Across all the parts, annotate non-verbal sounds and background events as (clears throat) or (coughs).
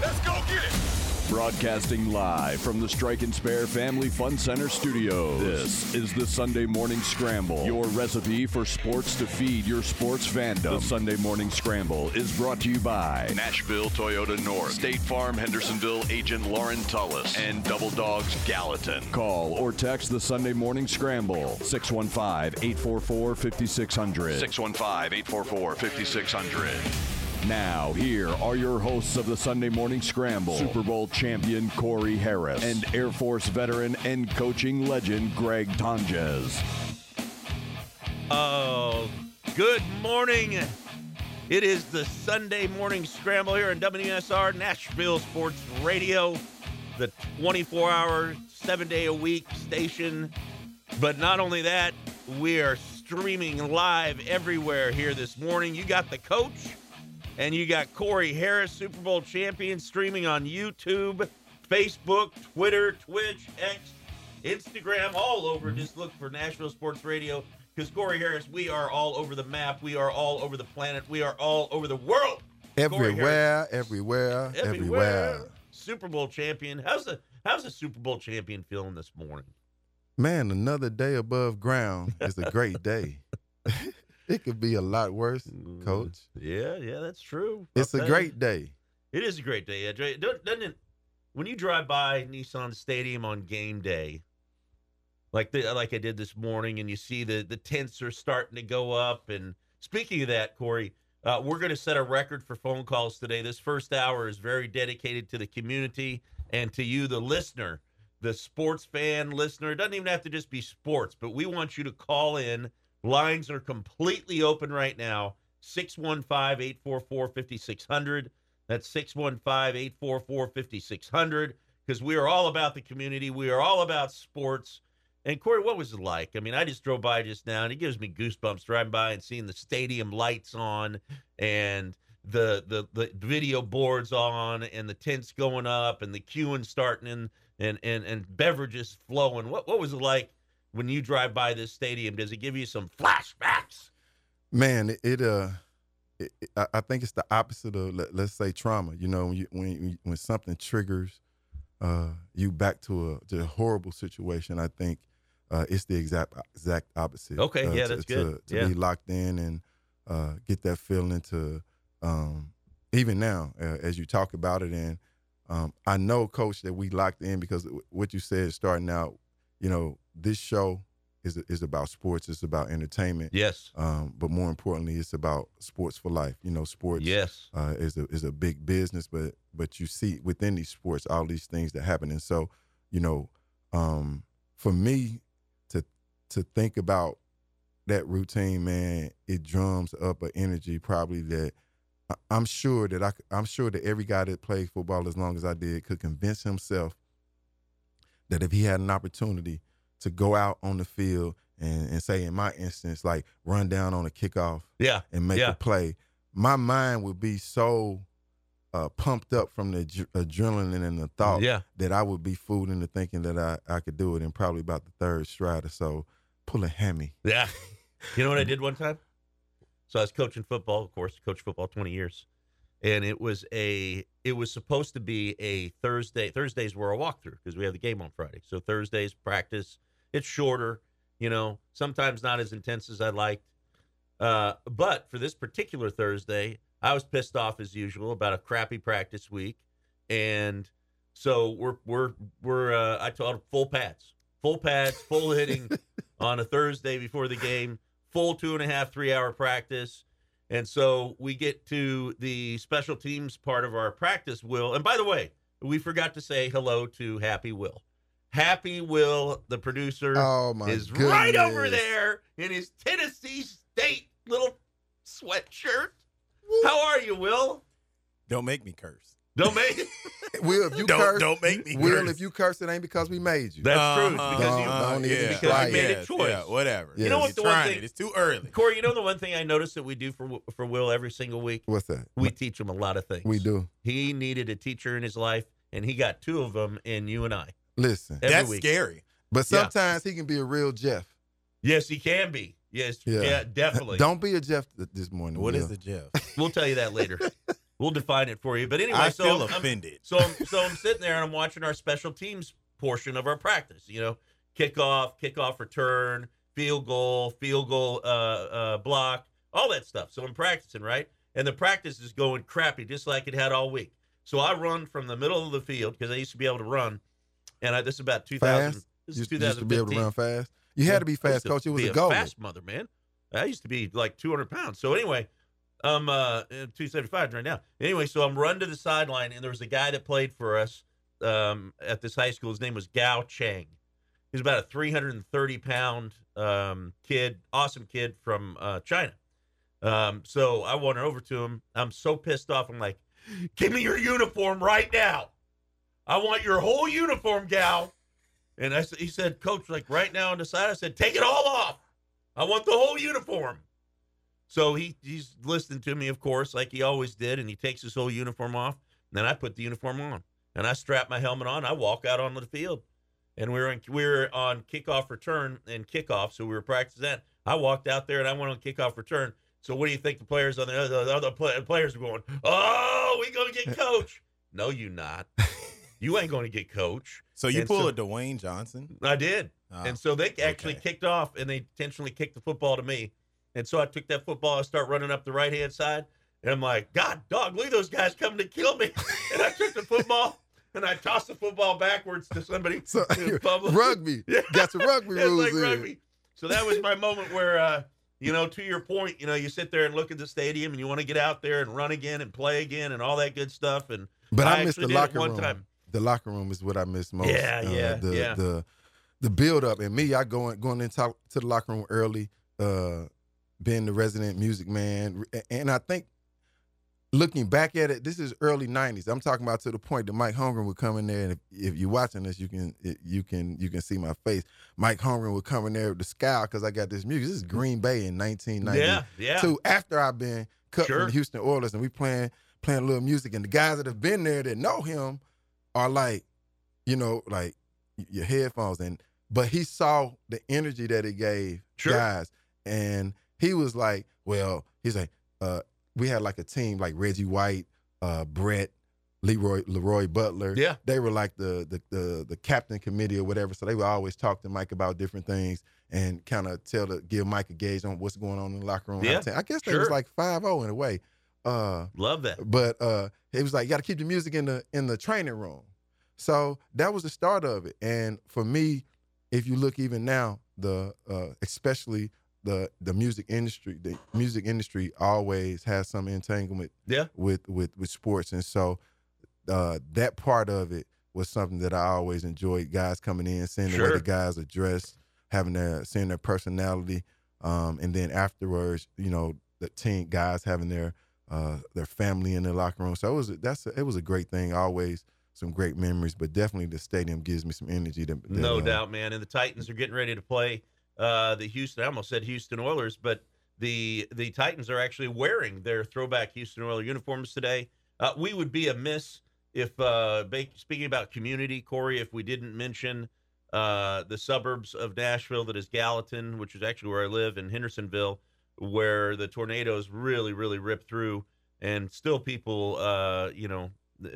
Let's go get it. Broadcasting live from the Strike and Spare Family Fun Center studios. This is the Sunday Morning Scramble, your recipe for sports to feed your sports fandom. The Sunday Morning Scramble is brought to you by Nashville Toyota North, State Farm Hendersonville agent Lauren Tullis, and Double Dogs Gallatin. Call or text the Sunday Morning Scramble 615 844 5600. 615 844 5600. Now, here are your hosts of the Sunday Morning Scramble Super Bowl champion Corey Harris and Air Force veteran and coaching legend Greg Tonjes. Oh, good morning. It is the Sunday morning scramble here on WSR Nashville Sports Radio, the 24 hour, seven day a week station. But not only that, we are streaming live everywhere here this morning. You got the coach and you got Corey Harris, Super Bowl champion, streaming on YouTube, Facebook, Twitter, Twitch, X, Instagram, all over. Just look for Nashville Sports Radio. Because Corey Harris, we are all over the map. We are all over the planet. We are all over the world. Corey Everywhere, everywhere, everywhere. Super Bowl champion. How's the how's the Super Bowl champion feeling this morning? Man, another day above ground is a great day. (laughs) it could be a lot worse, coach. Yeah, yeah, that's true. It's I'll a great day. It is a great day. Doesn't it? When you drive by Nissan Stadium on game day, like the like I did this morning, and you see the the tents are starting to go up. And speaking of that, Corey, uh, we're going to set a record for phone calls today. This first hour is very dedicated to the community and to you, the listener, the sports fan listener. It doesn't even have to just be sports, but we want you to call in. Lines are completely open right now. 615 844 5600. That's 615 844 5600. Because we are all about the community. We are all about sports. And Corey, what was it like? I mean, I just drove by just now, and it gives me goosebumps driving by and seeing the stadium lights on and the the the video boards on and the tents going up and the queuing starting and and and, and beverages flowing. What what was it like when you drive by this stadium? Does it give you some flashbacks? Man, it, it uh, it, I think it's the opposite of let, let's say trauma. You know, when you, when when something triggers uh you back to a, to a horrible situation, I think uh, it's the exact exact opposite. Okay, uh, yeah, to- that's good. To, to Yeah. be locked in and uh, get that feeling to um, even now uh, as you talk about it, and um, I know, Coach, that we locked in because what you said starting out. You know, this show is is about sports. It's about entertainment. Yes. Um, but more importantly, it's about sports for life. You know, sports Yes. uh, is a is a big business, but but you see within these sports all these things that happen, and so you know, um, for me to to think about that routine, man, it drums up an energy probably that I- I'm sure that I I'm sure that every guy that played football as long as I did could convince himself that if he had an opportunity to go out on the field and, and say in my instance like run down on a kickoff Yeah. and make Yeah. a play, my mind would be so uh, pumped up from the adre- adrenaline and the thought Yeah. that I would be fooled into thinking that I, I could do it in probably about the third stride or so. Pull a hammy. Yeah. (laughs) You know what I did one time? So I was coaching football, of course, coached football 20 years. And it was a it was supposed to be a Thursday. Thursdays were a walkthrough because we have the game on Friday. So Thursdays practice. It's shorter, you know, sometimes not as intense as I liked. Uh, but for this particular Thursday, I was pissed off as usual about a crappy practice week. And so we're we're we're uh, I told full pads, full pads, full hitting (laughs) on a Thursday before the game, full two and a half, three hour practice. And so we get to the special teams part of our practice, Will. And by the way, we forgot to say hello to Happy Will. Happy Will, the producer, Oh my is right over there in his Tennessee State little sweatshirt. How are you, Will? Don't make me curse. Don't make (laughs) Will, if you Don't- curse, don't make me Will, curse. if you curse, it ain't because we made you. That's true. It's Uh-huh, because you uh-huh. Don't even yeah, because you made a choice. Yeah, whatever. You know what You're the one thing- it. It's too early. Corey, you know the one thing I noticed that we do for for Will every single week? What's that? We teach him a lot of things. We do. He needed a teacher in his life, and he got two of them in you and I. Listen, Every That's week. scary. but Yeah. sometimes he can be a real Jeff. Yes, he can be. Yes, yeah, Yeah. definitely. (laughs) Don't be a Jeff this morning. What is Will. the Jeff? (laughs) We'll tell you that later. (laughs) we'll define it for you. But anyway, I so feel I'm- offended. so I'm, so I'm sitting there and I'm watching our special teams portion of our practice. You know, kickoff, kickoff return, field goal, field goal uh, uh, block, all that stuff. So I'm practicing, right? And the practice is going crappy, just like it had all week. So I run from the middle of the field because I used to be able to run, and I, this is about 2000. Fast? This is you used to be able to 2015. run fast. You had to be fast, to coach. It was be a goal. Fast mother, man. I used to be like 200 pounds. So anyway, um, uh, 275 right now. Anyway, so I'm run to the sideline, and there was a guy that played for us um, at this high school. His name was Gao Chang. He's about a 330 pound um, kid, awesome kid from uh, China. Um, so I wander over to him. I'm so pissed off. I'm like, "Give me your uniform right now. I want your whole uniform, gal. And I he said, Coach, like right now on the side, I said, take it all off. I want the whole uniform. So he he's listening to me, of course, like he always did, and he takes his whole uniform off. And then I put the uniform on, and I strap my helmet on. I walk out onto the field, and we were in, we were on kickoff return and kickoff, so we were practicing that. I walked out there and I went on kickoff return. So what do you think the players on the other, the other play, players were going? Oh, we gonna get coach? no, you not. (laughs) You ain't gonna get coach. So you And pull so- a Dwayne Johnson? I did. Ah, and so they actually okay. kicked off and they intentionally kicked the football to me. And so I took that football, I start running up the right hand side, and I'm like, God, dog, look at those guys coming to kill me. (laughs) and I took the football and I tossed the football backwards to somebody So in (laughs) public. rugby. (laughs) Yeah. Got some rugby rules like in. rugby. So that was my moment where, uh, you know, to your point, you know, you sit there and look at the stadium and you want to get out there and run again and play again and all that good stuff. And But I, I missed the did it locker one room. time. The locker room is what I miss most. Yeah, yeah, the, yeah. The the build up and me, I going going into to the locker room early, uh, being the resident music man, and I think looking back at it, this is early '90s. I'm talking about to the point that Mike Holmgren would come in there, and if, if you're watching this, you can you can you can see my face. Mike Holmgren would come in there with the scowl because I got this music. This is Green Bay in 1990 yeah, yeah. too. After I've been cut Sure. from the Houston Oilers and we playing playing a little music, and the guys that have been there that know him are like, you know, like your headphones. And but he saw the energy that he gave Sure. guys, and he was like, well, he's like, uh, we had like a team like Reggie White, uh, Brett. Leroy Leroy Butler, Yeah. they were like the, the the the captain committee or whatever. So they would always talk to Mike about different things and kind of tell the give Mike a gauge on what's going on in the locker room. Yeah, I guess they was like 5-0 in a way. Uh, Love that. but uh, he was like, you got to keep the music in the in the training room. So that was the start of it. And for me, if you look even now, the uh, especially the the music industry, the music industry always has some entanglement Yeah. with with with sports, and so uh, that part of it was something that I always enjoyed. Guys coming in, seeing the way the guys are dressed, having their seeing their personality, um, and then afterwards, you know, the team guys having their uh, their family in the locker room. So it was that's a, it was a great thing. Always some great memories, but definitely the stadium gives me some energy. That, that, No uh, doubt, man. And the Titans are getting ready to play uh, the Houston. I almost said Houston Oilers, but the the Titans are actually wearing their throwback Houston Oilers uniforms today. Uh, we would be amiss if, uh, speaking about community, Corey, if we didn't mention uh, the suburbs of Nashville that is Gallatin, which is actually where I live, in Hendersonville, where the tornadoes really, really ripped through, and still people, uh, you know,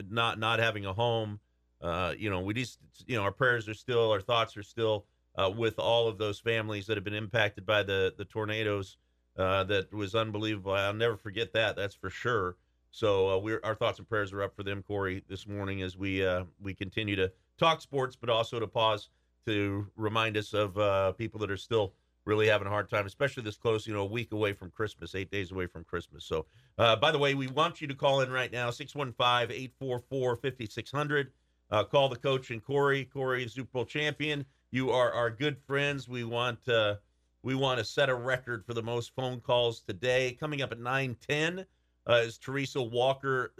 not not having a home. Uh, you know, we just, you know, our prayers are still, our thoughts are still uh, with all of those families that have been impacted by the the tornadoes. Uh, that was unbelievable. I'll never forget that. That's for sure. So uh, we're our thoughts and prayers are up for them, Corey, this morning as we uh, we continue to talk sports, but also to pause to remind us of uh, people that are still really having a hard time, especially this close, you know, a week away from Christmas, eight days away from Christmas. So, uh, by the way, we want you to call in right now, 615 844 5600. Uh, call the coach and Corey. Corey is Super Bowl champion. You are our good friends. We want uh, we want to set a record for the most phone calls today. Coming up at 910 uh, is Teresa Walker,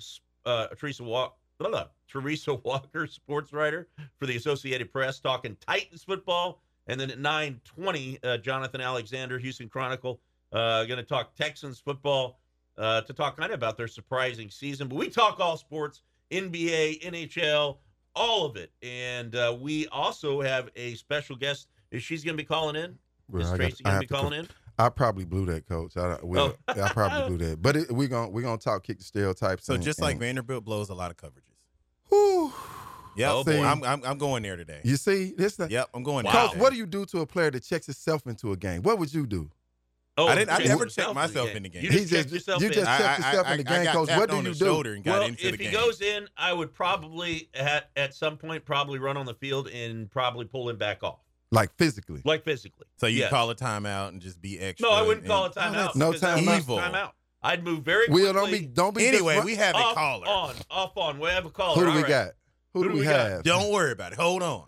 uh, Teresa Walker. Teresa (laughs) Walker, sports writer for the Associated Press, talking Titans football. And then at 9:20, uh, Jonathan Alexander, Houston Chronicle, uh, going to talk Texans football uh, to talk kind of about their surprising season. But we talk all sports, NBA, NHL, all of it. And uh, we also have a special guest. Is she's going to be calling in? well, Is I Tracy going to be calling in? I probably blew that, coach. I will. Oh. I probably blew that. But it, we're gonna we're gonna talk kick the stereotypes. So and- just like and- Vanderbilt blows a lot of coverages. Whew. Yep. Oh, boy. I'm, I'm I'm going there today. you see this. The, Yep, I'm going there. Coach, what do you do to a player that checks himself into a game? What would you do? Oh, I didn't- I never checked myself in the game. You He just checked just- yourself you in. just checked I- yourself I- in the game, Coach. What do you do? shoulder and got well, if he game. goes in, I would probably at at some point probably run on the field and probably pull him back off, Like physically? like physically. so you Yes. call a timeout and just be extra. No, I wouldn't and- call a timeout. that's No because that timeout. Evil. Timeout. I'd move very quickly. Will don't be don't be Anyway, dis- we have a off, caller. on, off on. We have a caller. Who do All we right. got? Who, do we, got? have? Don't worry about it. Hold on.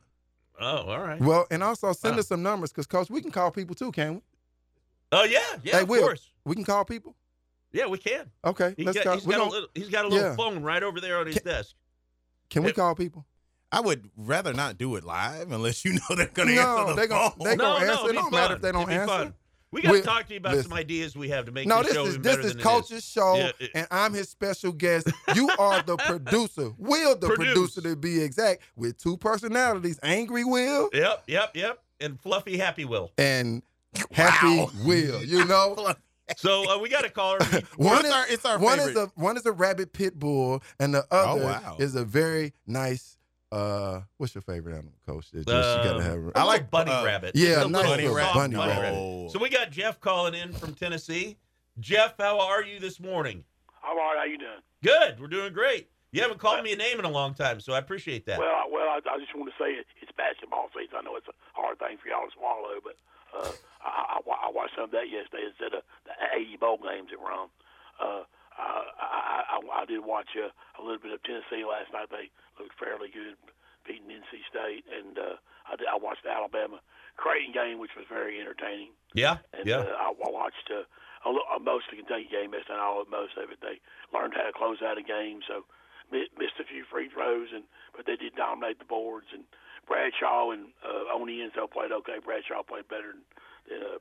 Oh, all right. Well, and also send Wow. us some numbers because, Coach, we can call people too, can we? Oh yeah, yeah, Hey, of Will. course. We can call people. Yeah, we can. Okay, He let's got, call. he's we got gon- a little. He's got a little Yeah. phone right over there on his desk. can we Yeah. call people? I would rather not do it live unless you (laughs) know they're going to No, answer the they gon- phone. they gon- no, answer. no, It it'd don't matter if they don't answer. fun. We got to talk to you about listen. some ideas we have to make No, this this show is this better is than it Coach's show, Yeah, it- and I'm his special guest. You are the (laughs) producer. Will the Produce. producer to be exact, with two personalities: Angry Will Yep, yep, yep. And fluffy happy will. and (laughs) Happy Wow. Will. You know, (laughs) So uh, we got a caller. one is our- it's our one is a one is a rabbit pit bull, and the other Oh, wow. is a very nice. Uh, what's your favorite animal, Coach? That just, you gotta Um, have. I I like like, bunny uh, rabbit. yeah, Just a nice little bunny rabbit. bunny soft rabbit. Oh. So we got Jeff calling in from Tennessee. Jeff, how are you this morning? I'm all right. How you doing? Good. We're doing great. You haven't called me a name in a long time, so I appreciate that. Well, I, well, I, I just want to say it, it's basketball season. I know it's a hard thing for y'all to swallow, but uh, I, I, I watched some of that yesterday instead of the 80 bowl games that were on. Uh, I, I, I, I did watch uh, a little bit of Tennessee last night. They looked fairly good, beating NC State, and uh, I, did, I watched the Alabama Creighton game, which was very entertaining. yeah, And yeah. uh, I, I watched uh, a, uh, most of the Kentucky game, missed not all most of it. They learned how to close out a game, so missed a few free throws, and but they did dominate the boards. And Bradshaw and uh, Onyenso played okay. Bradshaw played better than, than uh,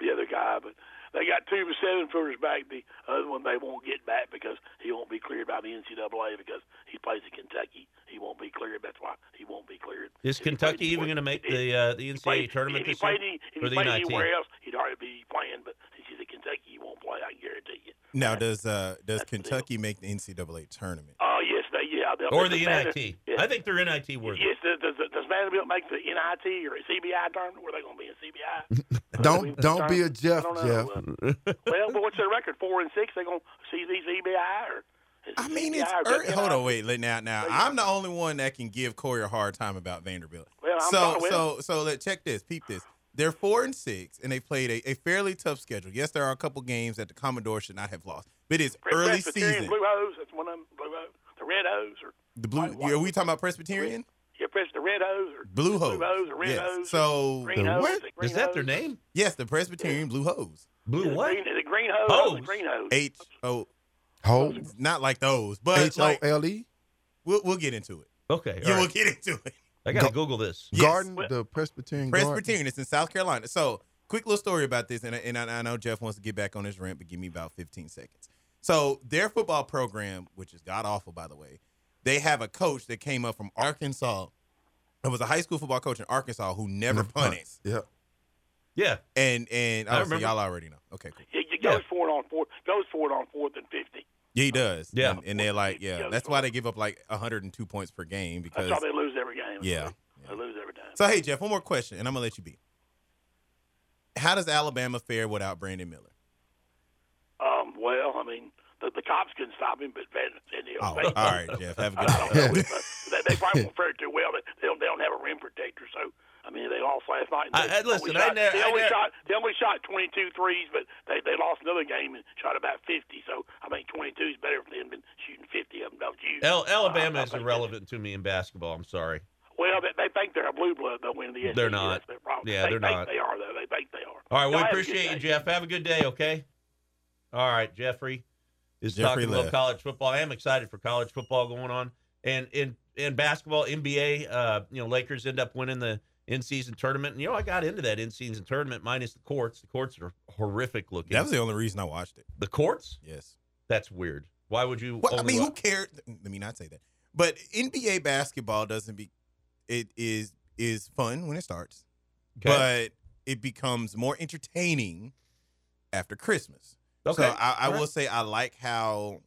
the other guy, but they got two seven footers back. The other one they won't get back because he won't be cleared by the NCAA because he plays in Kentucky. He won't be cleared. That's why he won't be cleared. Is If Kentucky even anywhere- going to make if- the uh, the NCAA played- tournament if he this year? played, any- if he played anywhere else, he'd already be playing. But since he's at Kentucky, he won't play. I guarantee you. Now, does uh, does That's the. Kentucky make the NCAA tournament? Oh yes, they yeah. they'll- Or the they'll- NIT? yeah. I think they're NIT worthy. Yes, Vanderbilt make the NIT or a CBI tournament? Where they going to be in CBI? (laughs) Don't don't be a Jeff, don't Jeff. well, but what's their record? Four and six. They going to see these CBI or? I mean, it's or early. Hold on, wait. let- Now, now, I'm the only one that can give Corey a hard time about Vanderbilt. Well, I'm so, sorry, well- so, so let check this. Peep this. They're four and six, and they played a, a fairly tough schedule. Yes, there are a couple games that the Commodore should not have lost, but it's Pre- early Presbyterian season. Blue Hose. That's one of them. Blue Hose. The Red Hose or The blue. What- what- Are we talking about Presbyterian? Yeah, Pres- the Red Hose or Blue hose. Blue Hose or Red yes. Hose. So, Green The Hose. what? Is it Green Is that their Hose? name? yes, the Presbyterian Blue Hose. Blue Is it what? Green, is it Green Hose? Hose. Or Green Hose. H O. Ho Not like those, but H O like L E we'll we'll get into it. Okay, Yeah, all we'll get into it. I got to Go- Google this. Yes. Garden, Well- the Presbyterian Garden. Presbyterian. It's in South Carolina. So, quick little story about this, and, and I, I know Jeff wants to get back on his rant, but give me about 15 seconds. So, their football program, which is god awful, by the way, they have a coach that came up from Arkansas. It was a high school football coach in Arkansas who never And the punted. punts. Yeah. Yeah, And and I remember. y'all already know. Okay, cool. He, he Yeah. goes for it on fourth. Goes for it on fourth and fifty. Yeah, he does. Yeah. And, and they're like, yeah, that's why they give up like 102 points per game because. That's why they lose every game. Yeah. They lose every time. So hey, Jeff, one more question, and I'm gonna let you be. How does Alabama fare without Brandon Miller? Um, well, I mean, the, the cops couldn't stop him, but Van, you know, Oh, (laughs) all right, Jeff. Have a good I don't day. know. uh, they, they probably won't fare too well. They, they don't. They don't have a rim protector, so I mean, they lost last night. and I- they I- listen, only I shot, ne- they I only shot. They only shot 22 threes, but they they lost another game and shot about 50. So I think 22 is better for them than shooting 50 of them. Don't you? Al- Alabama Uh, is irrelevant to me in basketball. I'm sorry. Well, they, they think they're a blue blood. They'll win the SEC. They're not. That's their problem. Yeah, they they're think not. They are though. They think they are. All right, we Y'all have a good appreciate you. Jeff. Have a good day, okay? All right, Jeffrey is Jeffrey talking about left. college football. I am excited for college football going on, and in in basketball, NBA. Uh, you know, Lakers end up winning the in season tournament, and you know, I got into that in season tournament minus the courts. The courts are horrific looking. That was the only reason I watched it. the courts. Yes. That's weird. Why would you? Well, I mean, who cared? Let me not say that. But NBA basketball doesn't be. It is is fun when it starts, Okay. it becomes more entertaining after Christmas. Okay. So I, I All will say I like how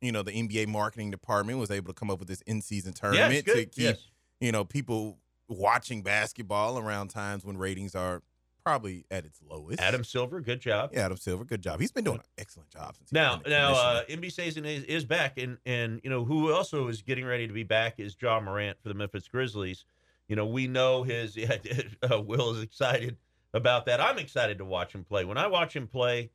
you know the NBA marketing department was able to come up with this in-season tournament Yes, to keep Yes. you know people watching basketball around times when ratings are probably at its lowest. Adam Silver, good job. yeah, Adam Silver, good job. He's been doing an excellent job since Now, now, uh, commissioner. NB season is, is back, and and you know who also is getting ready to be back is Ja Morant for the Memphis Grizzlies. You know, we know his. Yeah, (laughs) uh, Will is excited about that. I'm excited to watch him play. When I watch him play,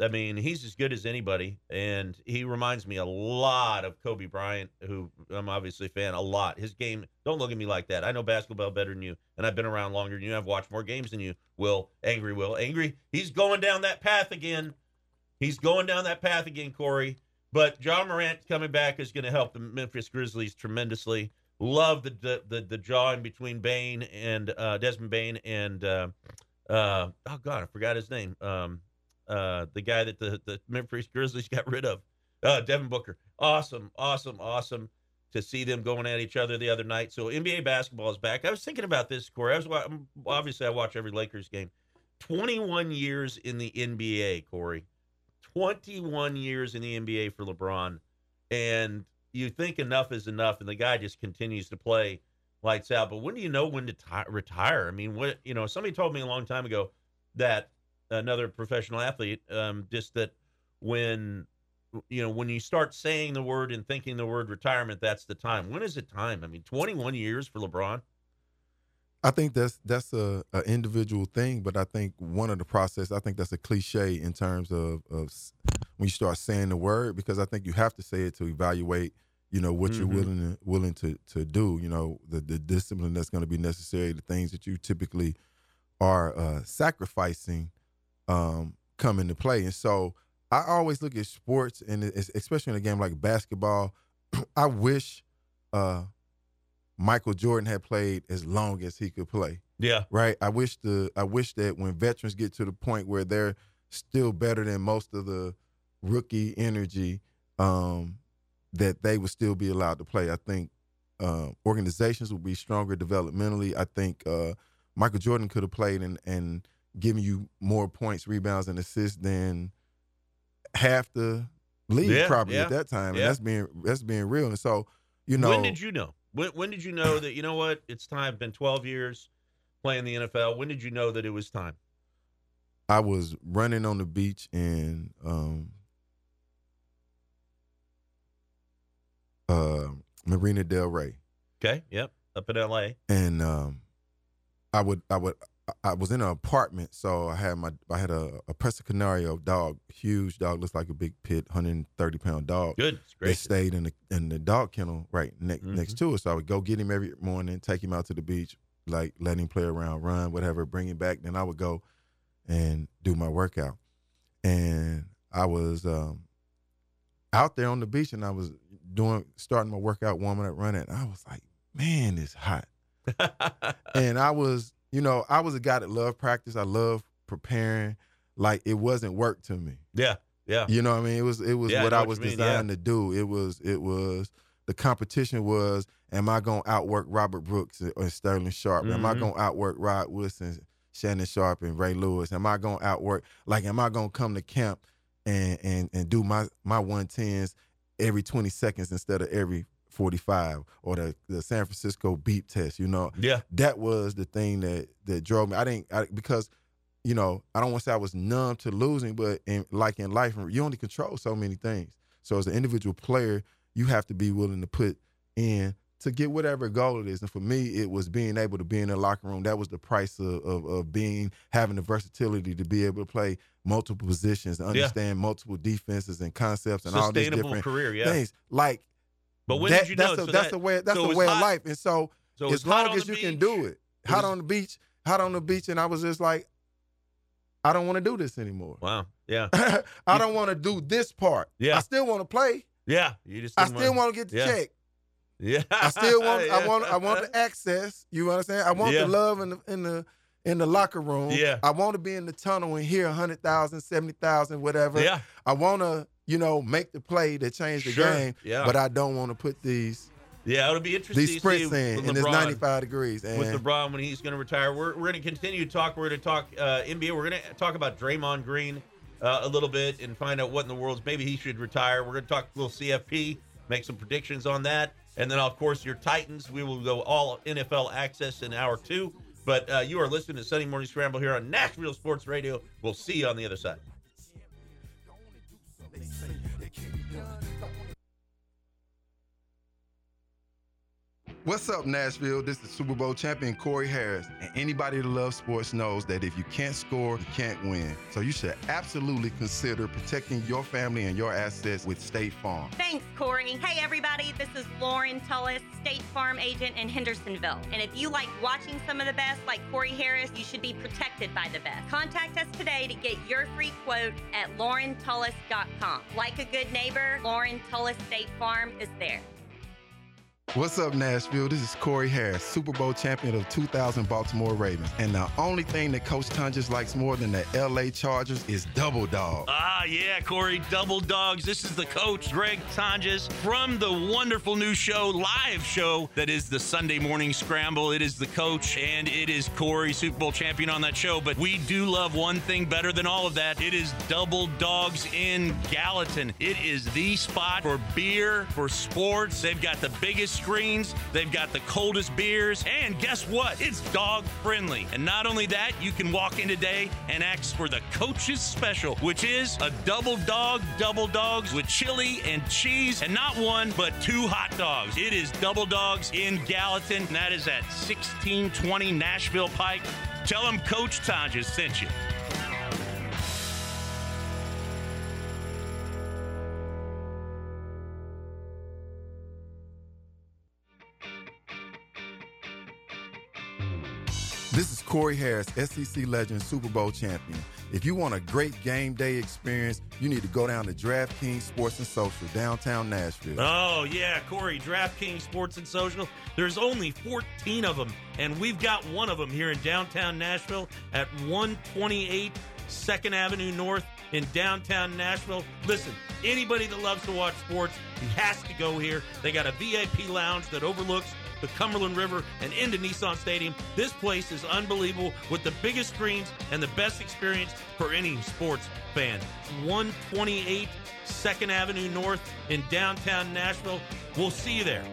I mean, he's as good as anybody, and he reminds me a lot of Kobe Bryant, who I'm obviously a fan. A lot. His game. Don't look at me like that. I know basketball better than you, and I've been around longer than you. I've watched more games than you. Will angry Will angry. He's going down that path again. He's going down that path again, Corey. But Ja Morant coming back is going to help the Memphis Grizzlies tremendously. Love the the the, the jaw in between Bane and uh, Desmond Bane and uh, uh, oh god, I forgot his name. Um, uh, the guy that the the Memphis Grizzlies got rid of, uh, Devin Booker. Awesome, awesome, awesome to see them going at each other the other night. So NBA basketball is back. I was thinking about this, Corey. I was wa- obviously I watch every Lakers game. Twenty one years in the NBA, Corey. 21 years in the NBA for LeBron, and you think enough is enough, and the guy just continues to play lights out. But when do you know when to ti retire? I mean, what you know, somebody told me a long time ago that another professional athlete, um, just that when you know when you start saying the word and thinking the word retirement, that's the time. When is it time? I mean, 21 years for LeBron. I think that's that's a, a individual thing, but I think one of the process. I think that's a cliche in terms of, of when you start saying the word, because I think you have to say it to evaluate, you know, what you're Mhm. willing to willing to to do. You know, the the discipline that's going to be necessary, the things that you typically are uh, sacrificing, um, come into play. And so I always look at sports, and especially in a game like basketball. (clears throat) I wish uh, Michael Jordan had played as long as he could play. Yeah, Right. I wish the I wish that when veterans get to the point where they're still better than most of the rookie energy, um, that they would still be allowed to play. I think uh, organizations would be stronger developmentally. I think uh, Michael Jordan could have played and and given you more points, rebounds, and assists than half the league Yeah, probably yeah, at that time. yeah. And that's being that's being real. And so you know when did you know? When, when did you know that you know what? It's time. Been 12 years playing the NFL. When did you know that it was time? I was running on the beach in um, uh, Marina Del Rey, Okay. Yep. Up in L.A. and um, I would I would I was in an apartment, so I had my I had a, a Presa Canario dog, huge dog, looks like a big pit, 130 pound dog. Good. Great. stayed in the in the dog kennel right ne- Mhm. next to us. So I would go get him every morning, take him out to the beach, like let him play around, run, whatever, bring him back. Then I would go and do my workout. And I was um, out there on the beach, and I was doing starting my workout, warming up, running. I was like, man, it's hot. (laughs) and I was, you know, I was a guy that loved practice. I love preparing. Like it wasn't work to me. yeah. Yeah. You know what I mean? It was it was Yeah, what I what was designed to do. It was it was the competition was am I gonna outwork Robert Brooks or Sterling Sharpe? Am I Mhm. gonna outwork Rod Woodson, Shannon Sharpe, and Ray Lewis? Am I gonna outwork like am I gonna come to camp and and and do my my one tens every twenty seconds instead of every forty five or the the San Francisco beep test? You know, Yeah. that was the thing that that drove me. I didn't I, because you know I don't want to say I was numb to losing, but in like in life, you only control so many things. So as an individual player, you have to be willing to put in to get whatever goal it is. And for me, it was being able to be in the locker room. That was the price of of, of being having the versatility to be able to play multiple positions, understand multiple defenses and concepts and all these different career. Yeah. things. Like But when that, did you know? that's a, So that's that- the way that's so the way of life. And so so as long as you can do it. Hot was- on the beach, hot on the beach, and I was just like, I don't want to do this anymore. Wow. Yeah. (laughs) I don't want to do this part. Yeah. I still want to play. Yeah. You just. I still wanna- get the yeah. check. Yeah. I still (laughs) want. I want. I want the access. You understand? I want Yeah. the love in the in the in the locker room. Yeah. I want to be in the tunnel and hear 100,000, 70,000, whatever. Yeah. I want to, you know, make the play that change the Sure. game. Yeah. But I don't want to put these Yeah, it'll be interesting These to sprints see in, and it's 95 degrees. And with LeBron when he's going to retire. We're, we're going to continue to talk. We're going to talk uh, NBA. We're going to talk about Draymond Green uh, a little bit and find out what in the world's maybe he should retire. We're going to talk a little CFP, make some predictions on that, and then of course your Titans. We will go all NFL access in hour two. But uh, you are listening to Sunday Morning Scramble here on Nashville Sports Radio. We'll see you on the other side they say What's up, Nashville? This is Super Bowl champion Corey Harris. And anybody that loves sports knows that if you can't score, you can't win. So you should absolutely consider protecting your family and your assets with State Farm. Thanks, Corey. Hey, everybody, this is Lauren Tullis, State Farm agent in Hendersonville. And if you like watching some of the best, like Corey Harris, you should be protected by the best. Contact us today to get your free quote at laurentullis.com. Like a good neighbor, Lauren Tullis State Farm is there. What's up, Nashville? This is Corey Harris, Super Bowl champion of 2000 Baltimore Ravens. And the only thing that Coach Tonjes likes more than the LA Chargers is double dog. Ah, yeah, Corey, Double Dogs. This is the coach, Greg Tonjes, from the wonderful new show, live show that is the Sunday Morning Scramble. It is the coach and it is Corey, Super Bowl champion on that show. But we do love one thing better than all of that. It is Double Dogs in Gallatin. It is the spot for beer, for sports. They've got the biggest screens, they've got the coldest beers, and guess what? It's dog friendly. And not only that, you can walk in today and ask for the coach's special, which is a double dog, double dogs with chili and cheese, and not one, but two hot dogs. It is double dogs in Gallatin, and that is at 1620 Nashville Pike. Tell them Coach Tonjes sent you. Corey Harris, SEC legend, Super Bowl champion. If you want a great game day experience, you need to go down to DraftKings Sports and Social, downtown Nashville. Oh, yeah, Corey, DraftKings Sports and Social. There's only 14 of them, and we've got one of them here in downtown Nashville at 128 2nd Avenue North in downtown Nashville. Listen, anybody that loves to watch sports, he has to go here. They got a VIP lounge that overlooks the Cumberland River and into Nissan Stadium. This place is unbelievable with the biggest screens and the best experience for any sports fan. 128 2nd Avenue North in downtown Nashville. We'll see you there.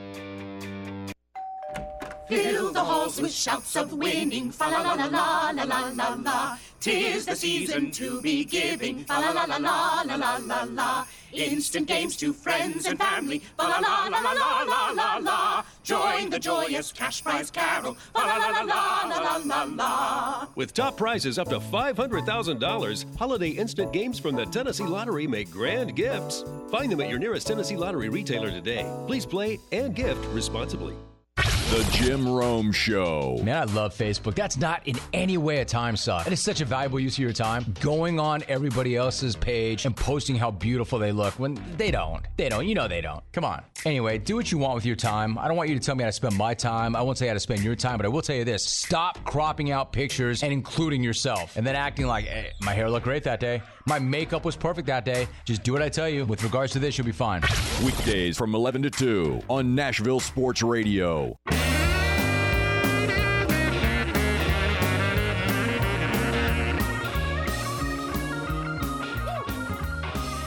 Fill the halls with shouts of winning. Fa la la la la la la la la. Tis the season to be giving. Fa la la la la la la la la. Instant games to friends and family. Fa la la la la la la la la. Join the joyous cash prize carol. La la la la la la la la. With top prizes up to $500,000, Holiday Instant Games from the Tennessee Lottery make grand gifts. Find them at your nearest Tennessee Lottery retailer today. Please play and gift responsibly. The Jim Rome Show. Man, I love Facebook. That's not in any way a time suck. It is such a valuable use of your time going on everybody else's page and posting how beautiful they look when they don't. They don't. You know they don't. Come on. Anyway, do what you want with your time. I don't want you to tell me how to spend my time. I won't tell you how to spend your time, but I will tell you this stop cropping out pictures and including yourself and then acting like, hey, my hair looked great that day. My makeup was perfect that day. Just do what I tell you. With regards to this, you'll be fine. Weekdays from 11 to 2 on Nashville Sports Radio.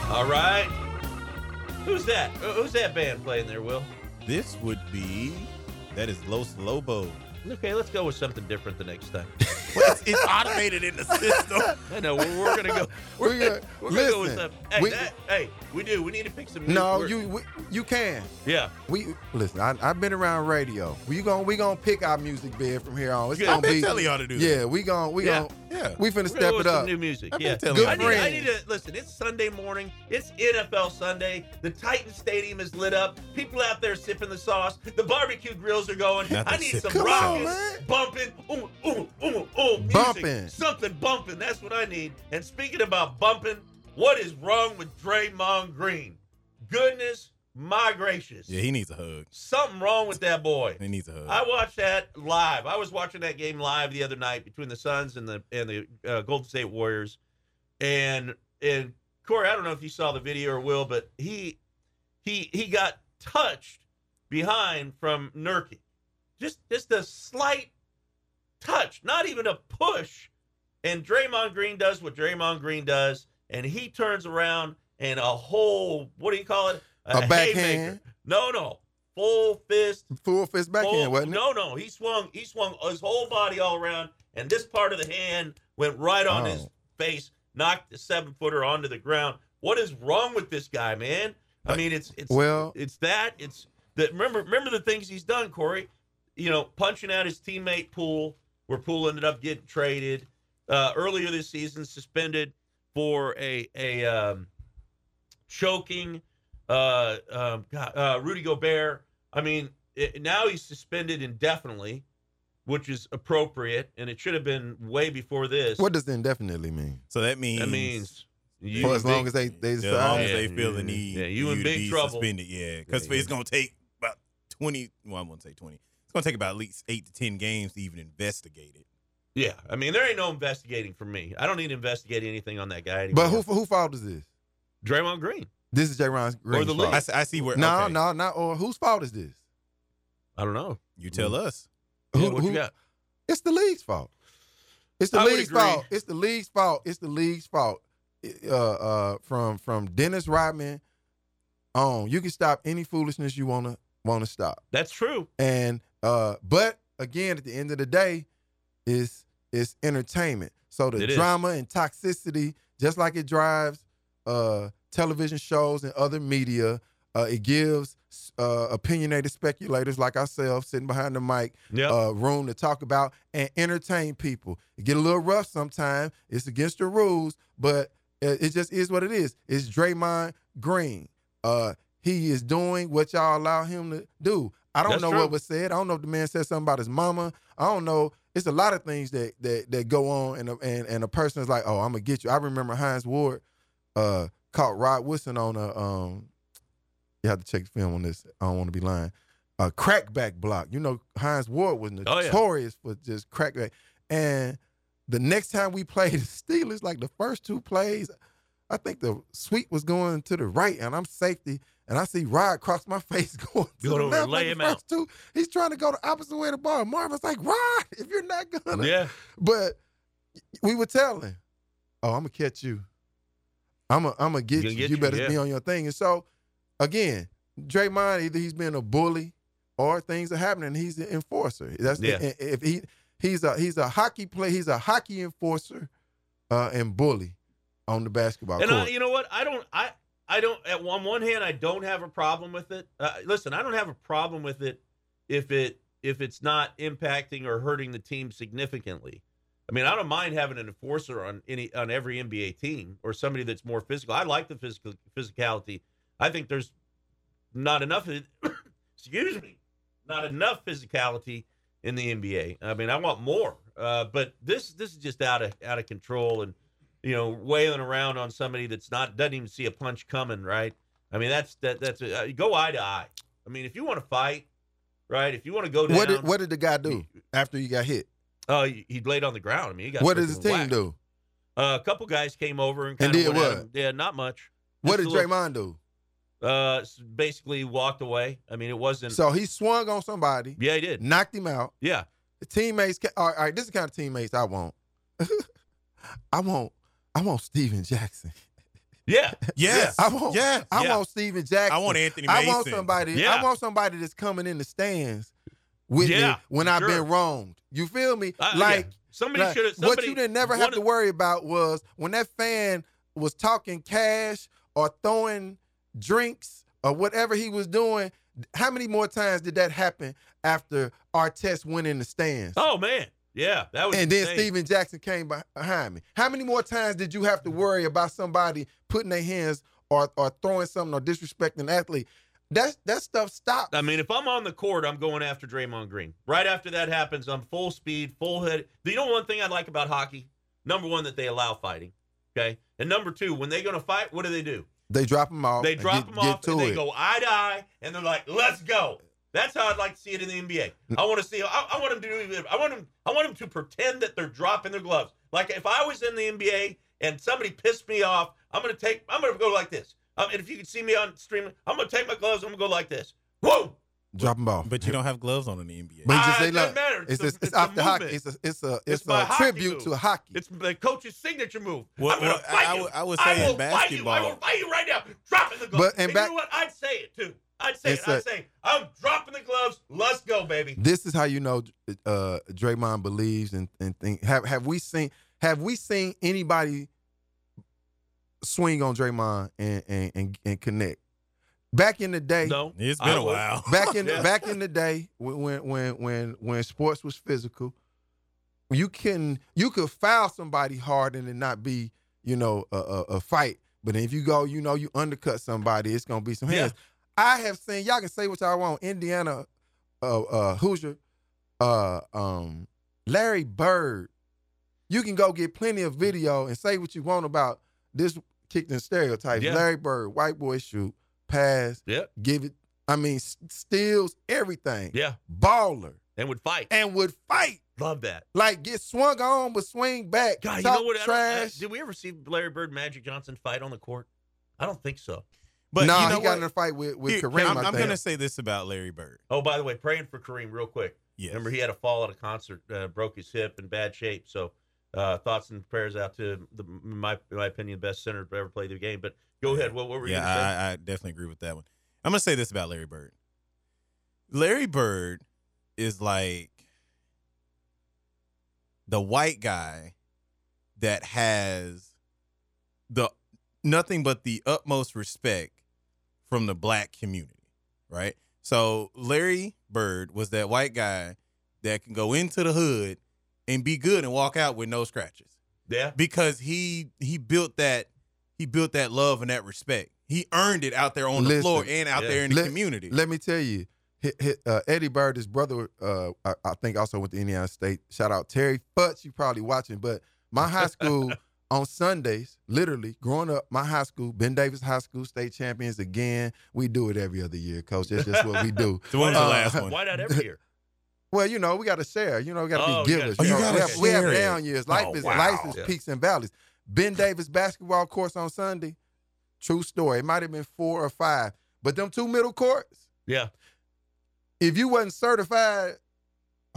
All right. Who's that? Who's that band playing there, Will? This would be that is Los Lobos. Okay, let's go with something different the next time. (laughs) It's, it's automated in the system. I know we're, we're gonna go. (laughs) We're, We gonna, got- we're gonna go with listen, something. Hey, we- that, hey, we do. We need to pick some. No, you we, you can. Yeah. We listen. I, I've been around radio. We gonna we gonna pick our music bed from here on. It's Good. gonna I've been be telling y'all to do Yeah, we gonna we Yeah. gonna Yeah. we finna We're step it up. new music. I've Yeah. Good I need, I need to listen. It's Sunday morning. It's NFL Sunday. The Titan Stadium is lit up. People out there sipping the sauce. The barbecue grills are going. Nothing I need some rockets, bumping, ooh, ooh, ooh, ooh, music. Bumping. something bumping. That's what I need. And speaking about bumping, what is wrong with Draymond Green? Goodness, my gracious. Yeah, he needs a hug. Something wrong with that boy. He needs a hug. I watched that live. I was watching that game live the other night between the Suns and the and the uh, Golden State Warriors, and and Corey, I don't know if you saw the video or will, but he he he got touched behind from Nurkic. Just just a slight touch, not even a push. And Draymond Green does what Draymond Green does, and he turns around and a whole what do you call it? A backhand? haymaker. No, no, full fist. Full fist backhand, full- wasn't it? No, no, he swung. He swung his whole body all around, and this part of the hand went right on his Oh. face, knocked the seven footer onto the ground. What is wrong with this guy, man? I uh, mean, it's it's Well- it's that it's that. Remember, remember the things he's done, Corey. You know, punching out his teammate Poole, where Poole ended up getting traded uh, earlier this season, suspended for a a um, choking. Uh, um, God, uh, Rudy Gobert. I mean, it, now he's suspended indefinitely, which is appropriate, and it should have been way before this. What does indefinitely mean? So that means that means? You For as long big- as they they as long as they feel the need, Yeah, you for in to big be trouble. Suspended, yeah, because Yeah, it's gonna take about twenty. Well, I won't say twenty. It's gonna take about at least eight to ten games to even investigate it. Yeah, I mean, there ain't no investigating for me. I don't need to investigate anything on that guy anymore. But who who fault is this? Draymond Green. This is J. Ron Green's the fault. league. I, s- I see where. No, okay. no, not or whose fault is this? I don't know. You tell us. Yeah, Who- you who- got? It's the league's fault. It's the I league's fault. It's the league's fault. It's the league's fault. Uh, uh, from from Dennis Rodman on, you can stop any foolishness you wanna wanna stop. That's true. And uh, but again, at the end of the day, it's it's entertainment. So the It is. drama and toxicity, just like it drives uh, television shows and other media, uh, it gives uh, opinionated speculators like ourselves sitting behind the mic Yep. uh, room to talk about and entertain people. It get a little rough sometimes. It's against the rules, but it, it just is what it is. It's Draymond Green. Uh, he is doing what y'all allow him to do. I don't That's know true. what was said. I don't know if the man said something about his mama. I don't know. It's a lot of things that that that go on, and a, and and a person is like, "Oh, I'm gonna get you." I remember Hines Ward uh, caught Rod Woodson on a. Um, you have to check the film on this. I don't want to be lying. A crackback block. You know, Hines Ward was Oh, yeah. notorious for just crackback. And the next time we played (laughs) the Steelers, like the first two plays, I think the sweep was going to the right, and I'm safety, and I see Rod cross my face (laughs) going to Go the over left. lay like him the first two, he's trying to go the opposite way of the ball. Marvin's like, Rod, if you're not gonna, Yeah. but we were telling, oh, I'm gonna catch you. I'm gonna, I'm gonna get you. get you you, better yeah. be on your thing. And so, again, Draymond either he's been a bully or things are happening. He's an enforcer. That's Yeah. if if he he's a he's a hockey play. He's a hockey enforcer uh, and bully on the basketball And court. I, you know what? I don't. I I don't. At one one hand, I don't have a problem with it. Uh, listen, I don't have a problem with it if it if it's not impacting or hurting the team significantly. I mean, I don't mind having an enforcer on any on every NBA team or somebody that's more physical. I like the physical physicality. I think there's not enough. (coughs) excuse me, not enough physicality in the NBA. I mean, I want more. Uh, but this this is just out of out of control and you know wailing around on somebody that's not doesn't even see a punch coming. Right? I mean, that's that that's uh, go eye to eye. I mean, if you want to fight, right? If you want to go down, what did what did the guy do after he got hit? uh, he, he laid on the ground. I mean, he got What did his team whacked. do? Uh, a couple guys came over and, And did what? Yeah, not much. What Just did a little- Draymond do? Uh, basically walked away. I mean, it wasn't. So he swung on somebody, yeah, he did. knocked him out. Yeah, The teammates. All right, all right, this is the kind of teammates I want. (laughs) I want. I want Stephen Jackson. yeah, (laughs) Yes. I want. Yes. I Yeah. want Stephen Jackson. I want Anthony Mason. I want somebody. Yeah. I want somebody that's coming in the stands with Yeah, me when I've sure. been wronged. You feel me? Uh, like yeah. somebody like, should have. what you didn't never have to worry about was when that fan was talking cash or throwing drinks or whatever he was doing. How many more times did that happen after Artest went in the stands? Oh man, yeah, that was. and then insane. Stephen Jackson came behind me. How many more times did you have to worry about somebody putting their hands or, or throwing something or disrespecting an athlete? That that stuff stopped. I mean, if I'm on the court, I'm going after Draymond Green. Right after that happens, I'm full speed, full head. You know one thing I like about hockey? Number one, that they allow fighting. Okay, and number two, when they're going to fight, what do they do? They drop them off. They drop get- them off and they go eye to eye, and they're like, "Let's go." That's how I'd like to see it in the NBA. I want to see. I, I want them to do. I want them. I want them to pretend that they're dropping their gloves. Like if I was in the NBA and somebody pissed me off, I'm gonna take. I'm gonna go like this. Um, and if you can see me on stream, I'm gonna take my gloves. I'm gonna go like this. Whoa! dropping ball. But you don't have gloves on in the NBA. But he Ah, just say, it doesn't matter. it's It's a- it's, it's it's after hockey. It's a it's a It's it's, a tribute move. to hockey. It's the coach's signature move. Well, I'm well, fight I you. would- I would I say in will fight you. I will fight you right now. Dropping the gloves. But- and and back- you know what? I'd say it too. I'd say It's it. I'd a- say I'm dropping the gloves. Let's go, baby. This is how you know uh, Draymond believes and and think. Have have we seen have we seen anybody swing on Draymond and and and, and connect? Back in the day, No, It's been a while. (laughs) back in Yeah. back in the day when when when when when sports was physical, you can you could foul somebody hard and it not be you know a, a, a fight. But if you go, you know, you undercut somebody, it's gonna be some Yeah. I have seen y'all can say what y'all want. Indiana, uh, uh, Hoosier, uh, um, Larry Bird. You can go get plenty of video and say what you want about this kicked in stereotypes. Yeah. Larry Bird, white boy shoot, pass, Yep. give it. I mean, steals everything. Yeah. Baller And would fight. and would fight Love that. like get swung on but swing back. God, you know what? I Trash. uh, did we ever see Larry Bird, Magic Johnson fight on the court? I don't think so. But no, you know he got what? in a fight with with Here, Kareem. I'm, I I'm gonna say this about Larry Bird. Oh, by the way, praying for Kareem real quick. Yes. Remember, he had a fall at a concert, uh, broke his hip, in bad shape. So, uh, thoughts and prayers out to the, my in my opinion, the best center to ever play the game. But go ahead. What, what were you yeah, going to say? I, I definitely agree with that one. I'm gonna say this about Larry Bird. Larry Bird is like the white guy that has the nothing but the utmost respect from the black community, right? So Larry Bird was that white guy that can go into the hood and be good and walk out with no scratches yeah. because he he built that he built that love and that respect. He earned it out there on the Listen, floor and out yeah. there in the Let- community. Let me tell you, hi- hi- uh, Eddie Bird, his brother, uh, I, I think also went to Indiana State. Shout out Terry Futz, you probably watching. But my high school (laughs) on Sundays, literally growing up, my high school, Ben Davis High School, state champions again. We do it every other year, coach. That's just what we do. So when was the Uh, last (laughs) one? Why not every year? Well, you know, we got to share. You know, we got to Oh, be you givers. gotta- Oh, you know, gotta we have, we have down years. Life Oh, is wow. life is Yeah. peaks and valleys. Ben Davis basketball course on Sunday. True story. It might have been four or five, but them two middle courts. Yeah. If you wasn't certified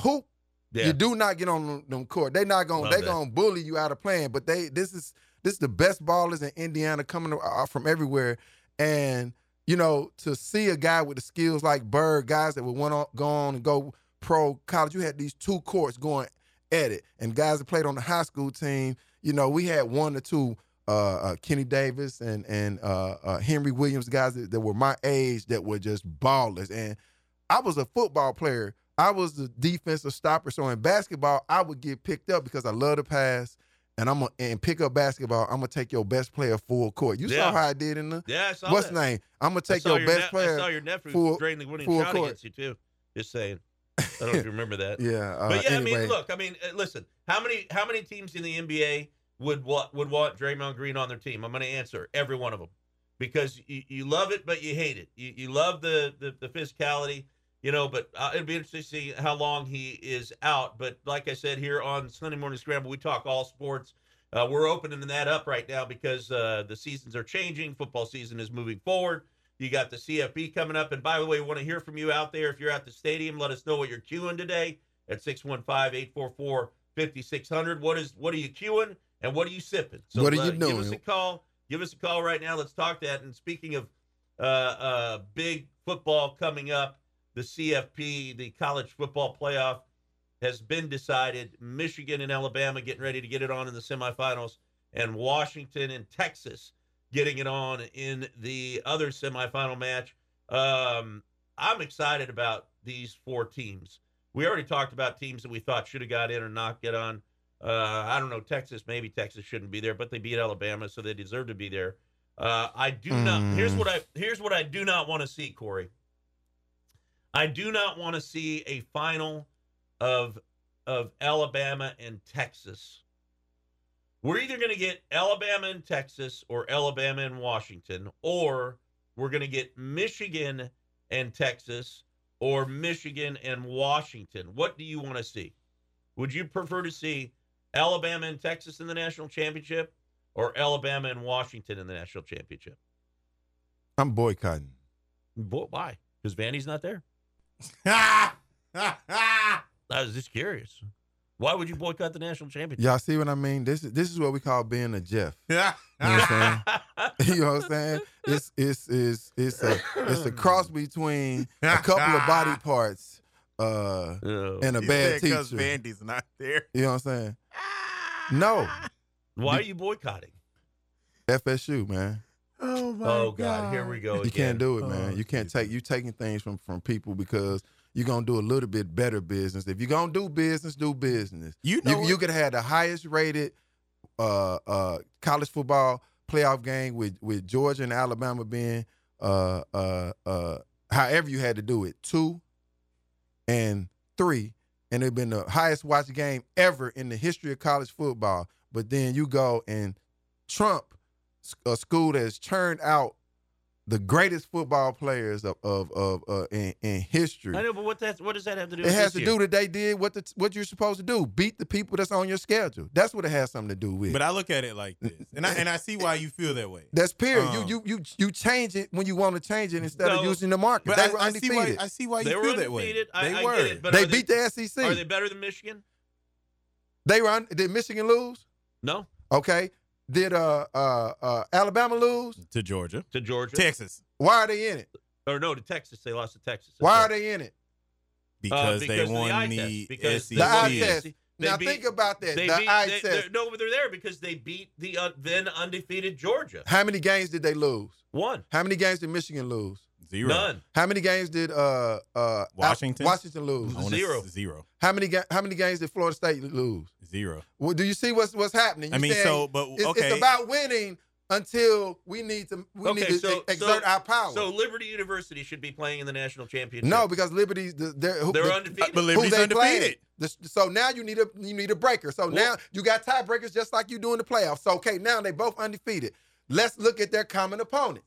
hoop, Yeah. you do not get on them, court. They not gonna Love they that. gonna bully you out of playing. But they this is this is the best ballers in Indiana coming from everywhere, and you know to see a guy with the skills like Bird, guys that would want to go on and go pro college. You had these two courts going at it, and guys that played on the high school team. You know we had one or two. Uh, uh, Kenny Davis and and uh, uh, Henry Williams, guys that, that were my age that were just ballers, and I was a football player. I was the defensive stopper. So in basketball, I would get picked up because I love to pass. And I'm gonna and pick up basketball. I'm gonna take your best player full court. You Yeah. saw how I did in the Yeah, I saw what's that. name? I'm gonna take saw your best ne- player. I saw your nephew full- drain the winning shot court. against you too. Just saying. (laughs) I don't know if you remember that. Yeah, uh, but yeah, I mean, look, I mean, uh, listen. How many how many teams in the NBA would want would want Draymond Green on their team? I'm going to answer every one of them because you, you love it, but you hate it. You, you love the, the the physicality, you know. But uh, it'd be interesting to see how long he is out. But like I said here on Sunday Morning Scramble, we talk all sports. Uh, we're opening that up right now because uh, the seasons are changing. Football season is moving forward. You got the CFB coming up. And by the way, we want to hear from you out there. If you're at the stadium, let us know what you're queuing today at 615-844-5600. What is what are you queuing and what are you sipping? So What are you uh, Give us a doing? call. Give us a call right now. Let's talk that. And speaking of uh, uh, big football coming up, the CFP, the college football playoff, has been decided. Michigan and Alabama getting ready to get it on in the semifinals, and Washington and Texas getting it on in the other semifinal match. Um, I'm excited about these four teams. We already talked about teams that we thought should have got in or not get on. Uh, I don't know, Texas. Maybe Texas shouldn't be there, but they beat Alabama, so they deserve to be there. Uh, I do not. Here's Mm. what I here's what I do not want to see, Corey. I do not want to see a final of of Alabama and Texas. We're either going to get Alabama and Texas or Alabama and Washington, or we're going to get Michigan and Texas or Michigan and Washington. What do you want to see? Would you prefer to see Alabama and Texas in the national championship or Alabama and Washington in the national championship? I'm boycotting. Bo- Why? Because Vandy's not there. I was just curious. Why would you boycott the national championship? Y'all see what I mean? This is this is what we call being a Jeff. Yeah. (laughs) You know what I'm saying? (laughs) you know what I'm saying? It's it's it's it's a it's a cross between a couple of body (laughs) parts uh Oh. and a He bad said teacher. 'cause Vandy's not there. You know what I'm saying? No, Why are you boycotting? FSU, man. Oh my Oh God, here we go You again. can't do it, Oh, man. You can't take you taking things from from people because you're gonna do a little bit better business. If you're gonna do business, do business. You know you, you could have had the highest rated uh uh college football playoff game with with Georgia and Alabama being uh uh uh however you had to do it, two and three, and it'd been the highest watched game ever in the history of college football. But then you go and Trump, a school that has churned out the greatest football players of of of uh, in, in history. I know, but what that what does that have to do? With? It with has this to year? do that they did what the, what you're supposed to do: beat the people that's on your schedule. That's what it has something to do with. But I look at it like this, and I and I see why you feel that way. (laughs) that's period. Um, you you you you change it when you want to change it instead No, of using the market. But they I, were I see why. I see why you They were feel that way. undefeated. I- they I were. get it, but they are beat the SEC. Are they better than Michigan? they were. Un- did Michigan lose? No, Okay. Did uh uh uh Alabama lose? to Georgia, to Georgia. Texas, Why are they in it? or no, to Texas. They lost to Texas. That's Why right. are they in it? because, Uh, they because of the won eye the, because SEC. The eye test. They now beat- think about that. They the beat, eye they, test. no, but they're there because they beat the uh, then undefeated Georgia. How many games did they lose? One, How many games did Michigan lose? Zero. none. How many games did uh uh Washington? Washington lose? I Zero. zero, How many ga- how many games did Florida State lose? zero. Well, do you see what's what's happening? I mean, so but it's, okay, it's about winning until we need to we Okay, need to so- exert so- our power. So Liberty University should be playing in the national championship. no, because Liberty's the, they're, who, they're the- undefeated. but Liberty's they undefeated. The- so now you need a you need a breaker. So now you got tiebreakers just like you do in the playoffs. So okay, now they both undefeated. Let's look at their common opponents.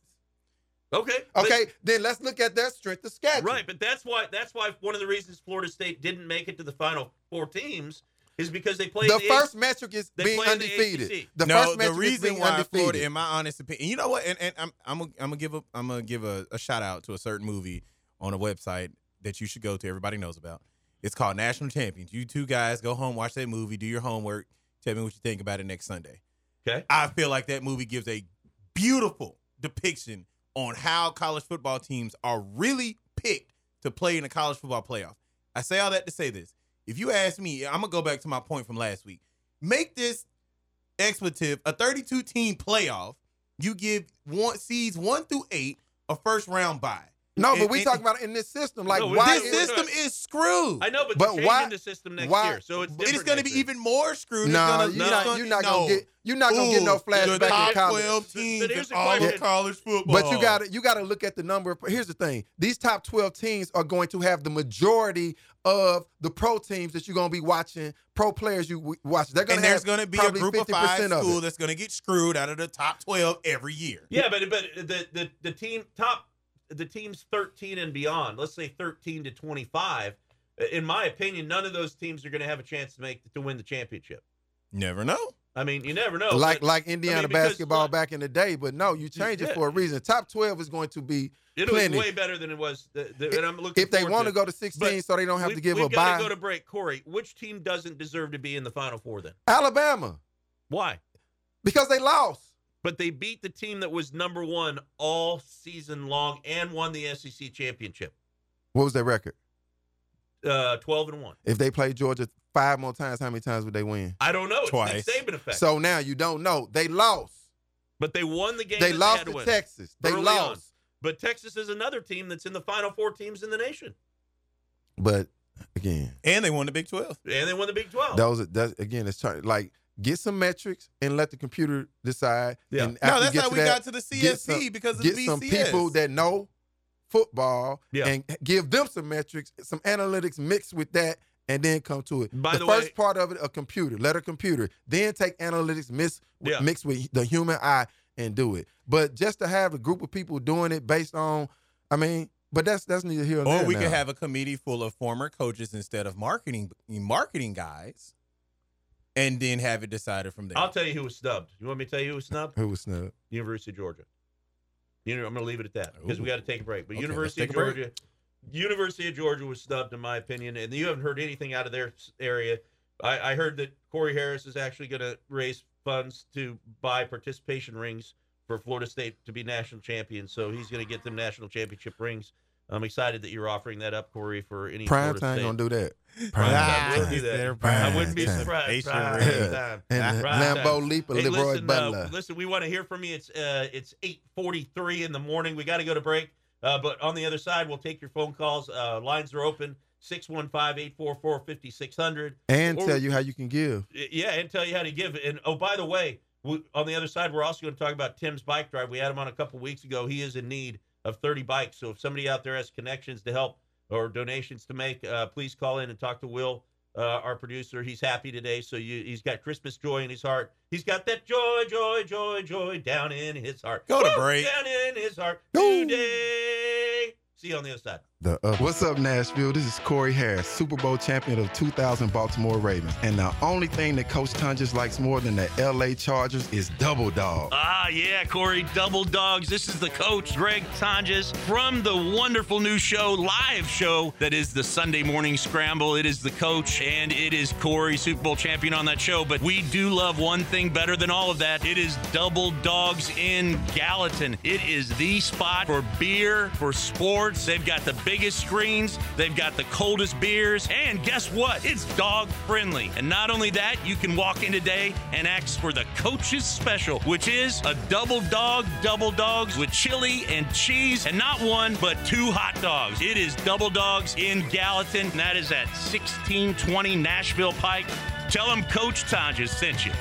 Okay, but- Okay, then let's look at their strength of schedule. right. But that's why that's why one of the reasons Florida State didn't make it to the final four teams is because they played The the first AC metric is being play in the undefeated. ACC. The no, first the metric is reason being why undefeated. Florida, in my honest opinion, you know what, and, and I'm I'm gonna, I'm gonna give a I'm gonna give a, a shout out to a certain movie on a website that you should go to. Everybody knows about. It's called National Champions. You two guys go home, watch that movie, do your homework. Tell me what you think about it next Sunday. Okay. I feel like that movie gives a beautiful depiction on how college football teams are really picked to play in the college football playoff. I say all that to say this. If you ask me, I'm gonna go back to my point from last week. Make this expletive a 32 team playoff. You give one seeds one through eight a first round bye. No, but And- we and- talking about it in this system. Like No, why This system is screwed. I know, but, But they're changing why- the system next why- year, so it's It different is going to be even more screwed. It's No, gonna- you're it's not. gonna- You're not no. gonna get. You're not gonna get no the flashback in college. 12 But teams here's in the all of college football. But you got to you got to look at the number. Of, here's the thing: these top twelve teams are going to have the majority of the pro teams that you're going to be watching, pro players you watch. They're going and to there's going to be a probably group of five 50% of school it. that's going to get screwed out of the top 12 every year. Yeah, but but the the the team top the teams 13 and beyond, let's say 13 to 25, uh, in my opinion, none of those teams are going to have a chance to make to win the championship. Never know. I mean, you never know. like but like Indiana because basketball look- back in the day, but no, you change it Yeah. for a reason. Top twelve is going to be it was plenty. way better than it was. The, the, and I'm looking if they want to to go to sixteen, But so they don't have we, to give we've a got bye. to go to break. Corey, which team doesn't deserve to be in the Final Four then? Alabama Why? because they lost. But they beat the team that was number one all season long and won the SEC championship. What was their record? Uh, 12 and one. If they played Georgia five more times, how many times would they win? I don't know. It's Twice. Saban effect. So now you don't know. They lost. but they won the game. They that lost had to to win. Texas. They early lost. on. But Texas is another team that's in the final four teams in the nation, But again, And they won the Big 12. and they won the Big Twelve. those that's again, it's trying like get some metrics and let the computer decide. Yeah. And No, that's how we that, got to the CSC some- because of get the some people that know football Yeah. and give them some metrics, some analytics mixed with that, and then come to it. By the, the first way- part of it, a computer, let a computer, then take analytics mix, Yeah. mixed with the human eye and do it. But just to have a group of people doing it based on, I mean, but that's that's neither here nor Or there. we now. could have a committee full of former coaches instead of marketing marketing guys, and then have it decided from there. I'll tell you who was snubbed. You want me to tell you who was snubbed? who was snubbed. University of Georgia. You know, I'm going to leave it at that because we got to take a break. But Okay, University of let's take a break. Georgia, University of Georgia was snubbed, in my opinion, and you haven't heard anything out of their area. I, I heard that Corey Harris is actually going to raise funds to buy participation rings for Florida State to be national champions. So he's going to get them national championship rings. I'm excited that you're offering that up, Corey, for any Prime Florida time State. gonna do that. Prime Prime time will time. do that. They're I wouldn't be time. surprised. They sure Prime time. And Prime Lambeau time. Leap and Hey, Leroy listen, Butler. Uh, listen, we want to hear from you. It's uh, it's eight forty three in the morning. We got to go to break. Uh, but on the other side, we'll take your phone calls. Uh, lines are open 615-844-5600. and Or- tell you how you can give. Yeah, and tell you how to give. And oh, by the way, we, on the other side, we're also going to talk about Tim's bike drive. We had him on a couple weeks ago. He is in need of 30 bikes. So if somebody out there has connections to help or donations to make, uh, please call in and talk to Will, uh, our producer. He's happy today. So you, he's got Christmas joy in his heart. He's got that joy, joy, joy, joy down in his heart. Go to Woo! break. Down in his heart Go. today. See you on the other side. The uh, What's up, Nashville? This is Corey Harris, Super Bowl champion of 2000 Baltimore Ravens. And the only thing that Coach Tonjes likes more than the LA Chargers is double dog. Ah, yeah, Corey, double dogs. This is the coach, Greg Tonjes, from the wonderful new show, live show that is the Sunday Morning Scramble. It is the coach and it is Corey, Super Bowl champion on that show. But we do love one thing better than all of that. It is double dogs in Gallatin. It is the spot for beer, for sports. They've got the biggest screens, they've got the coldest beers, and guess what? It's dog friendly. And not only that, you can walk in today and ask for the coach's special, which is a double dog, double dogs with chili and cheese, and not one, but two hot dogs. It is double dogs in Gallatin, and that is at 1620 Nashville Pike. Tell them Coach Tonjes sent you.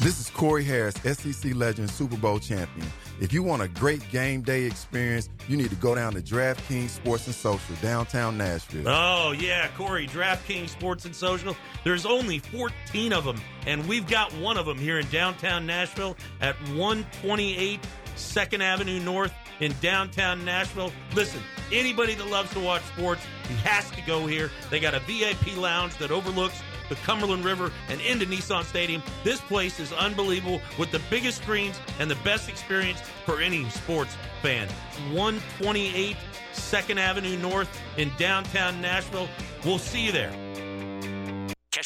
This is Corey Harris, SEC legend, Super Bowl champion. If you want a great game day experience, you need to go down to DraftKings Sports and Social, downtown Nashville. Oh, yeah, Corey, DraftKings Sports and Social. There's only 14 of them, and we've got one of them here in downtown Nashville at 128 2nd Avenue North in downtown Nashville. Listen, anybody that loves to watch sports, he has to go here. They got a VIP lounge that overlooks the Cumberland River and into Nissan Stadium. This place is unbelievable with the biggest screens and the best experience for any sports fan. 128 2nd Avenue North in downtown Nashville. We'll see you there.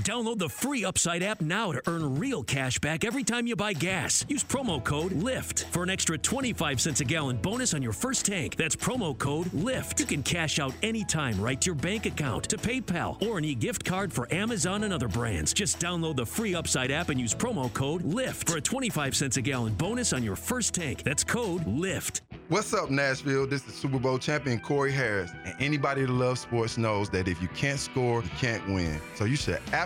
Download the free Upside app now to earn real cash back every time you buy gas. Use promo code LIFT for an extra 25 cents a gallon bonus on your first tank. That's promo code LIFT. You can cash out anytime right to your bank account, to PayPal, or an e gift card for Amazon and other brands. Just download the free Upside app and use promo code LIFT for a 25 cents a gallon bonus on your first tank. That's code LIFT. What's up, Nashville? This is Super Bowl champion Corey Harris. And anybody that loves sports knows that if you can't score, you can't win. So you should absolutely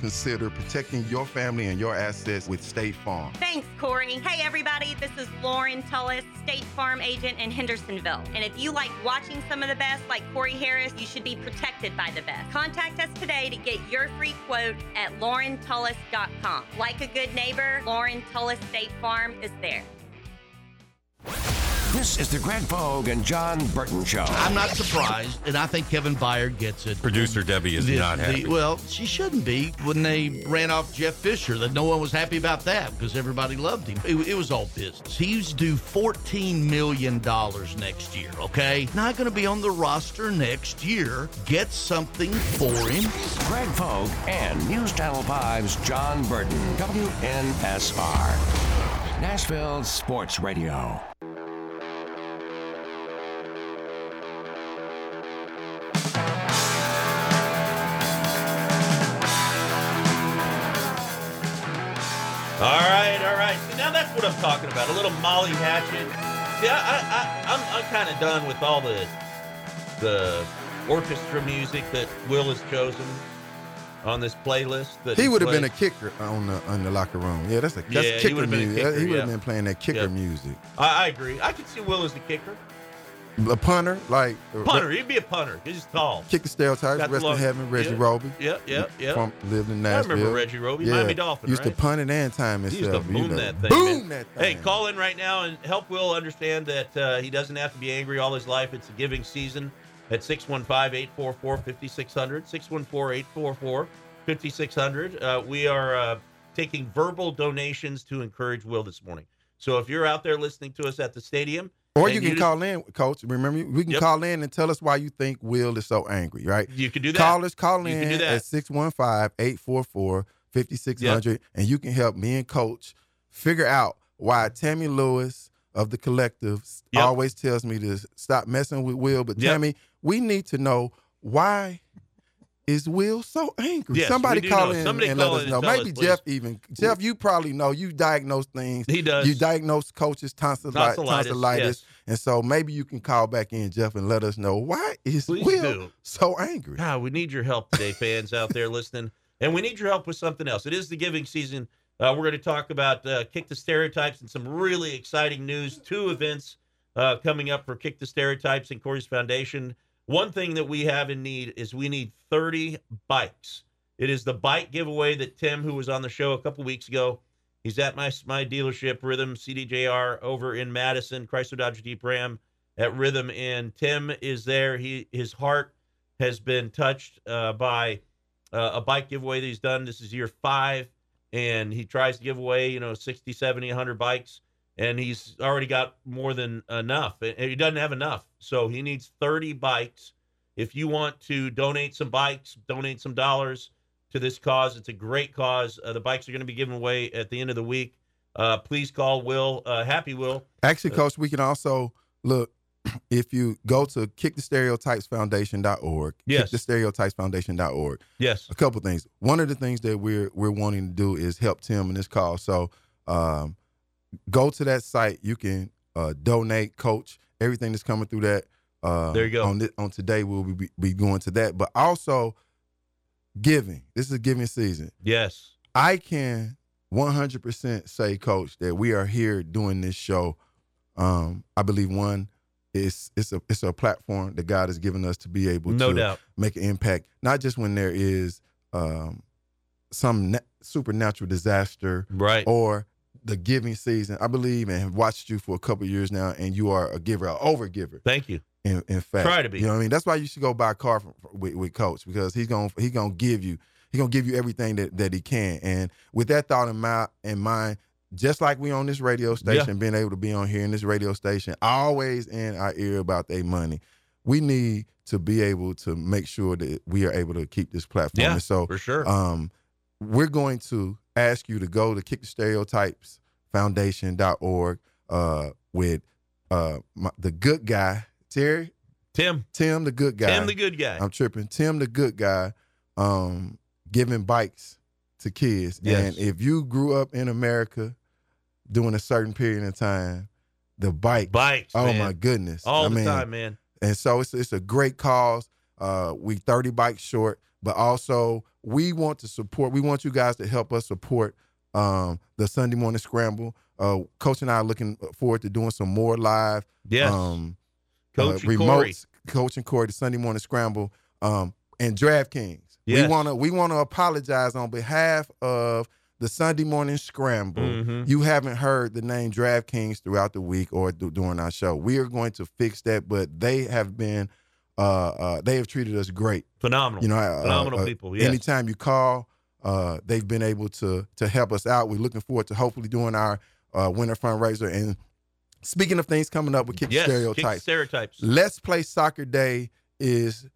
consider protecting your family and your assets with State Farm. Thanks, Corey. Hey, everybody, this is Lauren Tullis, State Farm agent in Hendersonville. And if you like watching some of the best, like Corey Harris, you should be protected by the best. Contact us today to get your free quote at laurentullis.com. Like a good neighbor, Lauren Tullis State Farm is there. This is the Greg Vogue and John Burton Show. I'm not surprised, and I think Kevin Byard gets it. Producer Debbie is The- not the- happy. well, she shouldn't be. When they ran off Jeff Fisher, that no one was happy about that because everybody loved him. It, it was all business. He's due $14 million next year, okay? Not going to be on the roster next year. Get something for him. Greg Vogue and News Channel 5's John Burton, WNSR. Nashville Sports Radio. All right, all right. See, now that's what I'm talking about. A little Molly Hatchet. See, I, I, I I'm, I'm kind of done with all the the orchestra music that Will has chosen on this playlist. That He would have been a kicker on the on the locker room. Yeah, that's a that's Yeah, kicker would've been a music. kicker, he would have yeah. been playing that kicker Yeah. music. I, I agree. I could see Will as the kicker. A punter, like Punter. He'd be a punter. He's tall. Kick the stereotypes. Got Rest in heaven, Reggie yeah. Roby. Yeah, yeah, yeah. From lived in Nashville. I remember Reggie Roby, Yeah. Miami Dolphin, Used right? to punt it and time He himself. used to you boom know. that thing. Boom man. that Hey, call in right now and help Will understand that uh, he doesn't have to be angry all his life. It's a giving season at 615-844-5600, 614-844-5600. Uh, we are uh, taking verbal donations to encourage Will this morning. So if you're out there listening to us at the stadium, Or and you can just- call in, Coach. Remember, we can Yep. call in and tell us why you think Will is so angry, right? You can do that. Call us, call You in can do that. at 615-844-5600, and you can help me and Coach figure out why Tammy Lewis of the collective Yep. always tells me to stop messing with Will. But Yep. Tammy, we need to know why is Will so angry? Yes, Somebody call in Somebody and call let us know. Maybe us, Jeff please. even. Jeff, you probably know. You diagnose things. He does. You diagnose coaches tonsillitis, Tonsillitis, tonsillitis. yes. And so maybe you can call back in, Jeff, and let us know why is Please Will do. so angry? God, we need your help today, fans out there listening. And we need your help with something else. It is the giving season. Uh, we're going to talk about uh, Kick the Stereotypes and some really exciting news. Two events uh, coming up for Kick the Stereotypes and Corey's Foundation. One thing that we have in need is we need 30 bikes. It is the bike giveaway that Tim, who was on the show a couple weeks ago, he's at my my dealership, Rhythm CDJR, over in Madison, Chrysler Dodge Jeep Ram at Rhythm. And Tim is there. He his heart has been touched uh, by uh, a bike giveaway that he's done. This is year five, and he tries to give away, you know, 60, 70, 100 bikes, and he's already got more than enough. He doesn't have enough, so he needs 30 bikes. If you want to donate some bikes, donate some dollars to this cause, it's a great cause. Uh, the bikes are going to be given away at the end of the week. Uh, please call Will, uh, Happy Will. Actually, Coach, we can also look (clears throat) if you go to kickthestereotypesfoundation.org, Yes. kickthestereotypesfoundation.org. Yes. A couple things. One of the things that we're we're wanting to do is help Tim in this cause. So um, go to that site. You can uh, donate, coach, everything that's coming through that. Uh, There you go. On, on today, we'll be, be going to that. But also giving. This is giving season. Yes. I can 100% say, Coach, that we are here doing this show. Um, I believe one, it's it's a it's a platform that God has given us to be able No to doubt. make an impact, not just when there is um, some na- supernatural disaster, right, or the giving season. I believe and have watched you for a couple of years now, and you are a giver, an over giver. Thank you. In, in fact, Try to be. You know what I mean? That's why you should go buy a car from, with, with Coach because he's gonna he's gonna give you he's gonna give you everything that, that he can. And with that thought in mind, in mind, just like we on this radio station, being able to be on here in this radio station, always in our ear about their money. We need to be able to make sure that we are able to keep this platform. Yeah, And so for sure. Um, we're going to ask you to go to kick stereotypes foundation.org uh with uh my, the good guy terry tim tim the good guy Tim the good guy. i'm tripping tim the good guy um giving bikes to kids Yes. and if you grew up in america during a certain period of time the bike Bikes, oh man. my goodness All I the mean, time, man. and so it's it's a great cause. Uh, we 30 bikes short, but also we want to support. We want you guys to help us support um, the Sunday morning scramble. Uh, Coach and I are looking forward to doing some more live. Yes. Um, Coach uh, and Corey. Coach and Corey, the Sunday morning scramble, um, and DraftKings. We want to we want to apologize on behalf of the Sunday morning scramble. Mhm. You haven't heard the name DraftKings throughout the week or th- during our show. We are going to fix that, but they have been uh, uh, they have treated us great. Phenomenal. You know, uh, Phenomenal uh, people. Yes. Anytime you call, uh, they've been able to to help us out. We're looking forward to hopefully doing our uh, winter fundraiser. And speaking of things coming up with Kick Yes, Kick Stereotypes, Stereotypes. Let's Play Soccer Day is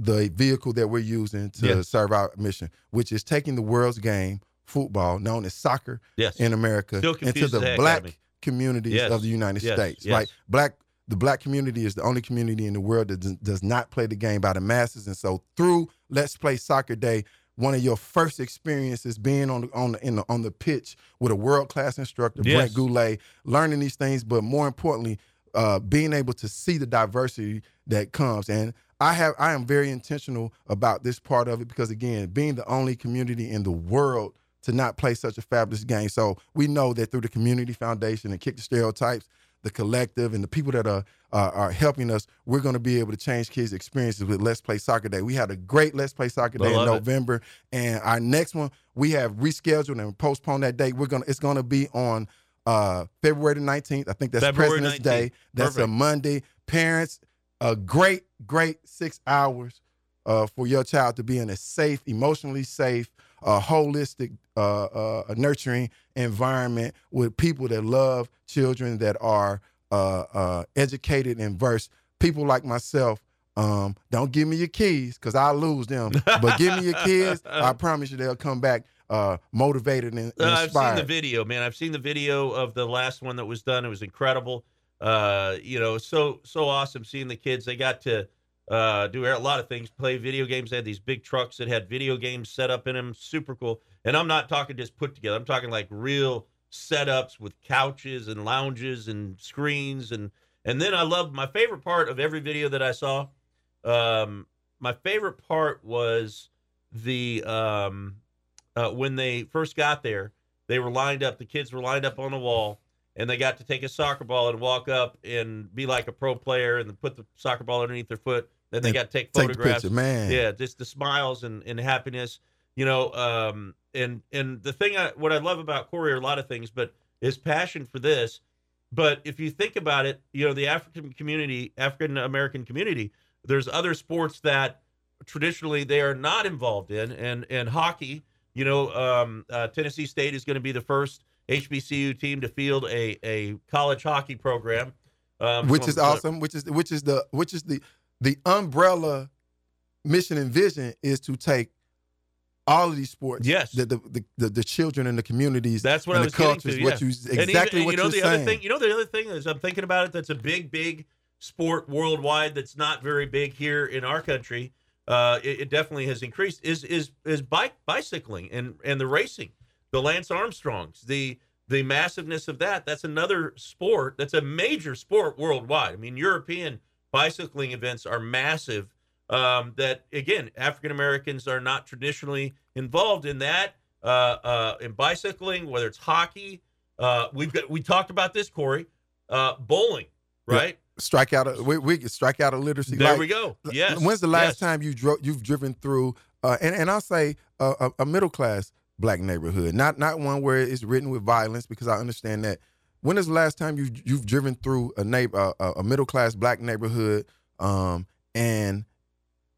the vehicle that we're using to Yes. serve our mission, which is taking the world's game, football, known as soccer Yes. in America, into the the black communities Yes, of the United States. Like black, the black community is the only community in the world that does, not play the game by the masses, and so through Let's Play Soccer Day, one of your first experiences being on the on the, in the on the pitch with a world class instructor, Yes. Brent Goulet, learning these things, but more importantly, uh, being able to see the diversity that comes. And I have I am very intentional about this part of it because again, being the only community in the world to not play such a fabulous game. So we know that through the community foundation and kick the stereotypes, the collective and the people that are uh, are helping us, we're going to be able to change kids' experiences with Let's Play Soccer Day. We had a great Let's Play Soccer Day in love it. November, and our next one we have rescheduled and postponed that date. We're gonna it's going to be on uh, February the 19th. I think that's February President's 19th. Day. That's a Monday. Parents, a great, great six hours uh, for your child to be in a safe, emotionally safe, uh, holistic, uh, uh, nurturing environment with people that love children that are uh, uh, educated and versed. People like myself. Um, don't give me your keys because I'll lose them. But give me your kids. (laughs) I promise you they'll come back uh, motivated and, and Uh, I've seen the video, man. I've seen the video of the last one that was done. It was incredible. Uh, you know, so so awesome seeing the kids. They got to uh, do a lot of things, play video games. They had these big trucks that had video games set up in them. Super cool. And I'm not talking just put together. I'm talking like real setups with couches and lounges and screens and and then I love my favorite part of every video that I saw. Um, my favorite part was the um, uh, when they first got there, they were lined up. The kids were lined up on the wall, and they got to take a soccer ball and walk up and be like a pro player, and put the soccer ball underneath their foot. Then they got to take take photographs. picture, man. Yeah, just the smiles and, and happiness. You know, um, and and the thing I what I love about Corey are a lot of things, but his passion for this. But if you think about it, you know, the African community, African American community, there's other sports that traditionally they are not involved in, and and hockey. You know, um, uh, Tennessee State is going to be the first HBCU team to field a a college hockey program, um, which is awesome. Which is which is the which is the the umbrella mission and vision is to take all of these sports. Yes. the the the, the, the children and the communities. That's what I was the cultures. to. What yeah. you exactly even- what you know you're the saying. other thing. You know the other thing is I'm thinking about it. That's a big, big sport worldwide. That's not very big here in our country. Uh, it, it definitely has increased. Is is is bike bicycling and and the racing, the Lance Armstrongs, the the massiveness of that. That's another sport. That's a major sport worldwide. I mean, European bicycling events are massive. Um, that again, African Americans are not traditionally involved in that. Uh, uh, in bicycling, whether it's hockey, uh, we've got we talked about this, Corey. Uh, bowling, right? strike out a we, we strike out a literacy. There Like, we go. Yes. When's the last yes. time you drove you've driven through uh, and and I'll say a, a middle class black neighborhood, not not one where it's written with violence because I understand that. When is the last time you you've driven through a neighbor a, a middle class black neighborhood um, and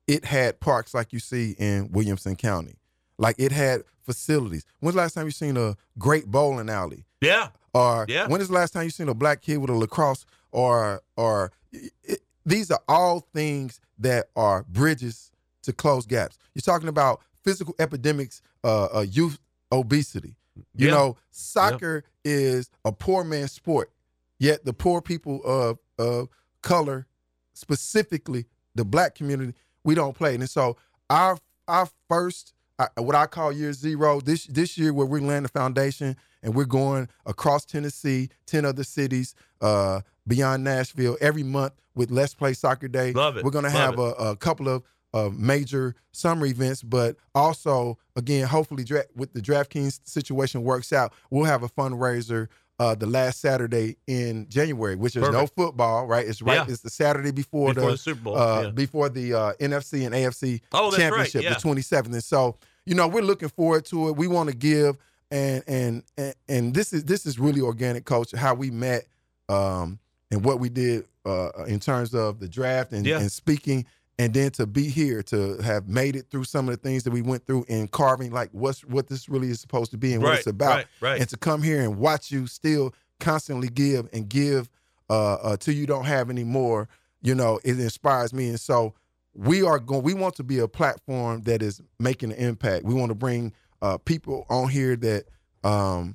it had parks like you see in Williamson County, like it had facilities. When's the last time you seen a great bowling alley? Yeah. Or Yeah. when is the last time you seen a black kid with a lacrosse or or it, these are all things that are bridges to close gaps. You're talking about physical epidemics, uh, uh youth obesity. You Yeah. know, soccer is a poor man's sport. Yet the poor people of of color, specifically the black community, we don't play. And so our our first uh, what I call year zero this this year where we're laying the foundation and we're going across Tennessee, ten other cities, uh, beyond Nashville every month with Let's Play Soccer Day. Love it. We're gonna Love have a, a couple of uh, major summer events, but also again, hopefully, dra- with the DraftKings situation works out, we'll have a fundraiser. Uh, the last Saturday in January, which is no football, right? It's right. Yeah. It's the Saturday before, Before the Super Bowl, uh, yeah. before the uh, NFC and AFC Oh, that's right, championship, yeah. the 27th. And so, you know, we're looking forward to it. We want to give, and and and and this is this is really organic, coach. How we met, um, and what we did uh, in terms of the draft and, and speaking, and then to be here to have made it through some of the things that we went through in carving, like what's what this really is supposed to be and what Right, it's about, right, right. and to come here and watch you still constantly give and give uh, uh, till you don't have any more. You know, it inspires me, and so we are going. We want to be a platform that is making an impact. We want to bring uh, people on here that um,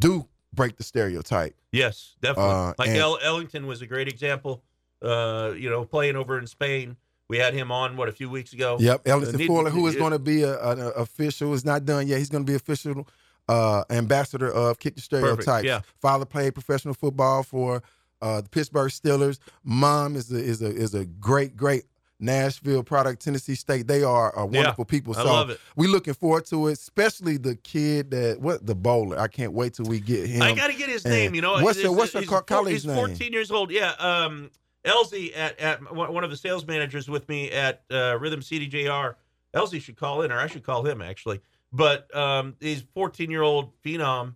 do break the stereotype. Yes, definitely. Uh, like and- El- Ellington was a great example. Uh, you know, playing over in Spain, We had him on what a few weeks ago. Yep, Uh, Ellison need- Fuller, who is going to be a, an official, is not done yet. He's going to be official uh, ambassador of Kick the Stereotypes. yeah. Father played professional football for uh, the Pittsburgh Steelers. Mom is a is a is a great great Nashville product, Tennessee State. They are uh, wonderful people. I So love it. we looking forward to it, especially the kid that what the bowler. I can't wait till we get him. I got to get his And name. You know, what's your what's your four- colleague's He's name? 14 years old. Yeah, um, Elsie at at one of the sales managers with me at uh, Rhythm CDJR. Elsie should call in, or I should call him actually. But um, he's 14 year old phenom.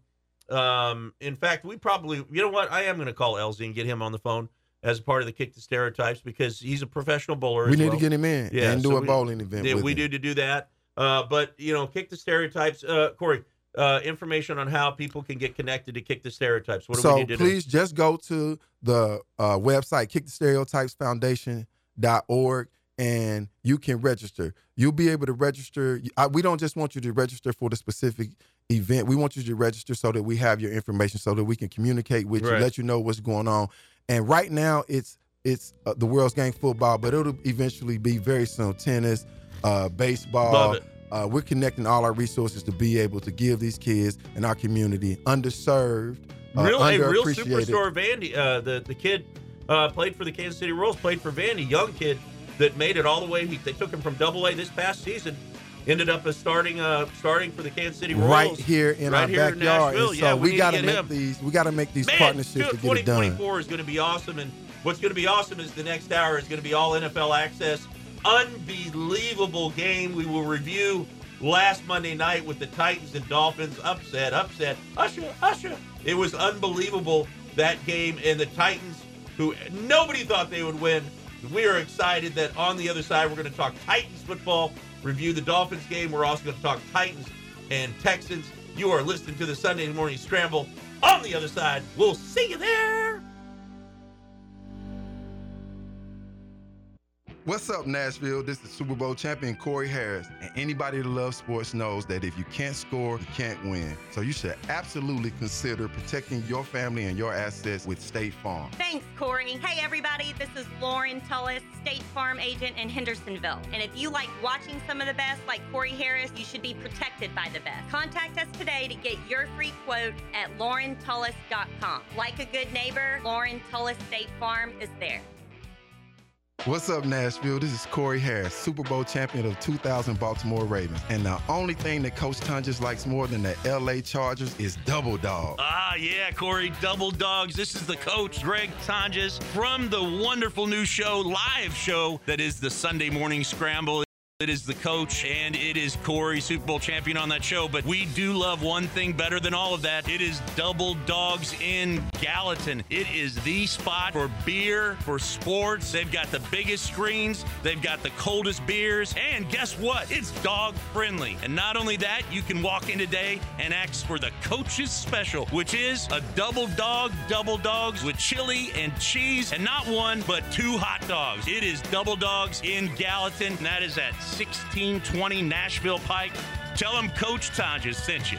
Um, in fact, we probably, you know what? I am going to call Elsie and get him on the phone as part of the Kick the Stereotypes because he's a professional bowler. We need to get him in yeah, and do so a we- bowling event Yeah, we him. do to do that. Uh, but you know, kick the stereotypes. Uh, Corey, uh, information on how people can get connected to kick the stereotypes. What do we so need to do? please just go to the uh, website kickthestereotypesfoundation.org and you can register you'll be able to register I, we don't just want you to register for the specific event we want you to register so that we have your information so that we can communicate with you let you know what's going on and right now it's it's uh, the world's game football but it'll eventually be very soon tennis uh, baseball Love it. Uh, we're connecting all our resources to be able to give these kids in our community underserved uh, real, a real superstar Vandy. Uh, the the kid uh, played for the Kansas City Royals. Played for Vandy. Young kid that made it all the way. He, they took him from Double A this past season. Ended up as starting uh, starting for the Kansas City Royals right here in right our here backyard. Nashville. and yeah, so we, got to make him. these. We got to make these Man, partnerships to get it done. 2024 is going to be awesome, and what's going to be awesome is the next hour is going to be all NFL access. Unbelievable game. We will review last Monday night with the Titans and Dolphins. Upset, upset. Usher, usher. It was unbelievable that game, and the Titans, who nobody thought they would win. We are excited that on the other side we're going to talk Titans football, review the Dolphins game. We're also going to talk Titans and Texans. You are listening to the Sunday Morning Scramble. On the other side, we'll see you there. What's up, Nashville? This is Super Bowl champion Corey Harris. And anybody that loves sports knows that if you can't score, you can't win. So you should absolutely consider protecting your family and your assets with State Farm. Thanks, Corey. Hey, everybody, this is Lauren Tullis, State Farm agent in Hendersonville. And if you like watching some of the best, like Corey Harris, you should be protected by the best. Contact us today to get your free quote at laurentullis.com. Like a good neighbor, Lauren Tullis State Farm is there. What's up, Nashville? This is Corey Harris, Super Bowl champion of 2000 Baltimore Ravens. And the only thing that Coach Tonjes likes more than the LA Chargers is double dog. Ah, yeah, Corey, double dogs. This is the coach, Greg Tonjes, from the wonderful new show, live show that is the Sunday Morning Scramble. It is the coach and it is Corey, Super Bowl champion on that show. But we do love one thing better than all of that. It is Double Dogs in Gallatin. It is the spot for beer, for sports. They've got the biggest screens, they've got the coldest beers, and guess what? It's dog friendly. And not only that, you can walk in today and ask for the coach's special, which is a double dog, double dogs with chili and cheese, and not one, but two hot dogs. It is double dogs in Gallatin, that is at 1620 Nashville Pike. Tell them Coach Tonjes sent you.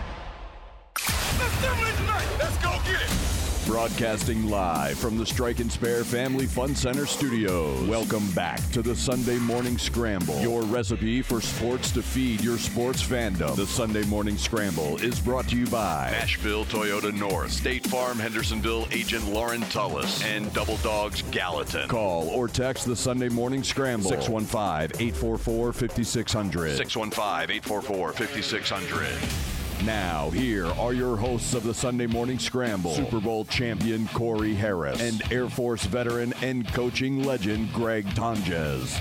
Let's go get it. Broadcasting live from the Strike and Spare Family Fun Center studios. Welcome back to the Sunday Morning Scramble, your recipe for sports to feed your sports fandom. The Sunday Morning Scramble is brought to you by Nashville Toyota North, State Farm Hendersonville agent Lauren Tullis, and Double Dogs Gallatin. Call or text the Sunday Morning Scramble 615 844 5600. 615 844 5600. Now, here are your hosts of the Sunday Morning Scramble Super Bowl champion Corey Harris and Air Force veteran and coaching legend Greg Tonjes.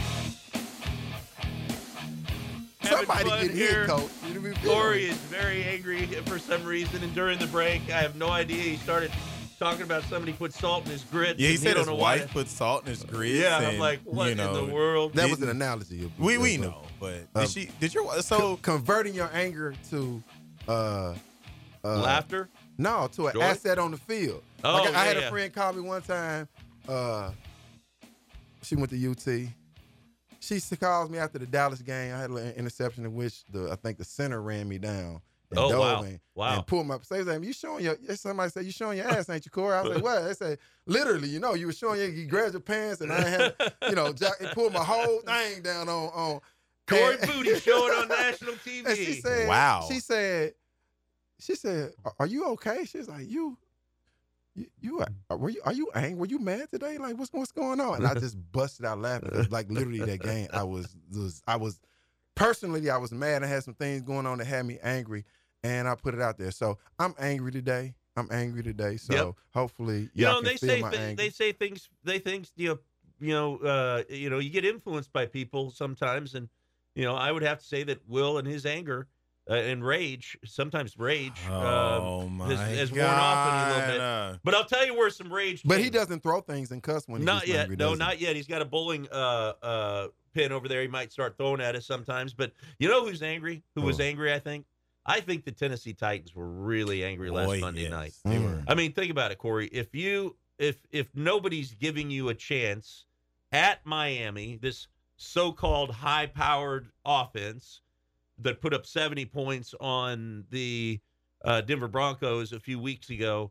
Somebody fun get here. hit, coach. You Corey is very angry for some reason, and during the break, I have no idea. He started talking about somebody put salt in his grits. Yeah, he said don't his know why. wife put salt in his grits. Yeah, I'm like, what you in the world? That was an analogy. Of, We we of- know, but of- did she? Did your so co- converting your anger to uh, uh Laughter? No, to an Joy? asset on the field. Oh, like I, I had a yeah. friend call me one time. Uh, she went to UT. She calls me after the Dallas game. I had an interception in which the I think the center ran me down. and Oh, wow. me Wow. And pulled my say something. You showing your somebody said you showing your ass, ain't you, Corey? I was like, what? They said literally, you know, you were showing your you grabbed your pants and I had you know, jack, and pulled my whole thing down on on Corey and- Booty showing on national TV. (laughs) and she said, Wow. She said, she said, "Are- "Are you okay?" She's like, "You, you, you are, were you? Are you angry? Were you mad today? Like, what's what's going on?" And I just (laughs) busted out laughing. like literally that game, I was, was I was personally I was mad. I had some things going on that had me angry, and I put it out there. So I'm angry today. I'm angry today. So Yep. hopefully you know, can they feel say anger. they say things. They things. You know, you know, uh, you know, you get influenced by people sometimes, and you know, I would have to say that Will and his anger uh, and rage, sometimes rage, Oh, um, my has, has worn off on a little bit. Uh. But I'll tell you where some rage. but he doesn't throw things and cuss when he Not yet. angry, no, does he? not yet. He's got a bowling uh, uh, pin over there. He might start throwing at us sometimes. But you know who's angry? Who was angry? I think. I think the Tennessee Titans were really angry last Boy, Monday yes, night. they Mm. were. I mean, think about it, Corey. If you if if nobody's giving you a chance at Miami, this so-called high-powered offense that put up 70 points on the uh, Denver Broncos a few weeks ago,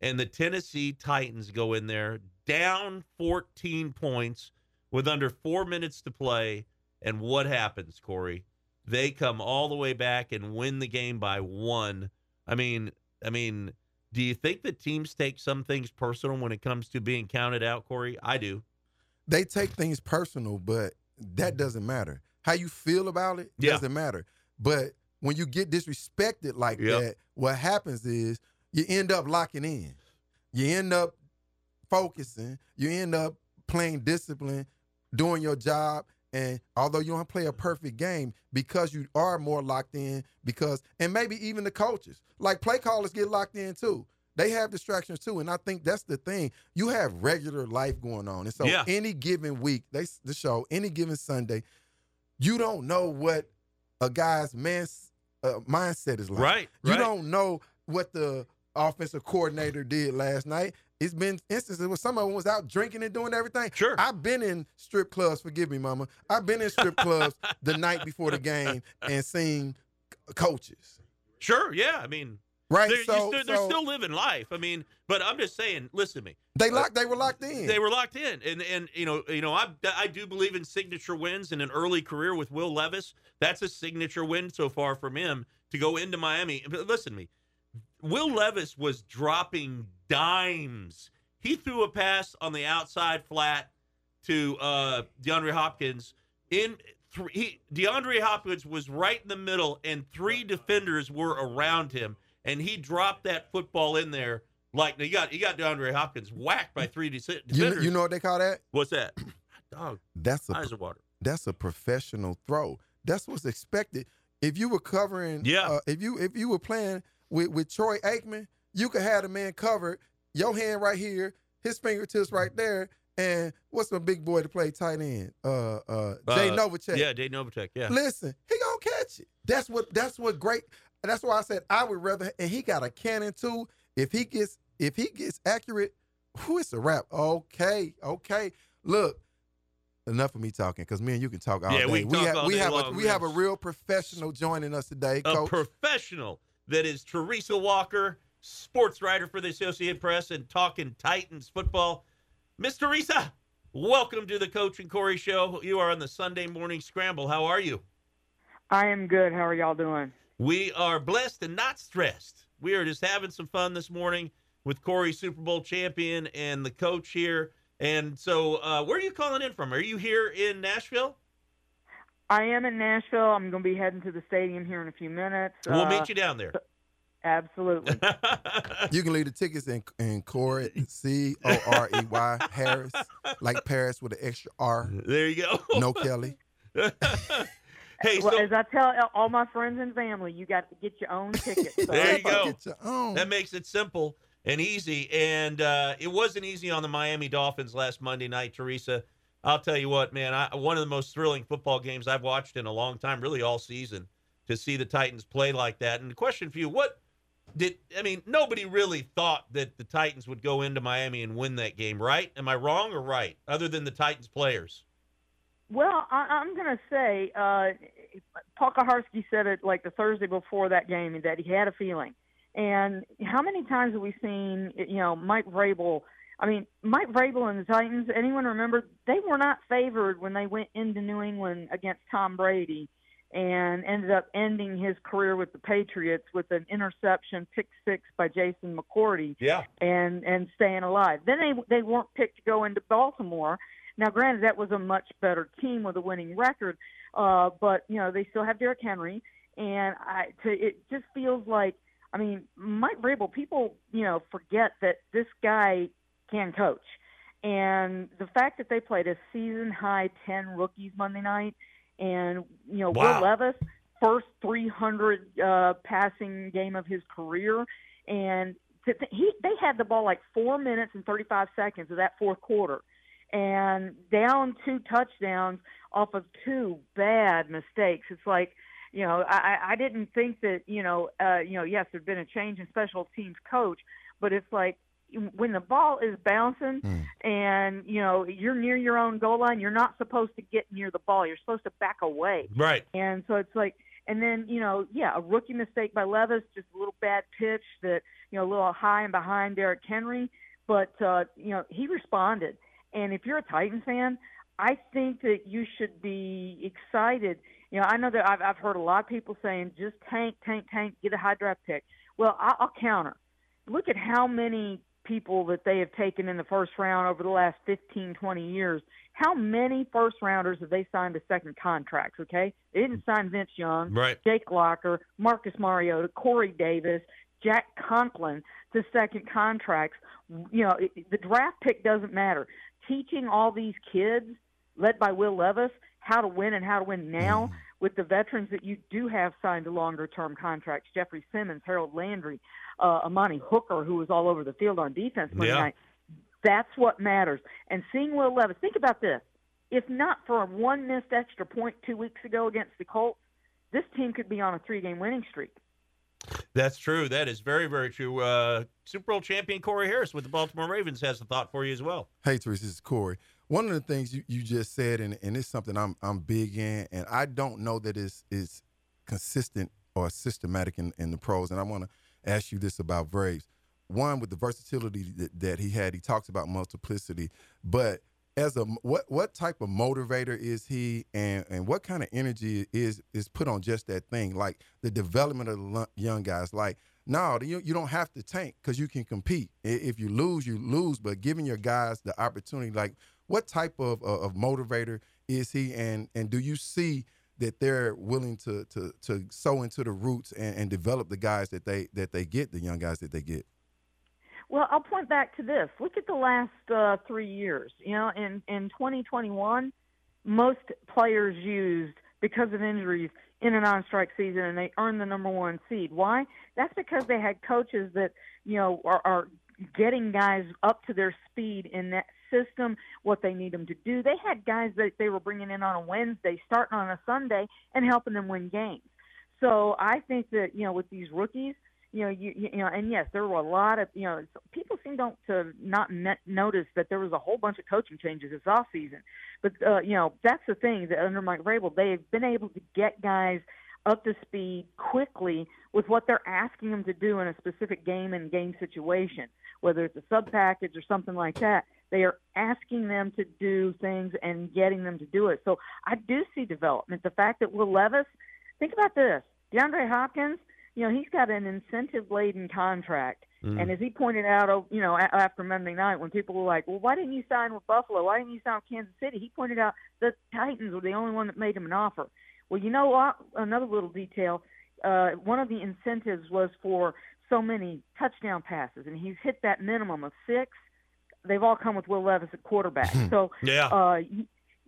and the Tennessee Titans go in there down 14 points with under four minutes to play, and what happens, Corey? They come all the way back and win the game by one. I mean, I mean, do you think that teams take some things personal when it comes to being counted out, Corey? I do. they take things personal, but that doesn't matter. How you feel about it Yeah. doesn't matter. But when you get disrespected like Yep. that, what happens is you end up locking in. You end up focusing. You end up playing discipline, doing your job. And although you don't play a perfect game, because you are more locked in, because and maybe even the coaches, like play callers get locked in too. They have distractions too, and I think that's the thing. You have regular life going on, and so Yeah. any given week, they the show any given Sunday, you don't know what a guy's man's uh, mindset is like. Right, You right. don't know what the offensive coordinator did last night. It's been instances where someone was out drinking and doing everything. Sure. I've been in strip clubs. Forgive me, Mama. I've been in strip clubs the night before the (laughs) game and seen coaches. Sure, yeah. I mean, Right. They're, so, still, they're so still living life. I mean, but I'm just saying. Listen to me. they locked. They were locked in. They were locked in, and and you know, you know, I I do believe in signature wins in an early career with Will Levis. That's a signature win so far from him to go into Miami. But listen to me, Will Levis was dropping dimes. He threw a pass on the outside flat to uh, DeAndre Hopkins. In three, he, DeAndre Hopkins was right in the middle, and three defenders were around him, and he dropped that football in there like you got you got DeAndre Hopkins whacked by three de- (laughs) You, defenders. you know what they call that? what's that? (clears throat) Dog, That's a eyes of water. that's a professional throw. That's what's expected. If you were covering, Yeah. uh, if you if you were playing with with Troy Aikman, you could have the man covered, your hand right here, his fingertips right there, and what's the big boy to play tight end? Uh, uh, Jay Uh, Novacek. Yeah, Jay Novacek. Yeah. Listen, he gonna catch it. That's what that's what great. That's why I said I would rather. And he got a cannon too. If he gets if he gets accurate, who is a wrap? Okay, okay. Look, enough of me talking because me and you can talk all Yeah, day. we can talk have we day have a we have a real professional joining us today, a coach. professional that is Teresa Walker, sports writer for the Associated Press and talking Titans football. Miss Teresa, welcome to the Coach and Corey Show. You are on the Sunday morning scramble. How are you? I am good. How are y'all doing? We are blessed and not stressed. We are just having some fun this morning with Corey, Super Bowl champion, and the coach here. And so, uh, where are you calling in from? Are you here in Nashville? I am in Nashville. I'm going to be heading to the stadium here in a few minutes. We'll Uh, meet you down there. (laughs) Absolutely. (laughs) you can leave the tickets in in Corey C O R E Y Harris, like Paris with an extra R. There you go. No Kelly. (laughs) Hey, well, so- as I tell all my friends and family, you got to get your own tickets. So There you go. Get your own. That makes it simple. and easy. And uh, it wasn't easy on the Miami Dolphins last Monday night, Teresa. I'll tell you what, man, I, one of the most thrilling football games I've watched in a long time, really all season, to see the Titans play like that. And the question for you, what did I mean? Nobody really thought that the Titans would go into Miami and win that game, right? Am I wrong or right? Other than the Titans players. Well, I, I'm going to say uh, Paul Kuharsky said it like the Thursday before that game that he had a feeling. And how many times have we seen, you know, Mike Vrabel? I mean, Mike Vrabel and the Titans. Anyone remember they were not favored when they went into New England against Tom Brady and ended up ending his career with the Patriots with an interception pick six by Jason McCourty. Yeah. And and staying alive. Then they they weren't picked to go into Baltimore. Now, granted, that was a much better team with a winning record, uh, but you know they still have Derrick Henry, and I to, it just feels like I mean Mike Vrabel. People you know forget that this guy can coach, and the fact that they played a season high ten rookies Monday night and you know Wow. Will Levis first 300 uh, passing game of his career, and to th- he they had the ball like four minutes and 35 seconds of that fourth quarter, and down two touchdowns off of two bad mistakes. It's like you know I, I I didn't think that you know uh, you know yes there'd been a change in special teams coach, but it's like when the ball is bouncing and you know you're near your own goal line, you're not supposed to get near the ball. You're supposed to back away. Right. And so it's like, and then you know, yeah, a rookie mistake by Levis, just a little bad pitch that you know, a little high and behind Derrick Henry, but uh, you know, he responded. And if you're a Titans fan, I think that you should be excited. You know, I know that I've I've heard a lot of people saying just tank, tank, tank, get a high draft pick. Well, I'll, I'll counter. Look at how many people that they have taken in the first round over the last 15, 20 years. How many first rounders have they signed to second contracts? Okay, they didn't sign Vince Young, Right. Jake Locker, Marcus Mariota, Corey Davis, Jack Conklin to second contracts. You know, it, the draft pick doesn't matter. Teaching all these kids, led by Will Levis, how to win and how to win now with the veterans that you do have signed to longer term contracts Jeffrey Simmons, Harold Landry, uh, Amani Hooker, who was all over the field on defense Monday Yeah. night. That's what matters. And seeing Will Levis, think about this. If not for a one missed extra point two weeks ago against the Colts, this team could be on a three game winning streak. That's true. That is very, very true. Uh, Super Bowl champion Corey Harris with the Baltimore Ravens has a thought for you as well. Hey, Teresa, this is Corey. One of the things you, you just said, and, and it's something I'm I'm big in, and I don't know that it's, it's consistent or systematic in, in the pros. And I want to ask you this about Braves. One, with the versatility that, that he had, he talks about multiplicity, but as a what what type of motivator is he, and and what kind of energy is is put on just that thing, like the development of the young guys, like. No, you, you don't have to tank because you can compete. If you lose, you lose. But giving your guys the opportunity, like what type of, of, of motivator is he, and and do you see that they're willing to to to sow into the roots and, and develop the guys that they that they get, the young guys that they get? Well, I'll point back to this. Look at the last uh, three years. You know, in in 2021, most players used because of injuries in a non-strike season, and they earned the number one seed. Why? That's because they had coaches that you know are, are getting guys up to their speed in that system, what they need them to do. They had guys that they were bringing in on a Wednesday, starting on a Sunday, and helping them win games. So I think that you know with these rookies, you know, you, you know, and yes, there were a lot of, you know, people seem don't to not notice that there was a whole bunch of coaching changes this off season. But uh, you know, that's the thing that under Mike Vrabel, they've been able to get guys up to speed quickly with what they're asking them to do in a specific game and game situation, whether it's a sub package or something like that. They are asking them to do things and getting them to do it. So I do see development. The fact that Will Levis, think about this, DeAndre Hopkins, you know, he's got an incentive laden contract. Mm. And as he pointed out, oh, you know, after Monday night, when people were like, "Well, why didn't you sign with Buffalo? Why didn't you sign with Kansas City?" He pointed out the Titans were the only one that made him an offer. Well, you know what? Another little detail: uh, one of the incentives was for so many touchdown passes, and he's hit that minimum of six. They've all come with Will Levis at quarterback. so, Yeah. uh,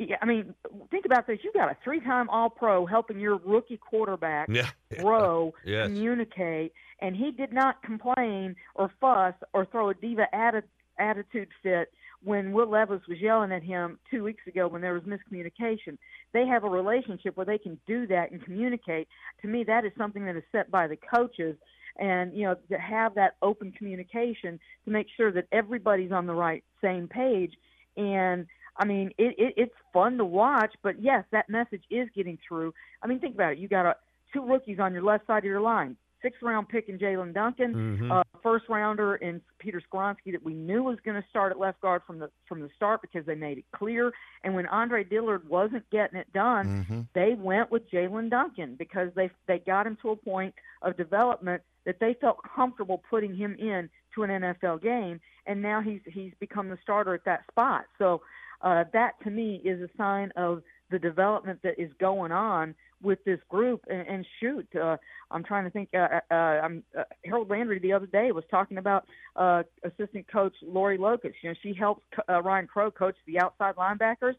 yeah, I mean, think about this. You got a three-time All-Pro helping your rookie quarterback Yeah. (laughs) grow, Yes. communicate, and he did not complain or fuss or throw a diva atti- attitude fit when Will Levis was yelling at him two weeks ago when there was miscommunication. They have a relationship where they can do that and communicate. To me, that is something that is set by the coaches. And you know to have that open communication to make sure that everybody's on the right same page. And I mean, it, it it's fun to watch, but yes, that message is getting through. I mean, think about it. You got a, two rookies on your left side of your line, sixth round pick in Jaelyn Duncan, Mhm. uh, first rounder in Peter Skoronski that we knew was going to start at left guard from the from the start because they made it clear. And when Andre Dillard wasn't getting it done, Mhm. they went with Jaelyn Duncan because they they got him to a point of development that they felt comfortable putting him in to an NFL game, and now he's he's become the starter at that spot. So uh, that to me is a sign of the development that is going on with this group. And, and shoot, uh, I'm trying to think. Uh, uh, I'm, uh, Harold Landry the other day was talking about uh, assistant coach Lori Locust. You know, she helps uh, Ryan Crow coach the outside linebackers,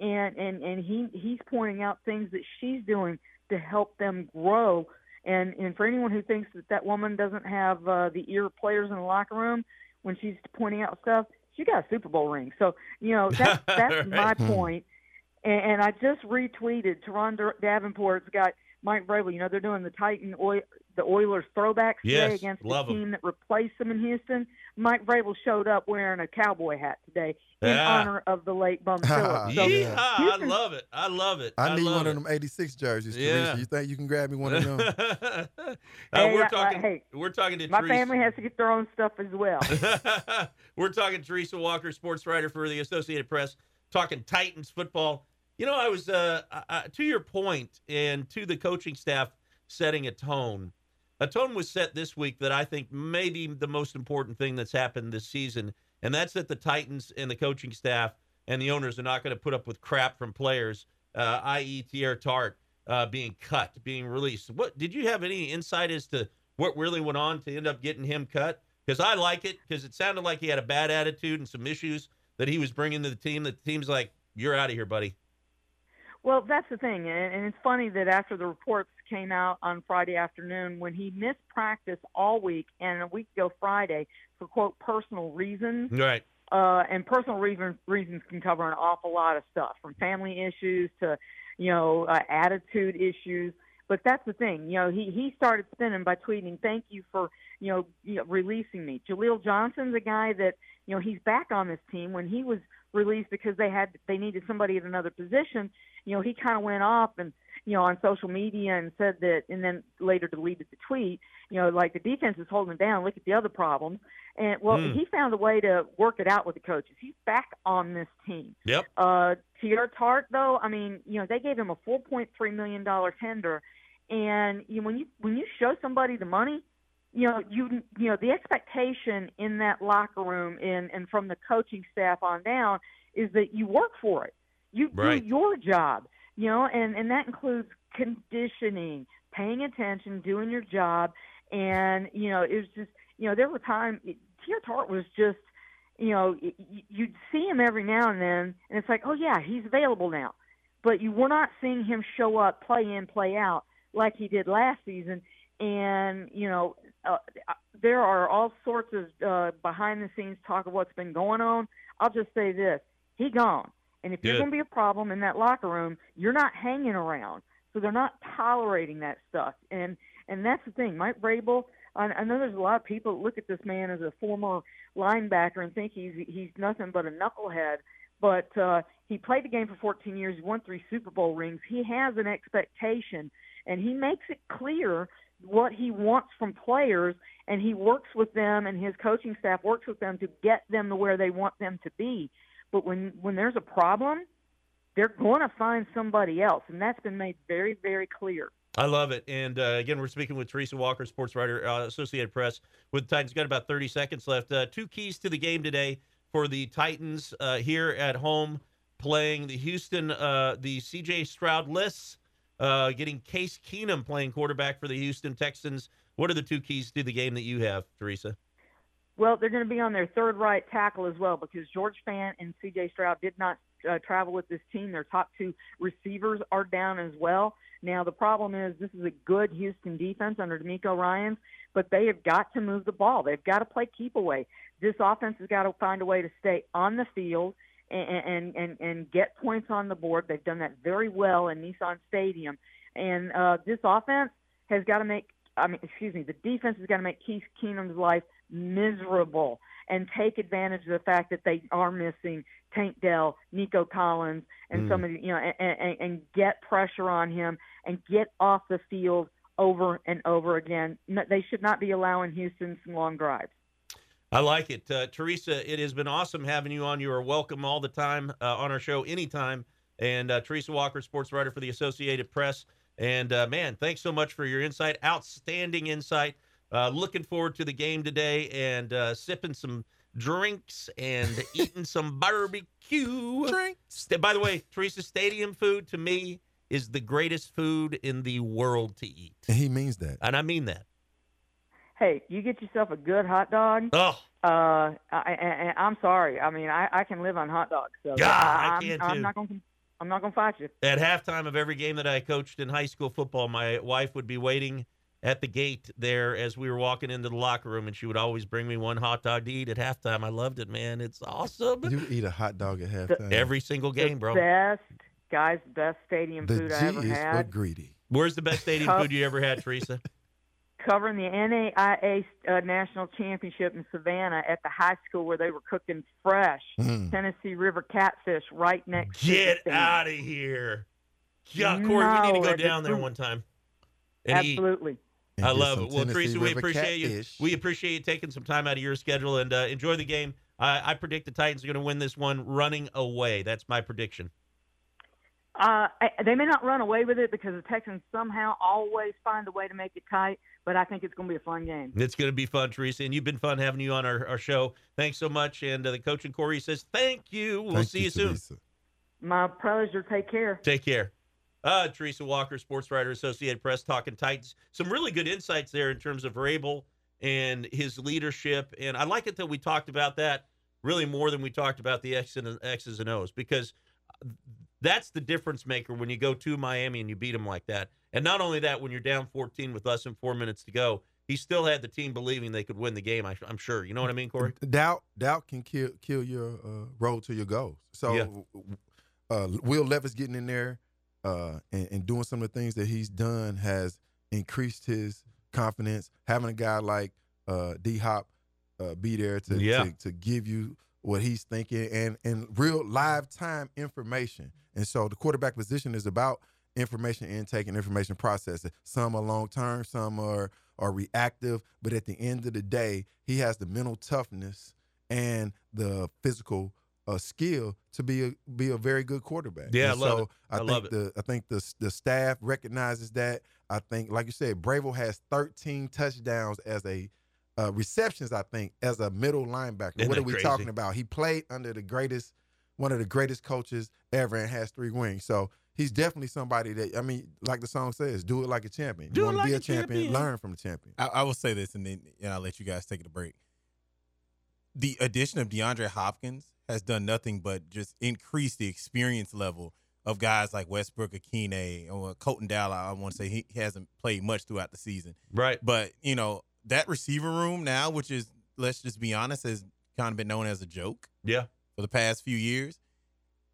and and and he he's pointing out things that she's doing to help them grow. And and for anyone who thinks that that woman doesn't have uh, the ear of players in the locker room when she's pointing out stuff, she got a Super Bowl ring. So you know that's (laughs) that's my hmm. point. And, and I just retweeted Teron Dar- Davenport's got Mike Vrabel. You know they're doing the Titan Oil, the Oilers throwbacks today Yes, against love the 'em. team that replaced them in Houston. Mike Vrabel showed up wearing a cowboy hat today in Yeah. honor of the late Bum (laughs) Phillips. So Yeehaw, I love it. I love it. I need one it. of them '86 jerseys, Yeah. Teresa. You think you can grab me one of them? (laughs) Uh, Hey, we're I- I- talking. hey, we're talking to My Teresa. family has to get their own stuff as well. (laughs) We're talking Teresa Walker, sports writer for the Associated Press, talking Titans football. You know, I was uh, to your point and to the coaching staff setting a tone. A tone was set this week that I think may be the most important thing that's happened this season, and that's that the Titans and the coaching staff and the owners are not going to put up with crap from players, uh, i.e., Teair Tart uh, being cut, being released. What did you have any insight as to what really went on to end up getting him cut? Because I like it because it sounded like he had a bad attitude and some issues that he was bringing to the team. That the team's like, "You're out of here, buddy." Well, that's the thing, and, and it's funny that after the reports came out on Friday afternoon, when he missed practice all week and a week ago Friday for quote personal reasons, Right. uh, and personal reason, reasons can cover an awful lot of stuff, from family issues to, you know, uh, attitude issues. But that's the thing, you know, he he started spinning by tweeting, "Thank you for, you know, you know releasing me." Jaleel Johnson's a guy that, you know, he's back on this team. When he was released because they had they needed somebody at another position, you know, he kind of went off and you know on social media and said that, and then later deleted the tweet. You know, like the defense is holding down. Look at the other problems. And well, Hmm. he found a way to work it out with the coaches. He's back on this team. Yep. Uh, Teair Tart, though, I mean, you know, they gave him a four point three million dollar tender, and you know, when you when you show somebody the money, you know, you you know, the expectation in that locker room and and from the coaching staff on down is that you work for it. You Right. do your job, you know, and and that includes conditioning, paying attention, doing your job, and you know, it was just you know, there were times Teair Tart was just you know, you'd see him every now and then, and it's like, oh yeah, he's available now. But you were not seeing him show up, play in, play out like he did last season. And you know, uh, there are all sorts of uh, behind the scenes talk of what's been going on. I'll just say this: he gone. And if you're going to be a problem in that locker room, you're not hanging around. So they're not tolerating that stuff. And and that's the thing. Mike Vrabel. I, I know there's a lot of people that look at this man as a former linebacker and think he's he's nothing but a knucklehead. But uh, he played the game for 14 years. He won three Super Bowl rings. He has an expectation, and he makes it clear what he wants from players, and he works with them, and his coaching staff works with them to get them to where they want them to be. But when when there's a problem, they're going to find somebody else, and that's been made very very clear. I love it. And uh, again, we're speaking with Teresa Walker, sports writer, uh, Associated Press. With the Titans, got about 30 seconds left. Uh, two keys to the game today for the Titans uh, here at home, playing the Houston, uh, the CJ Stroud lists, uh, getting Case Keenum playing quarterback for the Houston Texans. What are the two keys to the game that you have, Teresa? Well, they're going to be on their third right tackle as well because George Fant and C.J. Stroud did not uh, travel with this team. Their top two receivers are down as well. Now the problem is this is a good Houston defense under DeMeco Ryans, but they have got to move the ball. They've got to play keep away. This offense has got to find a way to stay on the field and and and get points on the board. They've done that very well in Nissan Stadium, and uh, this offense has got to make. I mean, excuse me, the defense has got to make Keith Keenum's life miserable and take advantage of the fact that they are missing Tank Dell, Nico Collins, and Mm. some of the, you know, and, and, and get pressure on him and get off the field over and over again. They should not be allowing Houston some long drives. I like it. Uh, Teresa, it has been awesome having you on. You are welcome all the time uh, on our show, anytime. And uh, Teresa Walker, sports writer for the Associated Press. And uh, man, thanks so much for your insight. Outstanding insight. Uh, looking forward to the game today and uh, sipping some drinks and (laughs) eating some barbecue. Drinks. By the way, Teresa, stadium food to me is the greatest food in the world to eat. And he means that. And I mean that. Hey, you get yourself a good hot dog. Oh. Uh, I, I, I'm sorry. I mean, I, I can live on hot dogs. So Yeah, I I'm, can I'm too. not gonna. I'm not gonna fight you. At halftime of every game that I coached in high school football, my wife would be waiting at the gate there as we were walking into the locker room, and she would always bring me one hot dog to eat at halftime. I loved it, man. It's awesome. You eat a hot dog at halftime. Every single game, bro. Best guys, best stadium The food I G ever is for had. greedy. Where's the best stadium food you ever had, Teresa? (laughs) Covering the NAIA uh, national championship in Savannah at the high school where they were cooking fresh Mm. Tennessee River catfish right next. to Get out of here. Yeah, Corey, we need to go down there one time. and eat. Absolutely. And I love it. Well, Tennessee Teresa, we River appreciate you. We appreciate you taking some time out of your schedule and uh, enjoy the game. I, I predict the Titans are going to win this one running away. That's my prediction. Uh, I- they may not run away with it because the Texans somehow always find a way to make it tight, but I think it's going to be a fun game. It's going to be fun, Teresa, and you've been fun having you on our, our show. Thanks so much. And uh, the coach and Corey says thank you. We'll Thank see you, you, soon. Teresa. My pleasure. Take care. Take care. Uh, Teresa Walker, sports writer, Associated Press, talking Titans. Some really good insights there in terms of Vrabel and his leadership. And I like it that we talked about that really more than we talked about the X and X's and O's because that's the difference maker when you go to Miami and you beat them like that. And not only that, when you're down 14 with less than four minutes to go, he still had the team believing they could win the game. I, I'm sure. You know what I mean, Corey? Doubt doubt can kill kill your uh, road to your goals. So Yeah. uh, Will Levis getting in there uh, and, and doing some of the things that he's done has increased his confidence. Having a guy like uh, D Hop uh, be there to, Yeah. to to give you what he's thinking and and real live time information. And so the quarterback position is about information intake and information processing. Some are long term, some are are reactive, but at the end of the day, he has the mental toughness and the physical uh, skill to be a be a very good quarterback. Yeah, And I love so it. I, I think love it. the I think the the staff recognizes that. I think, like you said, Bravo has 13 touchdowns as a uh, receptions. I think as a middle linebacker. Isn't what are we crazy? talking about? He played under the greatest, one of the greatest coaches ever, and has three wings. So he's definitely somebody that I mean, like the song says, do it like a champion. Do you it want to like be a a champion, champion. learn from the champion. I, I will say this, and then and I'll let you guys take it a break. The addition of DeAndre Hopkins has done nothing but just increase the experience level of guys like Westbrook-Ikhine, or Colton Dow. I want to say he hasn't played much throughout the season, right? But you know that receiver room now, which is let's just be honest, has kind of been known as a joke. Yeah. For the past few years,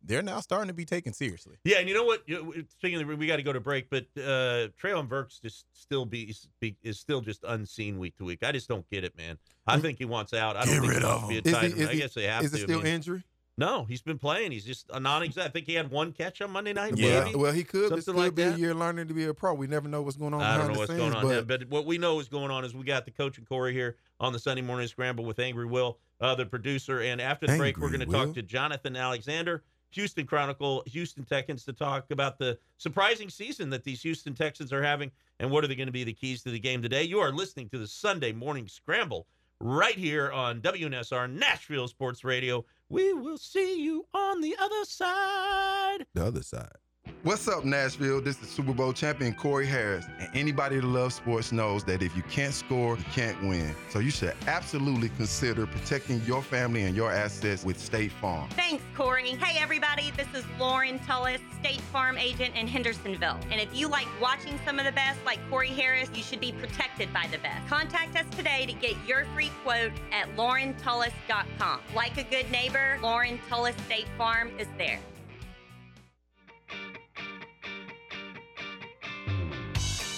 they're now starting to be taken seriously. Yeah, and you know what? Speaking of, we got to go to break, but uh Treylon Burks just still be, is still just unseen week to week. I just don't get it, man. I think he wants out. I don't Get think rid he of to be a him. Is tight end. is I guess they have is to. it I still mean- injury? No, he's been playing. He's just a non-exact. I think he had one catch on Monday night. Well, maybe? well, he could. This Something could like be that. a year learning to be a pro. We never know what's going on. I don't know what's scenes, going on, but yeah, but what we know is going on is we got the coach and Corey here on the Sunday morning scramble with Angry Will, uh, the producer, and after the break, we're going to talk to Jonathan Alexander, Houston Chronicle, Houston Texans, to talk about the surprising season that these Houston Texans are having, and what are they going to be the keys to the game today. You are listening to the Sunday morning scramble right here on WNSR Nashville Sports Radio. We will see you on the other side. the other side. What's up, Nashville? This is Super Bowl champion Corey Harris. And anybody that loves sports knows that if you can't score, you can't win. So you should absolutely consider protecting your family and your assets with State Farm. Thanks, Corey. Hey, everybody, this is Lauren Tullis, State Farm agent in Hendersonville. And if you like watching some of the best, like Corey Harris, you should be protected by the best. Contact us today to get your free quote at laurentullis.com. Like a good neighbor, Lauren Tullis State Farm is there.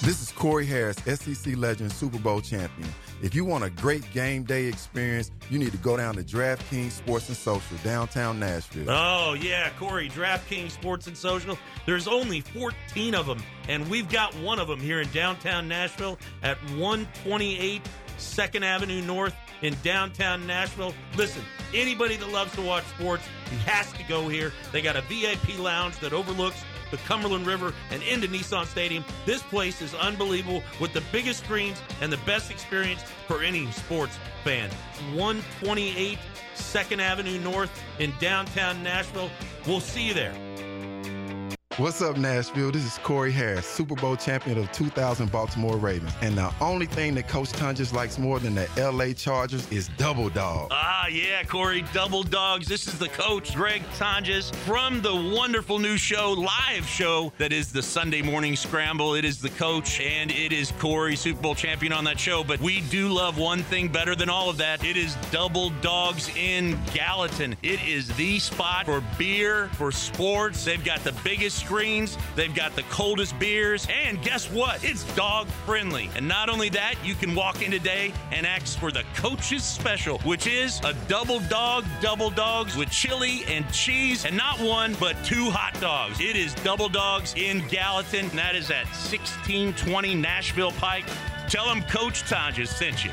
This is Corey Harris, SEC legend, Super Bowl champion. If you want a great game day experience, you need to go down to DraftKings Sports and Social, downtown Nashville. Oh, yeah, Corey, DraftKings Sports and Social. There's only 14 of them, and we've got one of them here in downtown Nashville at 128 2nd Avenue North in downtown Nashville. Listen, anybody that loves to watch sports, he has to go here. They got a VIP lounge that overlooks the Cumberland River and into Nissan Stadium. This place is unbelievable with the biggest screens and the best experience for any sports fan. 128 2nd Avenue North in downtown Nashville. We'll see you there. What's up, Nashville? This is Corey Harris, Super Bowl champion of 2000 Baltimore Ravens. And the only thing that Coach Tonjes likes more than the LA Chargers is Double Dog. Ah, yeah, Corey, Double Dogs. This is the coach, Greg Tonjes, from the wonderful new show, live show that is the Sunday Morning Scramble. It is the coach and it is Corey, Super Bowl champion on that show. But we do love one thing better than all of that. It is Double Dogs in Gallatin. It is the spot for beer, for sports. They've got the biggest screens, they've got the coldest beers, and guess what? It's dog friendly. And not only that, you can walk in today and ask for the coach's special, which is a double dog, double dogs with chili and cheese, and not one, but two hot dogs. It is double dogs in Gallatin, and that is at 1620 Nashville Pike. Tell them Coach Tonjes sent you.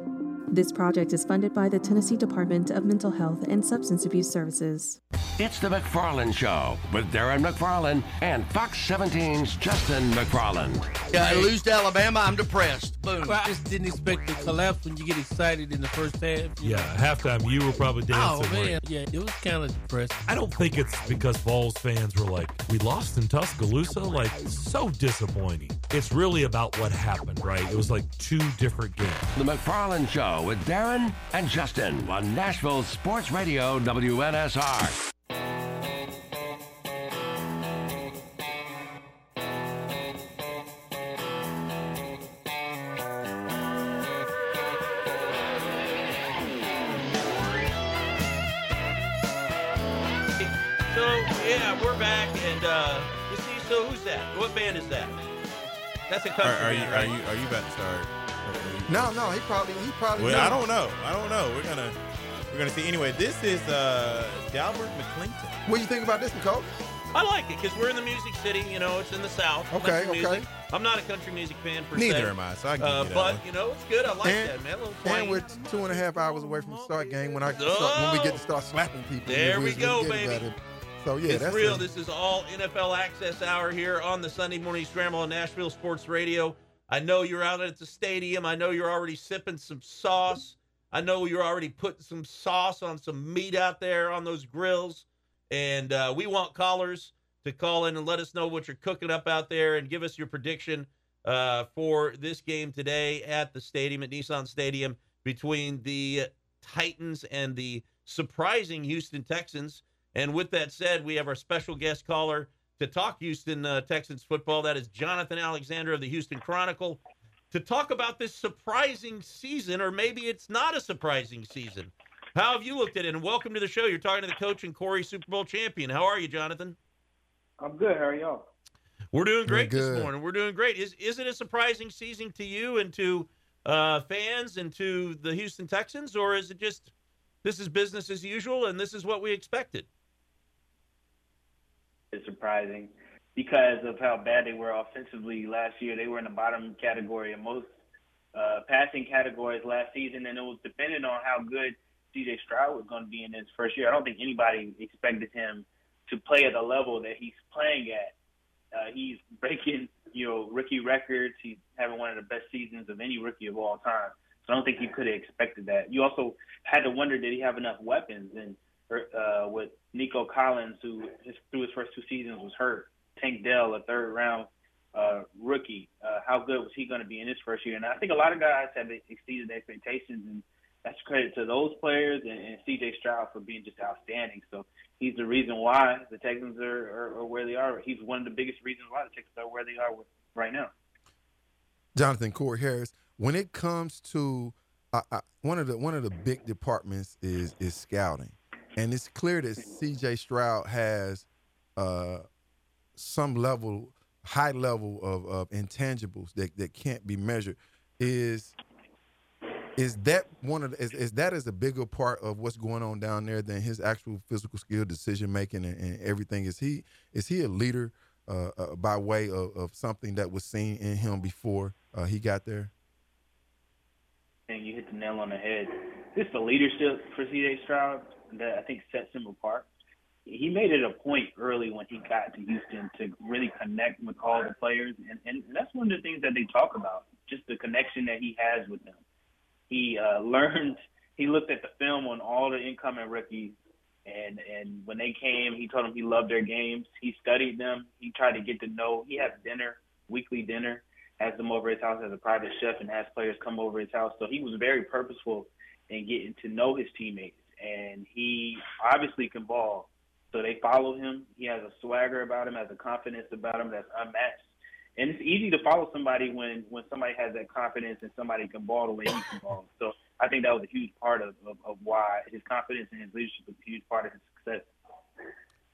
This project is funded by the Tennessee Department of Mental Health and Substance Abuse Services. It's the McFarland Show with Darren McFarland and Fox 17's Justin McFarland. Yeah, I lose to Alabama, I'm depressed. Boom. Well, I just didn't expect to collapse when you get excited in the first half. Yeah, halftime you were probably dancing. Oh dancing. man, yeah, it was kind of depressing. I don't think it's because Vols fans were like, we lost in Tuscaloosa. Like, so disappointing. It's really about what happened, right? It was like two different games. The McFarland Show with Darren and Justin on Nashville Sports Radio WNSR. So, yeah, we're back, and uh, you see, so who's that? What band is that? That's a Are, country are you band, are right? you are you about to start? No, no, he probably he probably. Well, knew. I don't know. I don't know. We're gonna we're gonna see. Anyway, this is uh Delbert McClinton. What do you think about this, Nicole? I like it because we're in the music city. You know, it's in the South. Okay, country okay. music. I'm not a country music fan per Neither se. am I, so I can uh, you But one. you know, it's good. I like And- that, man. A little And we're two and a half hours away from the start game when I start, when we get to start slapping people. There we're we go, baby. So yeah, it's that's real. it. This is all NFL Access Hour here on the Sunday Morning Scramble on Nashville Sports Radio. I know you're out at the stadium. I know you're already sipping some sauce. I know you're already putting some sauce on some meat out there on those grills. And uh, we want callers to call in and let us know what you're cooking up out there and give us your prediction uh, for this game today at the stadium, at Nissan Stadium, between the Titans and the surprising Houston Texans. And with that said, we have our special guest caller to talk Houston uh, Texans football. That is Jonathan Alexander of the Houston Chronicle to talk about this surprising season, or maybe it's not a surprising season. How have you looked at it? And welcome to the show. You're talking to the coach and Corey Super Bowl champion. How are you, Jonathan? I'm good. How are y'all? We're doing great this morning. We're doing great. Is is it a surprising season to you and to uh, fans and to the Houston Texans, or is it just this is business as usual and this is what we expected? Is surprising because of how bad they were offensively last year. They were in the bottom category in most uh, passing categories last season, and it was dependent on how good C.J. Stroud was going to be in his first year. I don't think anybody expected him to play at the level that he's playing at. Uh, he's breaking, you know, rookie records. He's having one of the best seasons of any rookie of all time. So I don't think you could have expected that. You also had to wonder did he have enough weapons? And uh, with Nico Collins, who his, through his first two seasons was hurt, Tank Dell, a third round uh, rookie, uh, how good was he going to be in his first year? And I think a lot of guys have exceeded expectations, and that's credit to those players and, and C.J. Stroud for being just outstanding. So he's the reason why the Texans are, are, are where they are. He's one of the biggest reasons why the Texans are where they are right now. Jonathan Corey Harris, when it comes to uh, uh, one of the one of the big departments is is scouting, and it's clear that C.J. Stroud has uh, some level, high level of, of intangibles that, that can't be measured. Is is that one of the, is, is that is a bigger part of what's going on down there than his actual physical skill, decision making, and, and everything? Is he is he a leader uh, uh, by way of, of something that was seen in him before uh, he got there? And you hit the nail on the head. This the leadership for C.J. Stroud that I think sets him apart. He made it a point early when he got to Houston to really connect with all the players, and, and that's one of the things that they talk about, just the connection that he has with them he uh, (laughs) learned. He looked at the film on all the incoming rookies, and and when they came, he told them he loved their games. He studied them. He tried to get to know. He has dinner, weekly dinner, has them over his house as a private chef, and has players come over his house. So he was very purposeful in getting to know his teammates, and he obviously can ball. So they follow him. He has a swagger about him, has a confidence about him that's unmatched and it's easy to follow somebody when when somebody has that confidence and somebody can ball the way he can ball. So I think that was a huge part of, of, of why his confidence and his leadership was a huge part of his success.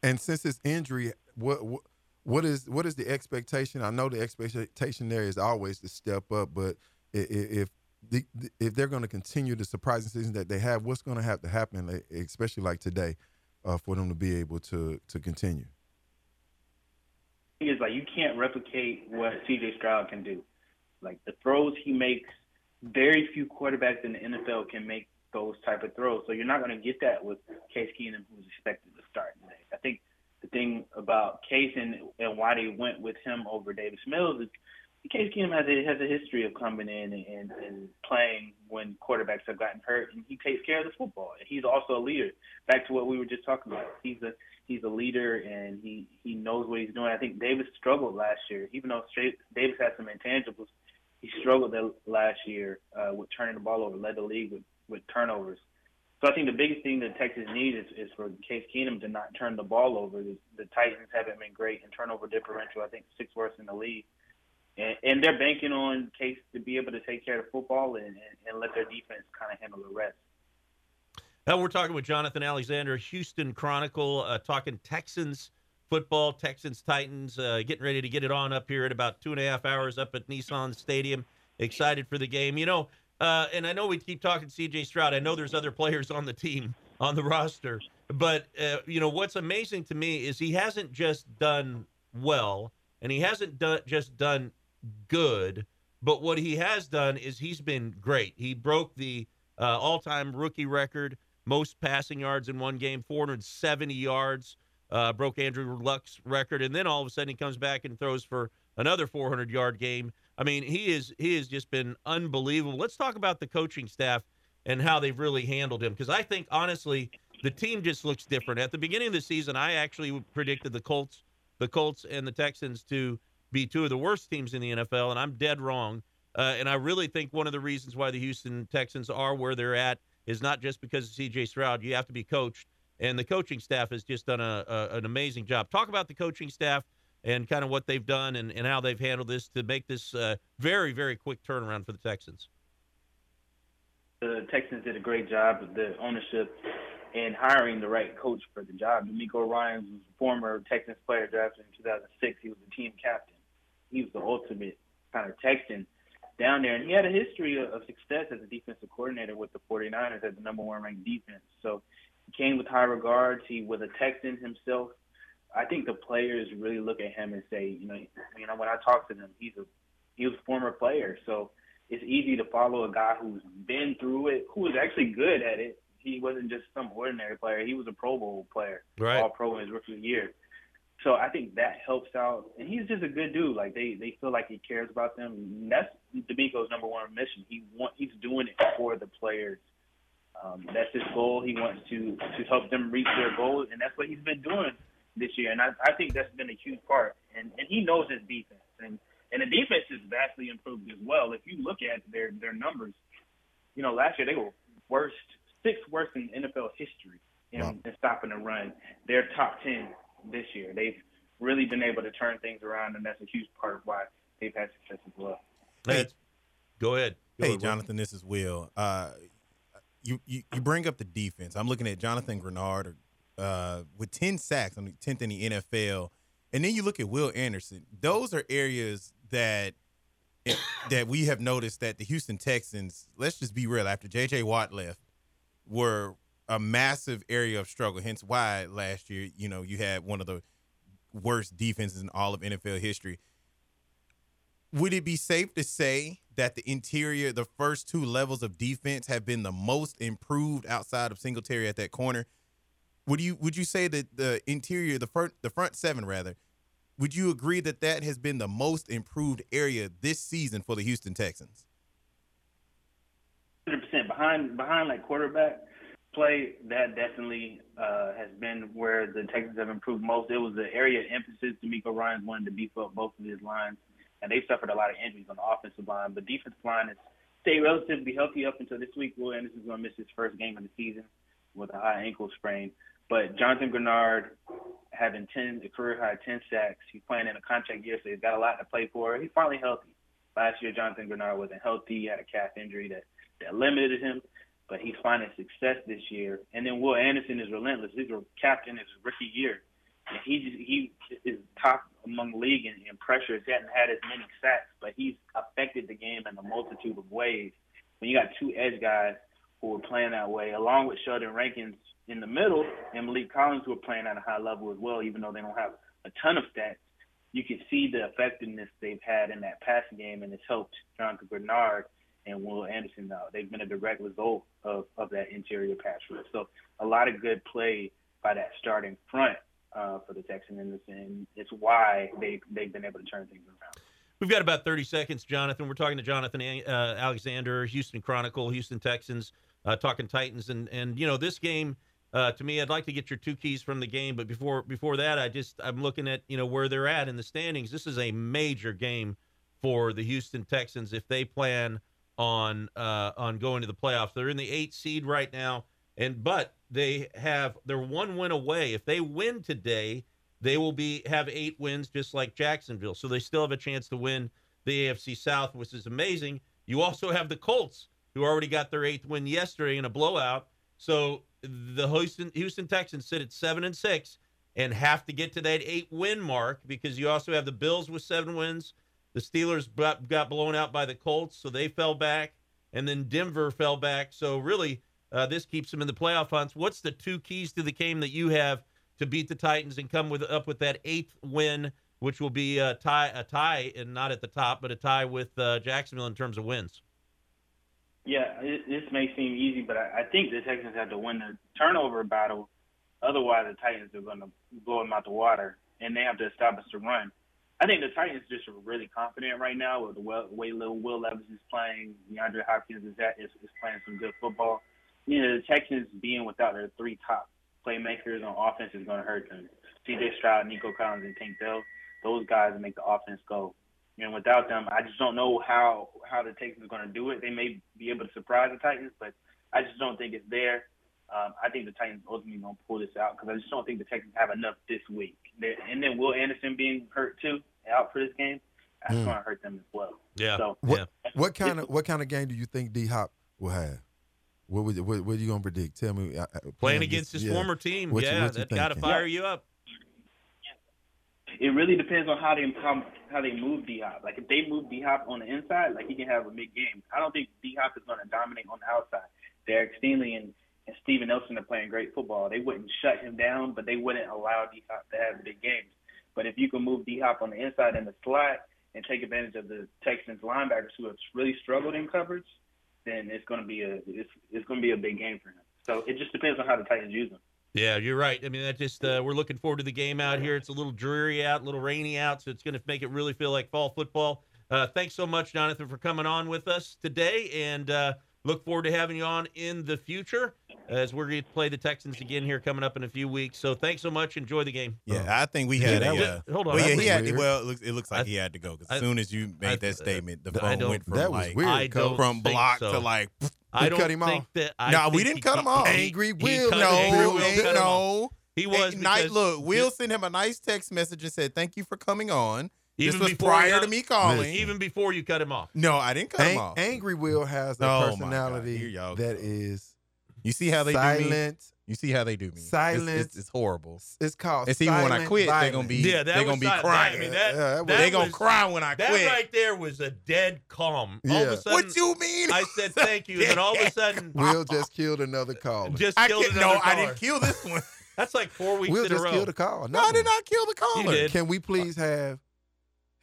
And since his injury, what, what what is what is the expectation? I know the expectation there is always to step up, but if the, if they're going to continue the surprising season that they have, what's going to have to happen, especially like today, uh, for them to be able to to continue? is like you can't replicate what CJ Stroud can do. Like the throws he makes, very few quarterbacks in the NFL can make those type of throws. So you're not going to get that with Case Keenum, who's expected to start today. I think the thing about Case and, and why they went with him over Davis Mills is Case Keenum has a has a history of coming in and, and playing when quarterbacks have gotten hurt, and he takes care of the football. He's also a leader. Back to what we were just talking about, he's a he's a leader and he he knows what he's doing. I think Davis struggled last year, even though straight, Davis had some intangibles. He struggled last year uh, with turning the ball over, led the league with with turnovers. So I think the biggest thing that Texas needs is, is for Case Keenum to not turn the ball over. The, the Titans haven't been great in turnover differential. I think sixth worst in the league, and, and they're banking on Case to be able to take care of football and, and, and let their defense kind of handle the rest. Now we're talking with Jonathan Alexander, Houston Chronicle, uh, talking Texans football, Texans Titans, uh, getting ready to get it on up here in about two and a half hours up at Nissan Stadium. Excited for the game, you know. Uh, and I know we keep talking C.J. Stroud. I know there's other players on the team on the roster, but uh, you know what's amazing to me is he hasn't just done well, and he hasn't done just done good, but what he has done is he's been great. He broke the uh, all-time rookie record most passing yards in one game, 470 yards, uh, broke Andrew Luck's record, and then all of a sudden he comes back and throws for another 400 yard game. I mean, he is he has just been unbelievable. Let's talk about the coaching staff and how they've really handled him because I think honestly the team just looks different. At the beginning of the season, I actually predicted the Colts, the Colts and the Texans to be two of the worst teams in the NFL, and I'm dead wrong. Uh, and I really think one of the reasons why the Houston Texans are where they're at is not just because of CJ Stroud. You have to be coached, and the coaching staff has just done a, a, an amazing job. Talk about the coaching staff and kind of what they've done and, and how they've handled this to make this uh, very, very quick turnaround for the Texans. The Texans did a great job with the ownership and hiring the right coach for the job. DeMeco Ryan was a former Texans player drafted in 2006. He was the team captain. He was the ultimate kind of Texan down there. And he had a history of, success as a defensive coordinator with the 49ers as the number one ranked defense. So he came with high regards. He was a Texan himself. I think the players really look at him and say, you know, you know, when I talk to them, he's a he was a former player, so it's easy to follow a guy who's been through it, who is actually good at it. He wasn't just some ordinary player; he was a Pro Bowl player, Right. All Pro in his rookie year. So I think that helps out, and he's just a good dude. Like they they feel like he cares about them. And that's DeMeco's number one mission. He want he's doing it for the players. Um, that's his goal. He wants to to help them reach their goals, and that's what he's been doing this year. And I, I think that's been a huge part. And and he knows his defense, and and the defense is vastly improved as well. If you look at their their numbers, you know last year they were worst, sixth worst in NFL history in, in stopping the run. They're top ten this year. They've really been able to turn things around, and that's a huge part of why they've had success as well. Hey, go ahead. Go hey, ahead, Jonathan, this is Will. Uh, you, you you bring up the defense. I'm looking at Jonathan Greenard uh, with 10 sacks on the 10th in the NFL, and then you look at Will Anderson. Those are areas that that we have noticed that the Houston Texans. Let's just be real. After J.J. Watt left, were a massive area of struggle. Hence why last year, you know, you had one of the worst defenses in all of NFL history. Would it be safe to say that the interior, the first two levels of defense, have been the most improved outside of Singletary at that corner? Would you would you say that the interior, the front, the front seven rather, would you agree that that has been the most improved area this season for the Houston Texans? hundred percent behind behind like quarterback play. That definitely uh, has been where the Texans have improved most. It was the area of emphasis. DeMeco Ryans wanted to beef up both of his lines, and they've suffered a lot of injuries on the offensive line. But defensive line has stayed relatively healthy up until this week. Will Anderson's going to miss his first game of the season with a high ankle sprain. But Jonathan Greenard having ten a career high ten sacks. He's playing in a contract year, so he's got a lot to play for. He's finally healthy. Last year, Jonathan Greenard wasn't healthy. He had a calf injury that that limited him, but he's finding success this year. And then Will Anderson is relentless. He's a captain his rookie year, and he he is top among league in, in pressures. He hasn't had as many sacks, but he's affected the game in a multitude of ways. When you got two edge guys who are playing that way, along with Sheldon Rankins in the middle and Maliek Collins who are playing at a high level as well, even though they don't have a ton of stats, you can see the effectiveness they've had in that passing game, and it's helped Jonathan Greenard and Will Anderson now. They've been a direct result of, of that interior pass rush. So a lot of good play by that starting front uh, for the Texans, and it's why they they've been able to turn things around. We've got about 30 seconds, Jonathan. We're talking to Jonathan uh, Alexander, Houston Chronicle, Houston Texans, uh, talking Titans, and and you know this game. Uh, to me, I'd like to get your two keys from the game, but before before that, I just I'm looking at you know where they're at in the standings. This is a major game for the Houston Texans if they plan on uh, on going to the playoffs. They're in the eight seed right now, and but they have they're one win away. If they win today, they will be have eight wins just like Jacksonville. So they still have a chance to win the AFC South, which is amazing. You also have the Colts, who already got their eighth win yesterday in a blowout. So the Houston Houston Texans sit at seven and six and have to get to that eight win mark because you also have the Bills with seven wins. The Steelers got, blown out by the Colts, so they fell back, and then Denver fell back. So really, uh, this keeps them in the playoff hunts. What's the two keys to the game that you have to beat the Titans and come with up with that eighth win, which will be a tie, a tie, and not at the top, but a tie with uh, Jacksonville in terms of wins? Yeah, it, this may seem easy, but I, I think the Texans have to win the turnover battle. Otherwise, the Titans are going to blow them out the water, and they have to establish the run. I think the Titans just are really confident right now with the way Will, Will Levis is playing. DeAndre Hopkins is, at, is is playing some good football. You know, the Texans being without their three top playmakers on offense is going to hurt them. C.J. Stroud, Nico Collins, and Tank Dell, those guys make the offense go. And without them, I just don't know how how the Texans are going to do it. They may be able to surprise the Titans, but I just don't think it's there. Um, I think the Titans ultimately going to pull this out because I just don't think the Texans have enough this week. They're, and then Will Anderson being hurt too, out for this game, that's Mm. going to hurt them as well. Yeah. So What what kind of what kind of game do you think D Hop will have? What would what, what are you gonna predict? Tell me. Uh, uh, Playing against his yeah. former team, What yeah, what you that got to thinking? fire you up. it really depends on how they how, how they move D Hop. Like if they move D Hop on the inside, like he can have a big game. I don't think D Hop is going to dominate on the outside. Derek Stingley and and Steven Nelson are playing great football. They wouldn't shut him down, but they wouldn't allow D Hop to have big games. But if you can move D Hop on the inside in the slot and take advantage of the Texans linebackers who have really struggled in coverage, then it's going to be a it's, it's going to be a big game for him. So it just depends on how the Titans use him. Yeah, you're right. I mean, that just uh, we're looking forward to the game out here. It's a little dreary out, a little rainy out, so it's going to make it really feel like fall football. Uh, thanks so much, Jonathan, for coming on with us today, and uh, look forward to having you on in the future as we're going to play the Texans again here coming up in a few weeks. So thanks so much. Enjoy the game. Yeah, I think we had Yeah, a. Uh, hold on, Well, yeah, he had. Weird. Well, it looks, it looks like I- he had to go because as soon as you made I- that statement, the phone went from That was like weird, I don't from think block so. to like. I (laughs) don't cut him think off. that. I no, think we didn't he- cut him off. he- Angry Will. no, Angry Will ain't cut him off. no. He was Hey, night, because- look, Will sent him a nice text message and said, "Thank you for coming on." Even this was prior you- to me calling. Even before you cut him off. no, I didn't cut him off. Angry Will has a Oh, personality Here y'all go. that is You see how they do me? silent. You see how they do me? It's- Silent. It's, it's horrible. It's called. And see, when I silent quit, they're gonna be Yeah, that they're gonna be silent. crying. I mean, that- Yeah, that was- that they gonna was- cry when I That quit. That right there was a dead calm. All of Yeah. a sudden, what do you mean? I said thank you, and all of a (laughs) sudden, Will just killed another caller. just I killed can't, another no, I didn't kill this one. (laughs) That's like four weeks Will in a just row. killed a call. no, I did not kill the caller. did. Can we please have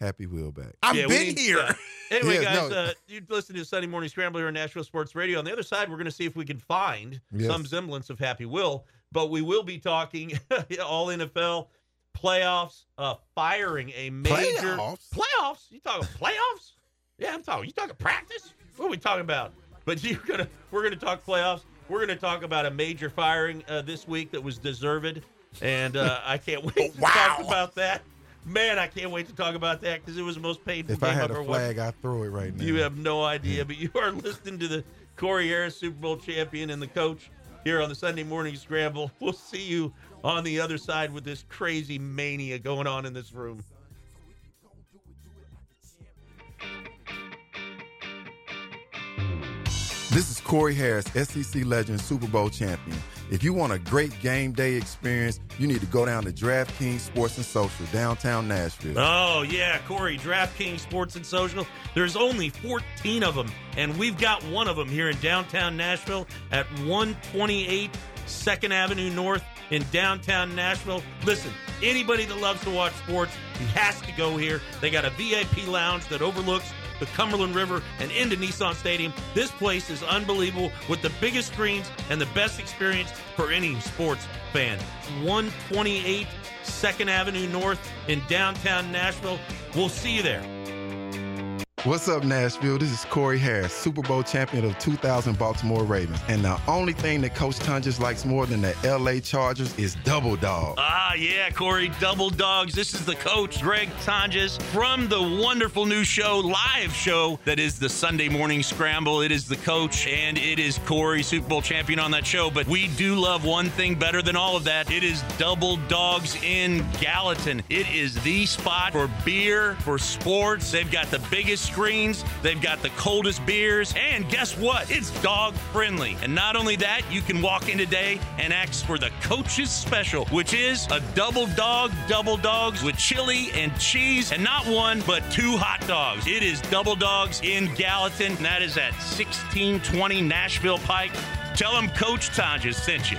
Happy Will back? I've Yeah, been need- here. uh, anyway, Yeah, guys, no. uh, you listen to Sunday Morning Scramble here on Nashville Sports Radio. On the other side, we're going to see if we can find Yes. some semblance of Happy Will, but we will be talking (laughs) all NFL playoffs, uh, firing a major Playoffs? playoffs. You talking playoffs? Yeah, I'm talking. You talking practice? What are we talking about? But (laughs) you're gonna we're gonna talk playoffs. We're gonna talk about a major firing uh, this week that was deserved, and uh, I can't (laughs) wait to talk about that. Man, I can't wait to talk about that because it was the most painful If game I had I've a ever watched. flag, I'd throw it right now. You have no idea, but you are listening to the Corey Harris Super Bowl champion and the coach here on the Sunday morning scramble. We'll see you on the other side with this crazy mania going on in this room. This is Corey Harris, SEC legend, Super Bowl champion. If you want a great game day experience, you need to go down to DraftKings Sports and Social, downtown Nashville. Oh, yeah, Corey, DraftKings Sports and Social. There's only 14 of them, and we've got one of them here in downtown Nashville at 128 2nd Avenue North in downtown Nashville. Listen, anybody that loves to watch sports, has to go here. They got a VIP lounge that overlooks the Cumberland River and into Nissan Stadium. This place is unbelievable with the biggest screens and the best experience for any sports fan. 128 2nd Avenue North in downtown Nashville. We'll see you there. What's up, Nashville? This is Corey Harris, Super Bowl champion of 2000 Baltimore Ravens. And the only thing that Coach Tonjes likes more than the LA Chargers is Double Dog. Ah, yeah, Corey, Double Dogs. This is the coach, Greg Tonjes, from the wonderful new show, live show that is the Sunday Morning Scramble. It is the coach and it is Corey, Super Bowl champion on that show. But we do love one thing better than all of that. It is Double Dogs in Gallatin. It is the spot for beer, for sports. They've got the biggest screens, they've got the coldest beers, and guess what? It's dog friendly. And not only that, you can walk in today and ask for the coach's special, which is a double dog, double dogs with chili and cheese, and not one, but two hot dogs. It is double dogs in Gallatin, and that is at 1620 Nashville Pike. Tell them Coach Tonjes sent you.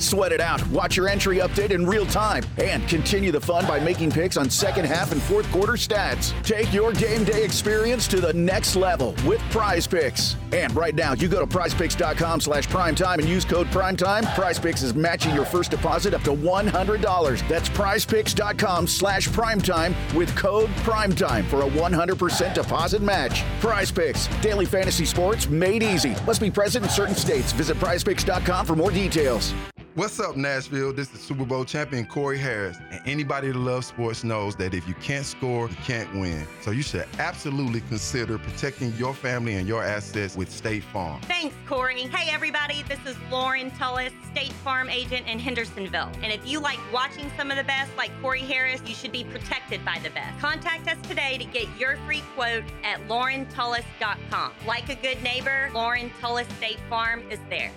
Sweat it out, watch your entry update in real time, and continue the fun by making picks on second half and fourth quarter stats. Take your game day experience to the next level with Prize Picks. And right now, you go to prizepicks.com slash primetime and use code primetime. Prize Picks is matching your first deposit up to $100. That's prizepicks.com slash primetime with code primetime for a 100% deposit match. Prize Picks, daily fantasy sports made easy. Must be present in certain states. Visit prizepicks.com for more details. What's up, Nashville? This is Super Bowl champion Corey Harris. And anybody that loves sports knows that if you can't score, you can't win. So you should absolutely consider protecting your family and your assets with State Farm. Thanks, Corey. Hey, everybody, this is Lauren Tullis, State Farm agent in Hendersonville. And if you like watching some of the best, like Corey Harris, you should be protected by the best. Contact us today to get your free quote at laurentullis.com. Like a good neighbor, Lauren Tullis State Farm is there.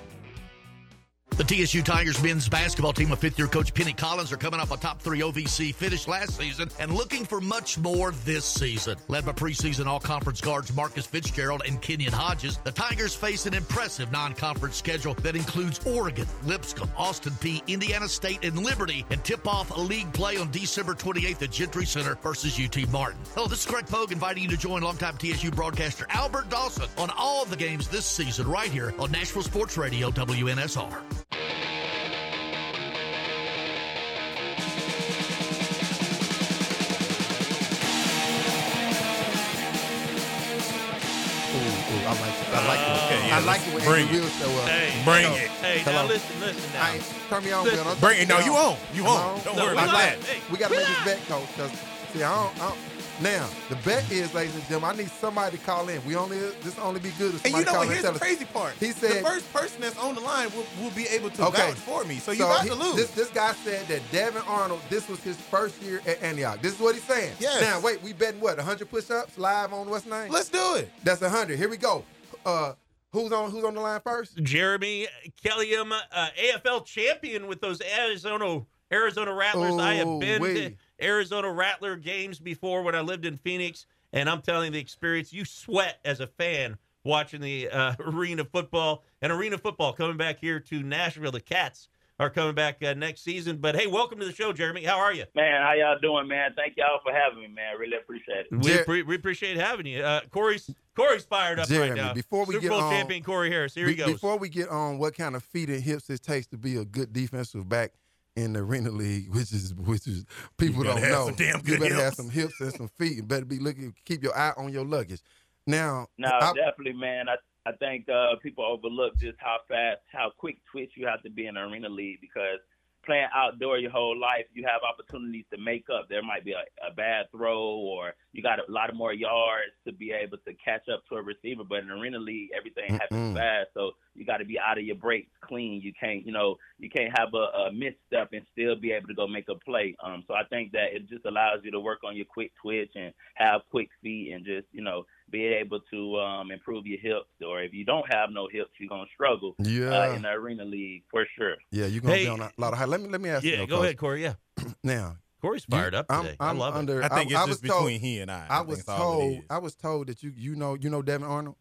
The TSU Tigers men's basketball team of fifth year coach Penny Collins are coming off a top three OVC finish last season and looking for much more this season. Led by preseason all conference guards Marcus Fitzgerald and Kenyon Hodges, the Tigers face an impressive non conference schedule that includes Oregon, Lipscomb, Austin Peay, Indiana State, and Liberty, and tip off a league play on December 28th at Gentry Center versus UT Martin. Hello, this is Greg Pogue inviting you to join longtime TSU broadcaster Albert Dawson on all of the games this season right here on Nashville Sports Radio WNSR. I like it. I like it. Okay, yeah, I like it when bring Andrew it. Show up. Uh, hey, Bring So, it. Hey, Hello. now listen, listen now. Hey, turn me on, Listen. Bill. Bring it. No, you on. You on. Don't No, worry about that. Hey, We got to make this bet, coach. Because see, I don't, I don't. Now the bet is, ladies and gentlemen, I need somebody to call in. We only this only be good if somebody And you know call what? in. Here's the crazy part. He said- the first person that's on the line will, will be able to Okay. vouch for me. So you about he- to lose. This, this guy said that Devin Arnold, this was his first year at Antioch. This is what he's saying. Yes. Now, wait, we betting what? 100 push-ups live on what's name? Let's do it. That's 100. Here we go. Uh, who's on Who's on the line first? Jeremy Kellyum, uh, AFL champion with those Arizona Arizona Rattlers. I have been to Ooh-wee. Arizona Rattler games before when I lived in Phoenix, and I'm telling you the experience. You sweat as a fan watching the uh, (laughs) arena football and arena football coming back here to Nashville. The Kats are coming back uh, next season. But hey, welcome to the show, Jeremy. How are you? Man, how y'all doing, man? Thank y'all for having me, man. Really appreciate it. We, Jer- appre- we appreciate having you. Uh, Corey's Corey's fired up Jeremy, right now. before we Super get Bowl on- champion Corey Harris. Here he goes. Before we get on what kind of feet and hips it takes to be a good defensive back in the arena league, which is which is people don't know. some damn you good better have some hips and some feet. You better be looking. Keep your eye on your luggage. Now, No, I- definitely, man. I I think uh, people overlook just how fast, how quick twitch you have to be in an arena league because playing outdoor your whole life, you have opportunities to make up. There might be a, a bad throw, or you got a lot of more yards to be able to catch up to a receiver. But in arena league, everything happens Mm-mm. fast, so you got to be out of your breaks clean. You can't, you know, you can't have a, a misstep and still be able to go make a play. Um, so I think that it just allows you to work on your quick twitch and have quick feet and just, you know, be able to um, improve your hips. Or if you don't have no hips, you're gonna struggle uh, Yeah. in the arena league for sure. yeah, you're gonna Hey, be on a lot of high. Let me let me ask you. yeah, go Coach. ahead, Corey. Yeah, (clears throat) Now, Corey's you- fired up I'm- today. I'm I love it. under, I think it's was just told- between he and I. I think was that's all it told. I was told that you you know you know Devin Arnold.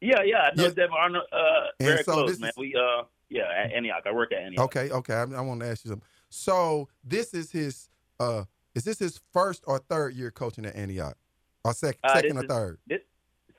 Yeah, yeah, I know Yeah. Devin Arnold uh, very so close, man. is- We uh, yeah, at Antioch. I work at Antioch. Okay, okay. I, I want to ask you something. So this is his. uh Is this his first or third year coaching at Antioch, or sec- Uh, second or is- third? This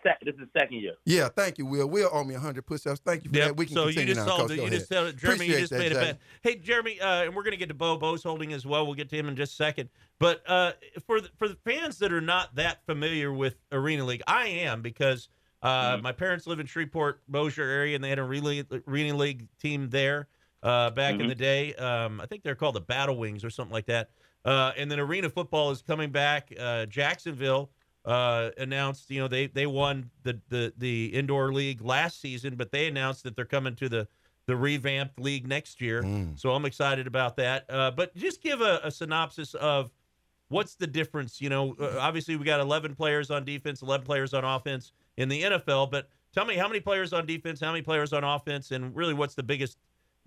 sec- this is second year. Yeah, thank you, Will. Will owe me 100 push-ups. Thank you for Yep. that. We can so you continue just now, solved Coach. it. Go You ahead. just said, Jeremy, you Appreciate just that, made a Jay. bet. Hey, Jeremy, uh, and we're going to get to Bo Bo's holding as well. We'll get to him in just a second. But uh, for the, for the fans that are not that familiar with Arena League, I am because uh, Mm-hmm. my parents live in Shreveport, Bossier area, and they had a Arena Arena League team there uh, back in Mhm. the day. Um, I think they're called the Battle Wings or something like that. Uh, and then Arena Football is coming back. Uh, Jacksonville uh, announced, you know, they they won the, the the indoor league last season, but they announced that they're coming to the the revamped league next year. Mm. So I'm excited about that. Uh, but just give a, a synopsis of what's the difference. You know, uh, obviously we got 11 players on defense, 11 players on offense in the NFL, but tell me how many players on defense, how many players on offense, and really what's the biggest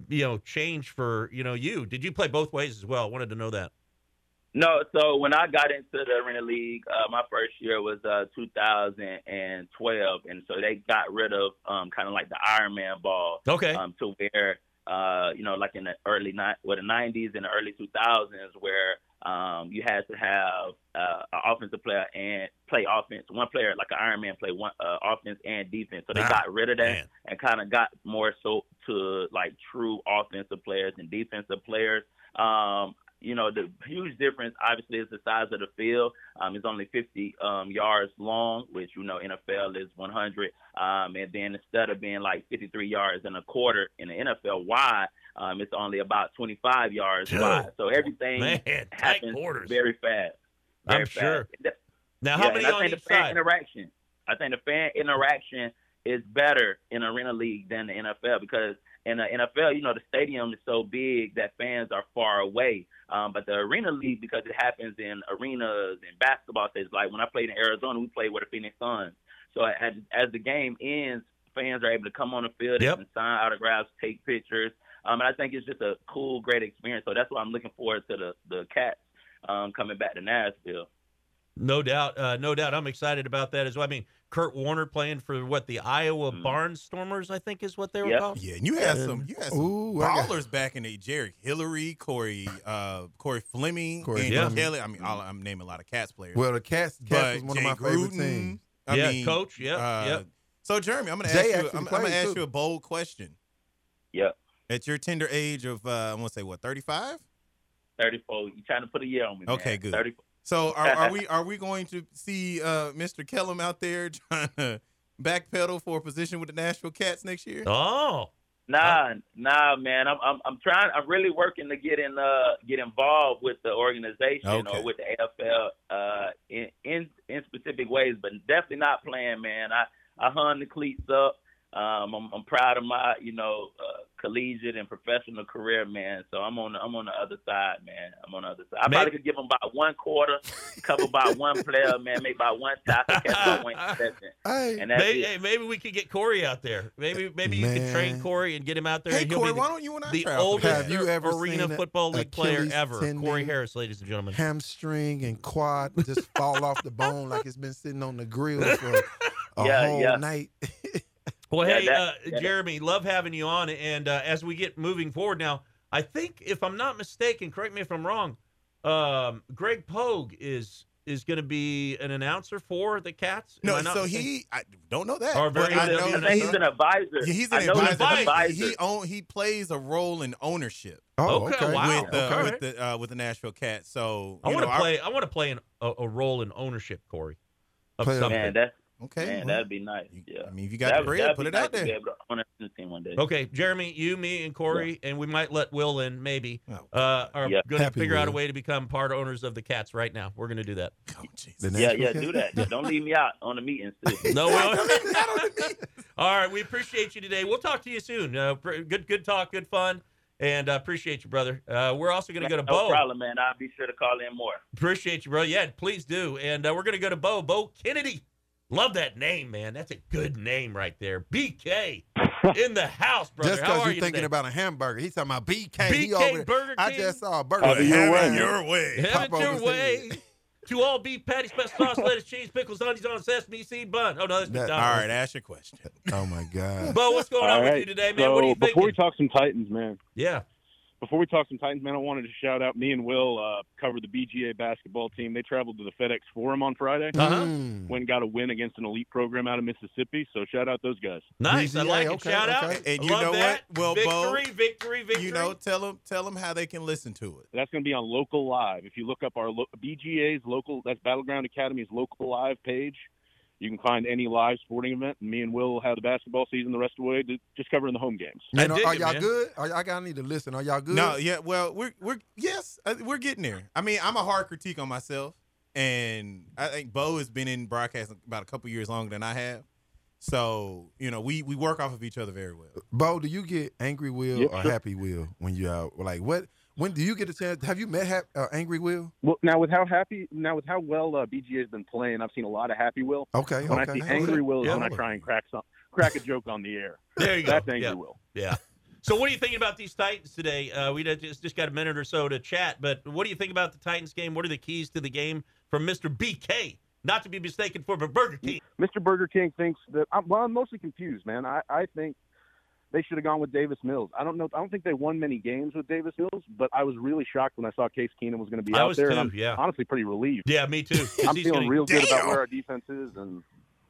you know change for you know you? Did you play both ways as well? I wanted to know that. No, so when I got into the Arena League, uh, my first year was uh, 2012, and so they got rid of um, kind of like the Iron Man ball. Okay. Um, to where, uh, you know, like in the early ni- well, the 90s and the early 2000s, where um, you had to have uh, an offensive player and play offense. One player, like an Iron Man, play one uh, offense and defense. So they Ah, got rid of that man. and kind of got more so to like true offensive players and defensive players. Um, you know, the huge difference obviously is the size of the field. Um, it's only 50 um, yards long, which you know NFL is 100. Um, and then instead of being like 53 yards and a quarter in the NFL wide, um, it's only about 25 yards Dude. wide. So everything Man, happens quarters. very fast. I'm Very sure. fast. Now, Yeah, how many and I on each the fan side? interaction? I think the fan interaction is better in arena league than the NFL because in the NFL, you know, the stadium is so big that fans are far away. Um, but the arena league, because it happens in arenas and basketball stadiums, like when I played in Arizona, we played with the Phoenix Suns. So as, as the game ends, fans are able to come on the field Yep. and sign autographs, take pictures. Um, and I think it's just a cool, great experience. So that's why I'm looking forward to the the Kats um, coming back to Nashville. No doubt, uh, no doubt. I'm excited about that as well. I mean, Kurt Warner playing for what the Iowa Mm. Barnstormers, I think, is what they were Yep. called. Yeah, and you had And- some you had some Ooh, I got- ballers back in the Jerry Hillary, Corey, uh, Corey Fleming, Corey Andy Fleming. Kelly. I mean, all, I'm naming a lot of Kats players. Well, the Kats, Kats but was one Jay of my favorite Gruden, teams. I Yeah, mean, coach, yep, uh, yep. So, Jeremy, I'm going to Jay ask you. I'm, I'm going to played, ask you a bold question. Yep. At your tender age of, uh, I want to say what, 35? 34. You trying to put a year on me? man. Okay, good. 34. So, are, are we (laughs) are we going to see uh, Mr. Kellum out there (laughs) trying to backpedal for a position with the Nashville Kats next year? Oh, Nah, nah, man. I'm I'm I'm trying. I'm really working to get in uh get involved with the organization Okay. or with the AFL uh in in in specific ways, but definitely not playing, man. I I hung the cleats up. Um, I'm, I'm proud of my, you know, uh, collegiate and professional career, man. So I'm on, the, I'm on the other side, man. I'm on the other side. I Maybe- probably could give them about one quarter, cover by (laughs) one player, man. Make about one tackle, catch about one interception, Hey, and maybe, hey, maybe we could get Corey out there. Maybe maybe you could train Corey and get him out there. Hey, and he'll Corey, be why don't you and I the try oldest? Have you ever arena seen football league player ever. tendon? Corey Harris, ladies and gentlemen. hamstring and quad just fall off the bone like it's been sitting on the grill for a (laughs) Yeah, whole yeah. night. (laughs) Well, Yeah, hey, that- uh, yeah. Jeremy, love having you on. And uh, as we get moving forward now, I think, if I'm not mistaken, correct me if I'm wrong, um, Greg Pogue is is going to be an announcer for the Kats. Am No, I so mistaken? he I don't know that. Or very I good know I at he's an advisor. Yeah, he's an know he's advisor. He- He, own, he plays a role in ownership Oh, Okay, okay. wow. with uh, okay. with the uh, with the Nashville Kats. So I want to play. I want to play an, a, a role in ownership, Corey. Of Play a- something. Man, that's Okay, man, well, that'd be nice. you- yeah. I mean, if you got That- the bread, that'd put it nice out there. able to own a team one day. Okay, Jeremy, you, me, and Corey, and we might let Will in. Maybe Oh, uh, are Yeah. going to Happy figure out a way to become part owners of the Kats right now. We're going to do that. oh, Jesus. The Yeah, yeah, do that. Don't leave me out on the meetings too. (laughs) No, (laughs) Will. (laughs) All right, we appreciate you today. We'll talk to you soon. Uh, pr- good, good talk, good fun, and uh, appreciate you, brother. Uh, we're also going to go to no Bo. problem, man. I'll be sure to call in more. Appreciate you, bro. Yeah, please do. And uh, we're going to go to Bo. Bo Kennedy. Love that name, man. That's a good name right there. BK (laughs) in the house, brother. Just How because are you're you thinking today? about a hamburger, he's talking about BK. he BK over there. Burger I just saw a burger. Have it your Have way. your way. Have Pop it your over way. to all beef patties, special sauce, lettuce, cheese, pickles, onions on sesame seed bun. Oh no, that's That- All McDonald's. ask your question. Oh my God. Bo, what's going on All with you today, man? So what are you before we talk some Titans, man, yeah. Before we talk some Titans, man, I wanted to shout out me and Will uh, covered the BGA basketball team. They traveled to the FedEx Forum on Friday. Uh-huh. Mm. Went and got a win against an elite program out of Mississippi. So shout out those guys. Nice. I BGA, like it. okay, Shout out. And I you love know that. what? Well, Bo, victory, victory, victory. You know, tell them tell them how they can listen to it. That's going to be on Local Live. If you look up our lo- BGA's local, that's Battleground Academy's local live page. You can find any live sporting event. And me and Will will have the basketball season the rest of the way, to- just covering the home games. I Man, are, are y'all man. good? Are I gotta need to listen. Are y'all good? No, yeah, well, we're we're yes, uh, we're getting there. I mean, I'm a hard critique on myself, and I think Bo has been in broadcasting about a couple years longer than I have. So you know, we we work off of each other very well. Bo, do you get angry Will Yep, or sure. happy Will when you out? Like what? When do you get a chance? Have you met hap, uh, angry Will? Well, now with how happy, now with how well uh, BGA has been playing, I've seen a lot of happy Will. Okay, When okay. I see angry Will is Yeah. when I try and crack some, crack a joke on the air. (laughs) There you go. That's angry Yeah. Will. Yeah. So, what are you thinking about these Titans today? Uh, we just just got a minute or so to chat, but what do you think about the Titans game? What are the keys to the game from Mr. BK? Not to be mistaken for Burger King. Mr. Burger King thinks that. I'm, well, I'm mostly confused, man. I, I think they should have gone with Davis Mills. I don't know. I don't think they won many games with Davis Mills, but I was really shocked when I saw Case Keenum was going to be I out was there. too, and I'm yeah. honestly pretty relieved. Yeah, me too. (laughs) I'm he's feeling gonna- real good about where our defense is and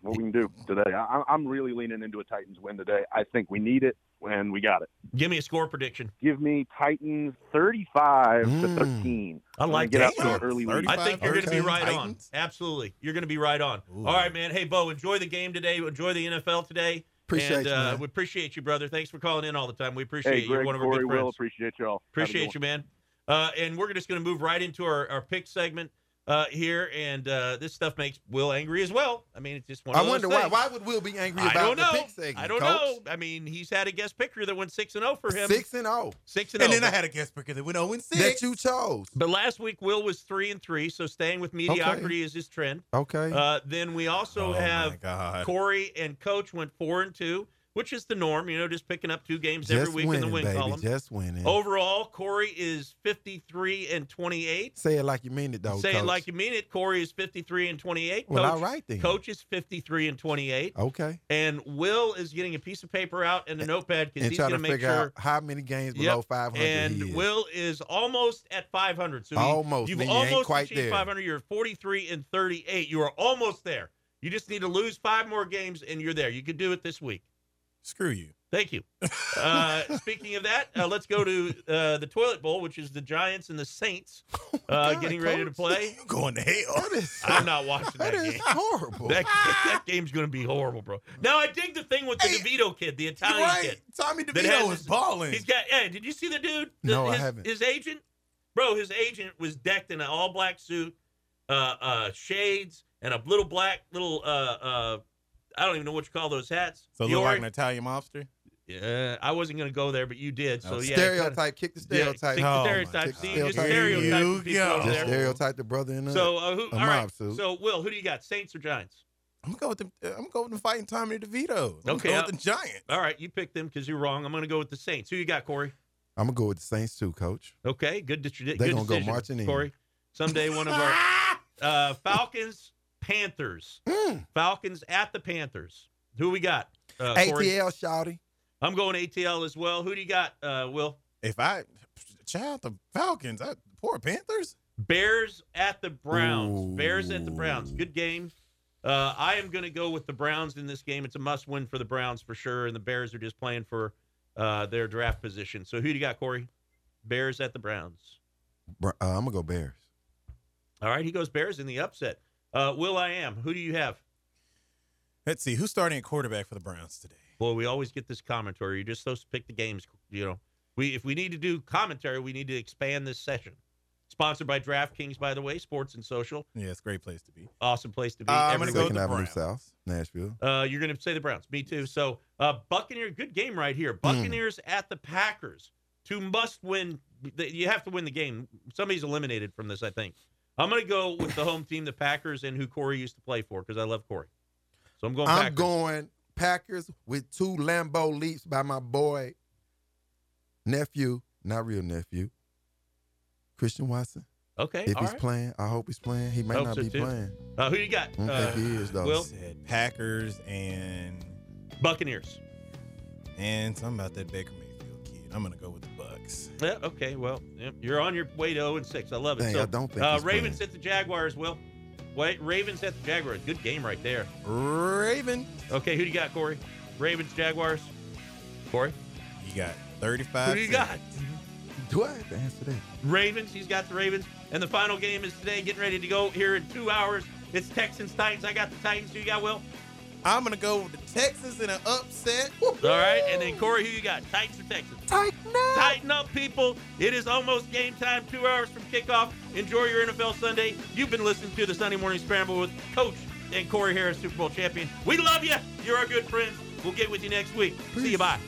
what we can do today. I, I'm really leaning into a Titans win today. I think we need it, and we got it. Give me a score prediction. Give me Titans 35 to Mm. 13. I like get that. out to an early lead. I think you're going to be 35, right on. Absolutely. You're going to be right on. Ooh. All right, man. Hey, Bo, enjoy the game today. Enjoy the NFL today. Appreciate and, you, uh. We appreciate you, brother. Thanks for calling in all the time. We appreciate Hey, you. Greg, You're one of our Corey, good friends. Will, appreciate y'all. Have a good Appreciate you, man. Uh, and we're just going to move right into our, our pick segment uh, here. And uh, this stuff makes Will angry as well. I mean, it's just one I those wonder why. things. Why would Will be angry I don't the know. pick segment? I don't coach? know. I mean, he's had a guest picker that went six and zero for him. Six and zero. Six and zero. And zero. then I had a guest picker that went 0 and 6. That you chose. But last week, Will was three and three, so staying with mediocrity is his trend. Okay. Uh, then we also Oh, have Corey and Coach went four and two, which is the norm. You know, just picking up two games every week winning, in the win baby. column. Just winning. Overall, Corey is fifty-three and twenty-eight. Say it like you mean it, though. Say it like you mean it. Corey is fifty-three and twenty-eight. Well, Coach, all right then. Coach is fifty-three and twenty-eight. Okay. And Will is getting a piece of paper out and a notepad because he's going to make figure sure out how many games Yep. below 500 And he is. Will is almost at 500. So he- Almost, you've you almost quite achieved there. 500. You're 43 and 38. You are almost there. You just need to lose five more games, and you're there. You could do it this week. Screw you. Thank you. Uh, (laughs) speaking of that, uh, let's go to uh, the toilet bowl, which is the Giants and the Saints (laughs) uh, getting ready to play. (laughs) You going to hell. I'm not watching that, That is game. horrible. That, that game's going to be horrible, bro. Now I dig the thing with the DeVito kid, the Italian right. kid. Tommy that DeVito has was balling. He's got. Hey, did you see the dude? The- No, I his, haven't. His agent, bro. His agent was decked in an all black suit, uh, uh, shades, and a little black little. Uh, uh, I don't even know what you call those hats. So The look like an Italian mobster? Yeah, I wasn't gonna go there, but you did. So Oh, yeah, stereotype. kinda- kick the Yeah, stereotype. kick the Oh, my stereotype. God. See, just stereotype you go. Just stereotype the brother in a, So uh, who? a all right. mob suit. So Will, who do you got? Saints or Giants? I'm going with them. I'm going with them fighting Tommy DeVito. I'm Okay, going I'll- with the Giants. All right, you picked them because you're wrong. I'm gonna go with the Saints. Who you got, Corey? I'm gonna go with the Saints too, Coach. Okay, good. Distri- They good gonna go decision, marching in. Corey. Someday one of our (laughs) uh, Falcons, Panthers, Mm. Falcons at the Panthers. Who we got? Uh, Corey? ATL shouty. I'm going ATL as well. Who do you got, uh, Will? If I child the Falcons, I, poor Panthers. Bears at the Browns. Ooh. Bears at the Browns. Good game. Uh, I am going to go with the Browns in this game. It's a must win for the Browns for sure, and the Bears are just playing for uh, their draft position. So who do you got, Corey? Bears at the Browns. Br- Uh, I'm gonna go Bears. All right, he goes Bears in the upset. Uh, Will I am. Who do you have? Let's see who's starting at quarterback for the Browns today. Boy, we always get this commentary. You're just supposed to pick the games. You know, we if we need to do commentary, we need to expand this session. Sponsored by DraftKings, by the way, sports and social. Yeah, it's a great place to be. Awesome place to be. Uh, I'm gonna go week. with the Avenue Browns. South, Nashville. Uh, you're going to say the Browns. Me too. So, uh, Buccaneer, good game right here. Buccaneers at the Packers. Two must win. You have to win the game. Somebody's eliminated from this, I think. I'm going to go with the home team, the Packers, and who Corey used to play for because I love Corey. So I'm going I'm Packers. going Packers with two Lambeau leaps by my boy nephew, not real nephew, Christian Watson. Okay. If he's right. playing, I hope he's playing. He may Hope not so, be too. playing. Uh, who you got? I don't Uh, think he is though. Will? Said Packers and Buccaneers. and something about that Baker Mayfield kid. I'm gonna go with the Bucks. Yeah. Okay. Well, yep, you're on your way to 0 and 6. I love it. Dang, so, I don't think uh, he's Ravens at the Jaguars. Will. Wait, Ravens at the Jaguars. Good game right there. Raven, Okay. Who do you got, Corey? Ravens, Jaguars. Corey. you got 35. Who do you got? Do I have to answer that? Ravens. He's got the Ravens. And the final game is today, getting ready to go here in two hours. It's Texans Titans. I got the Titans. Who you got, Will? I'm gonna go with the Texans in an upset. All right. And then Corey, who you got? Titans or Texans? Tighten up. Tighten up, people. It is almost game time. Two hours from kickoff. Enjoy your NFL Sunday. You've been listening to the Sunday Morning Scramble with Coach and Corey Harris, Super Bowl champion. We love you. You're our good friends. We'll get with you next week. See you. Bye.